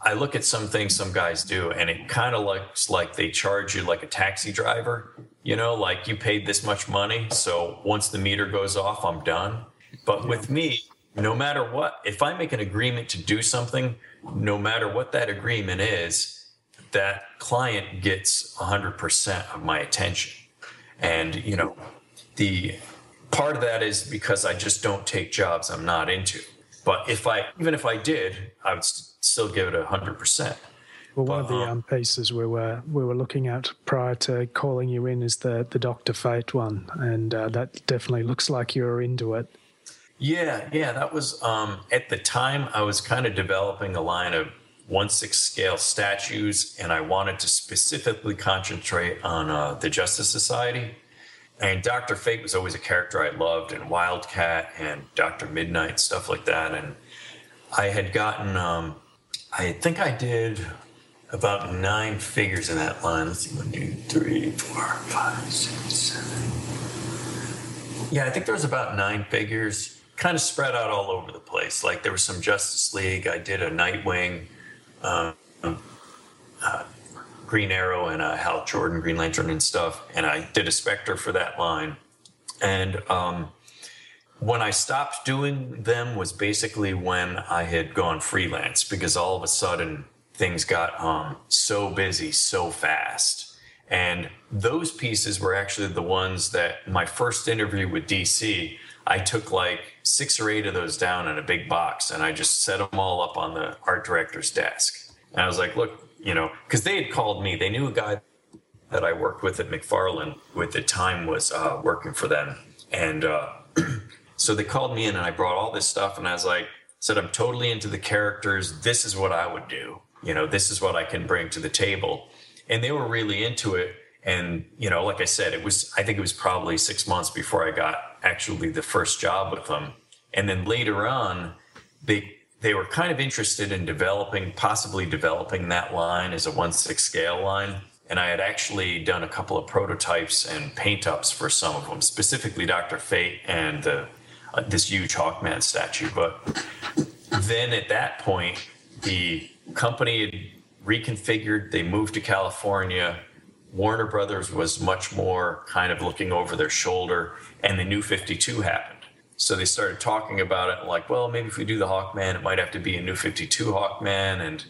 I look at some things some guys do and it kind of looks like they charge you like a taxi driver, you know, like you paid this much money. So once the meter goes off, I'm done. But with me, no matter what, if I make an agreement to do something, no matter what that agreement is, that client gets 100% of my attention. And, you know, the part of that is because I just don't take jobs I'm not into. But if I, even if I did, I would st- still give it 100%. Well, one of the um, pieces we were we were looking at prior to calling you in is the the Doctor Fate one, and uh, that definitely looks like you're into it. Yeah, yeah, that was um, at the time I was kind of developing a line of one six scale statues, and I wanted to specifically concentrate on uh, the Justice Society. And Doctor Fate was always a character I loved, and Wildcat and Doctor Midnight stuff like that. And I had gotten, um, I think I did about nine figures in that line. Let's see, one, two, three, four, five, six, seven. Yeah, I think there was about nine figures, kind of spread out all over the place. Like there was some Justice League. I did a Nightwing, um, uh, Green Arrow, and a Hal Jordan, Green Lantern, and stuff. And I did a Spectre for that line. And um, when I stopped doing them was basically when I had gone freelance because all of a sudden things got um, so busy so fast. And those pieces were actually the ones that my first interview with DC, I took like six or eight of those down in a big box and I just set them all up on the art director's desk. And I was like, look, you know, because they had called me, they knew a guy that I worked with at McFarlane at the time was uh, working for them. And uh, (clears throat) so they called me in and I brought all this stuff and I was like, said, I'm totally into the characters. This is what I would do. You know, this is what I can bring to the table. And they were really into it. And, you know, like I said, it was, I think it was probably six months before I got actually the first job with them. And then later on, they, they were kind of interested in developing, possibly developing that line as a 1 6 scale line. And I had actually done a couple of prototypes and paint ups for some of them, specifically Dr. Fate and uh, this huge Hawkman statue. But then at that point, the company had reconfigured, they moved to California. Warner Brothers was much more kind of looking over their shoulder, and the new 52 happened. So they started talking about it, like, well, maybe if we do the Hawkman, it might have to be a new 52 Hawkman. And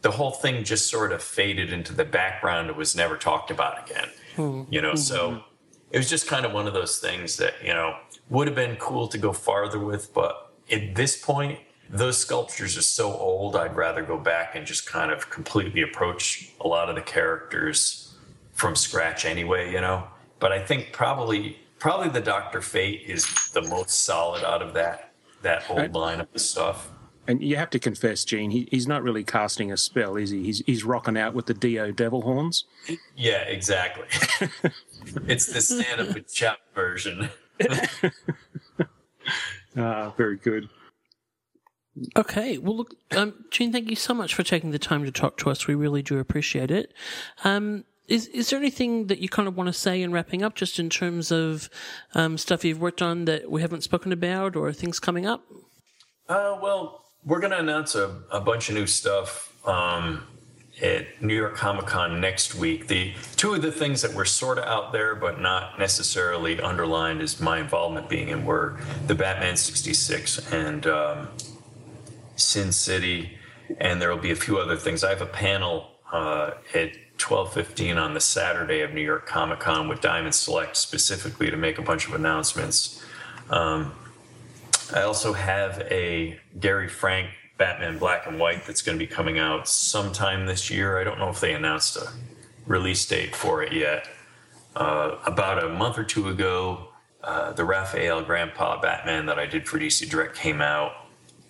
the whole thing just sort of faded into the background. It was never talked about again, hmm. you know? Hmm. So it was just kind of one of those things that, you know, would have been cool to go farther with. But at this point, those sculptures are so old, I'd rather go back and just kind of completely approach a lot of the characters from scratch anyway, you know? But I think probably probably the Doctor Fate is the most solid out of that that old line of stuff. And you have to confess, Gene, he, he's not really casting a spell, is he? He's, he's rocking out with the Dio devil horns. Yeah, exactly. (laughs) it's the stand up Santa Pachap version. (laughs) Ah, very good. Okay. Well, look, um, Gene, thank you so much for taking the time to talk to us. We really do appreciate it. Um, is is there anything that you kind of want to say in wrapping up, just in terms of um, stuff you've worked on that we haven't spoken about, or things coming up? Uh, well, we're going to announce a, a bunch of new stuff um, at New York Comic Con next week. The two of the things that were sort of out there, but not necessarily underlined is my involvement being in were the Batman 66 and um, Sin City, and there will be a few other things. I have a panel uh, at 12:15 on the Saturday of New York Comic Con with Diamond Select specifically to make a bunch of announcements. Um, I also have a Gary Frank Batman Black and White that's going to be coming out sometime this year. I don't know if they announced a release date for it yet. Uh, about a month or two ago, uh, the Rafael Grampá Batman that I did for DC Direct came out,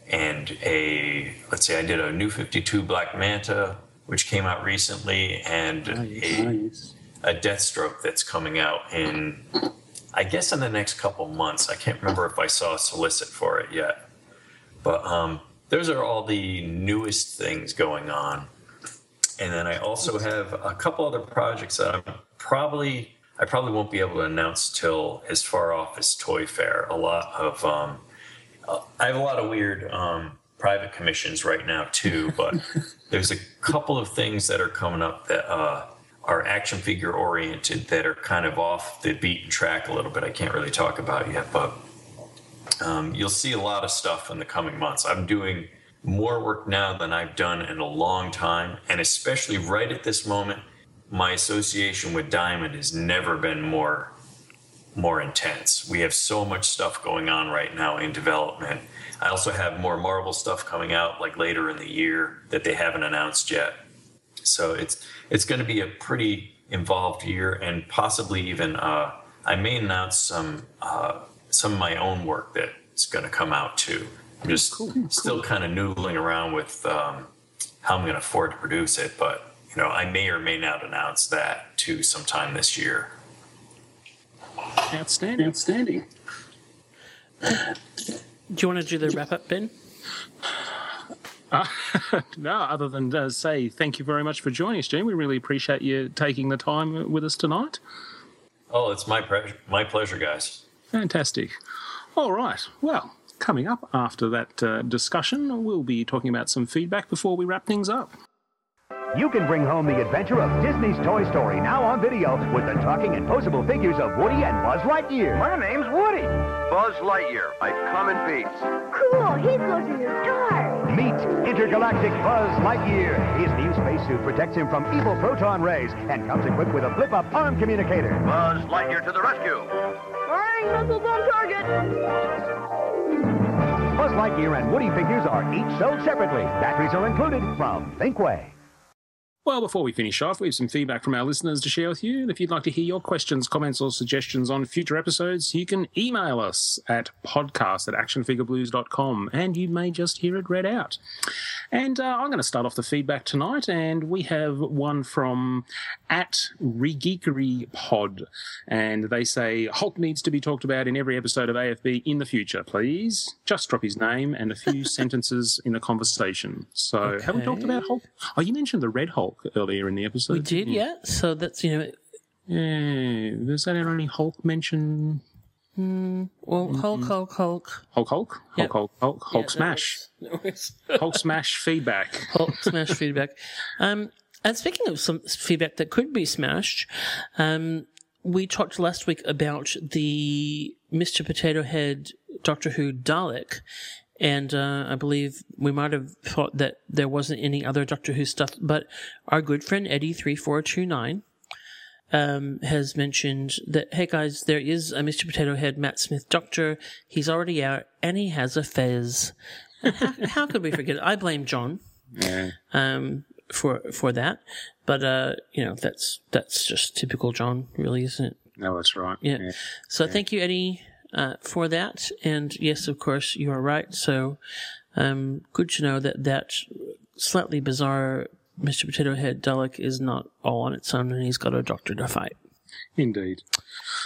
and a let's say I did a New 52 Black Manta, which came out recently, and a, a Deathstroke that's coming out in, I guess, in the next couple months. I can't remember if I saw a solicit for it yet, but um, those are all the newest things going on. And then I also have a couple other projects that I'm probably I probably won't be able to announce till as far off as Toy Fair. A lot of um, I have a lot of weird um, private commissions right now too, but (laughs) there's a couple of things that are coming up that uh, are action figure oriented that are kind of off the beaten track a little bit. I can't really talk about yet, but um, you'll see a lot of stuff in the coming months. I'm doing more work now than I've done in a long time, and especially right at this moment, my association with Diamond has never been more more intense. We have so much stuff going on right now in development. I also have more Marvel stuff coming out like later in the year that they haven't announced yet. So it's it's going to be a pretty involved year, and possibly even uh, I may announce some uh, some of my own work that's going to come out too. I'm just still kind of noodling around with um, how I'm going to afford to produce it, but you know I may or may not announce that too sometime this year. Outstanding. Outstanding. Do you want to do the wrap up, Ben? Uh, (laughs) no, other than uh, say thank you very much for joining us, Gene. We really appreciate you taking the time with us tonight. Oh, it's my pleasure. My pleasure, guys. Fantastic. All right. Well, coming up after that uh, discussion, we'll be talking about some feedback before we wrap things up. You can bring home the adventure of Disney's Toy Story now on video with the talking and posable figures of Woody and Buzz Lightyear. My name's Woody. Buzz Lightyear. I come in peace. Cool, he goes in the dark. Meet intergalactic Buzz Lightyear. His new spacesuit protects him from evil proton rays and comes equipped with a flip-up arm communicator. Buzz Lightyear to the rescue. Firing missiles on target. Buzz Lightyear and Woody figures are each sold separately. Batteries are included from Thinkway. Well, before we finish off, we have some feedback from our listeners to share with you. And if you'd like to hear your questions, comments, or suggestions on future episodes, you can email us at podcast at actionfigureblues.com and you may just hear it read out. And uh, I'm going to start off the feedback tonight, and we have one from at Regeekery Pod, and they say Hulk needs to be talked about in every episode of AFB in the future, please. Just drop his name and a few (laughs) sentences in the conversation. So, have we talked about Hulk? Oh, you mentioned the Red Hulk earlier in the episode. We did, yeah. So that's you know, Yeah. Was that any Hulk mention? mm, well, Hulk. Hulk, Hulk. Hulk, Hulk, Yep. Hulk, Hulk, Hulk, Hulk Yeah, smash, works. (laughs) Hulk smash feedback. Hulk smash feedback. Um, and speaking of some feedback that could be smashed, um, we talked last week about the Mr. Potato Head Doctor Who Dalek. And uh, I believe we might have thought that there wasn't any other Doctor Who stuff, but our good friend Eddie3429 um, has mentioned that, hey guys, there is a Mr. Potato Head Matt Smith Doctor. He's already out and he has a fez. How, (laughs) how could we forget it? I blame John Yeah. um, for for that. But uh, you know, that's that's just typical John, really, isn't it? No, that's right. Yeah. So thank you, Eddie, uh, for that. And yes, of course, you are right. So um, good to know that that slightly bizarre Mr. Potato Head Dalek is not all on its own, and he's got a doctor to fight. Indeed.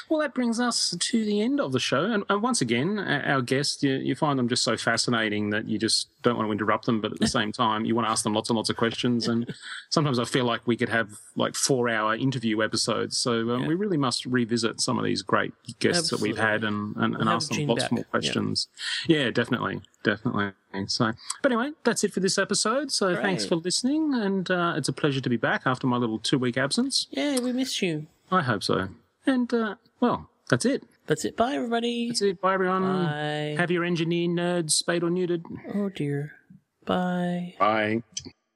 Well, that brings us to the end of the show. And, and once again, our guests, you, you find them just so fascinating that you just don't want to interrupt them, but at the (laughs) same time, you want to ask them lots and lots of questions. And (laughs) sometimes I feel like we could have like four hour interview episodes. So um, we really must revisit some of these great guests that we've had and, and, and ask them lots back. more questions. Yeah. definitely. Definitely. So, but anyway, that's it for this episode. So thanks for listening. And uh, it's a pleasure to be back after my little two week absence. Yeah, we missed you. I hope so. And, uh, well, that's it. That's it. Bye, everybody. That's it. Bye, everyone. Bye. Have your engineer nerds spayed or neutered. Oh, dear. Bye. Bye.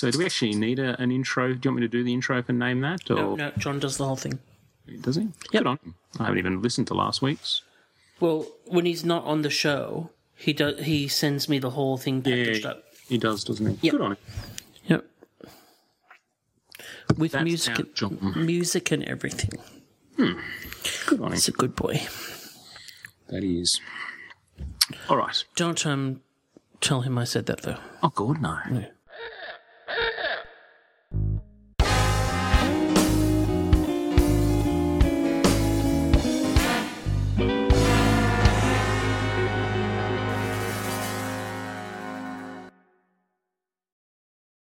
So, do we actually need a, an intro? Do you want me to do the intro and name that? Or No, no, John does the whole thing. Does he? Good on him. I haven't even listened to last week's. Well, when he's not on the show, he does. He sends me the whole thing packaged up. He does, doesn't he? Good on him. Yep. With That's music, John. music and everything. Hmm. Good on him. He's a good boy. That he is. All right. Don't um tell him I said that though. Oh, God, no. Yeah.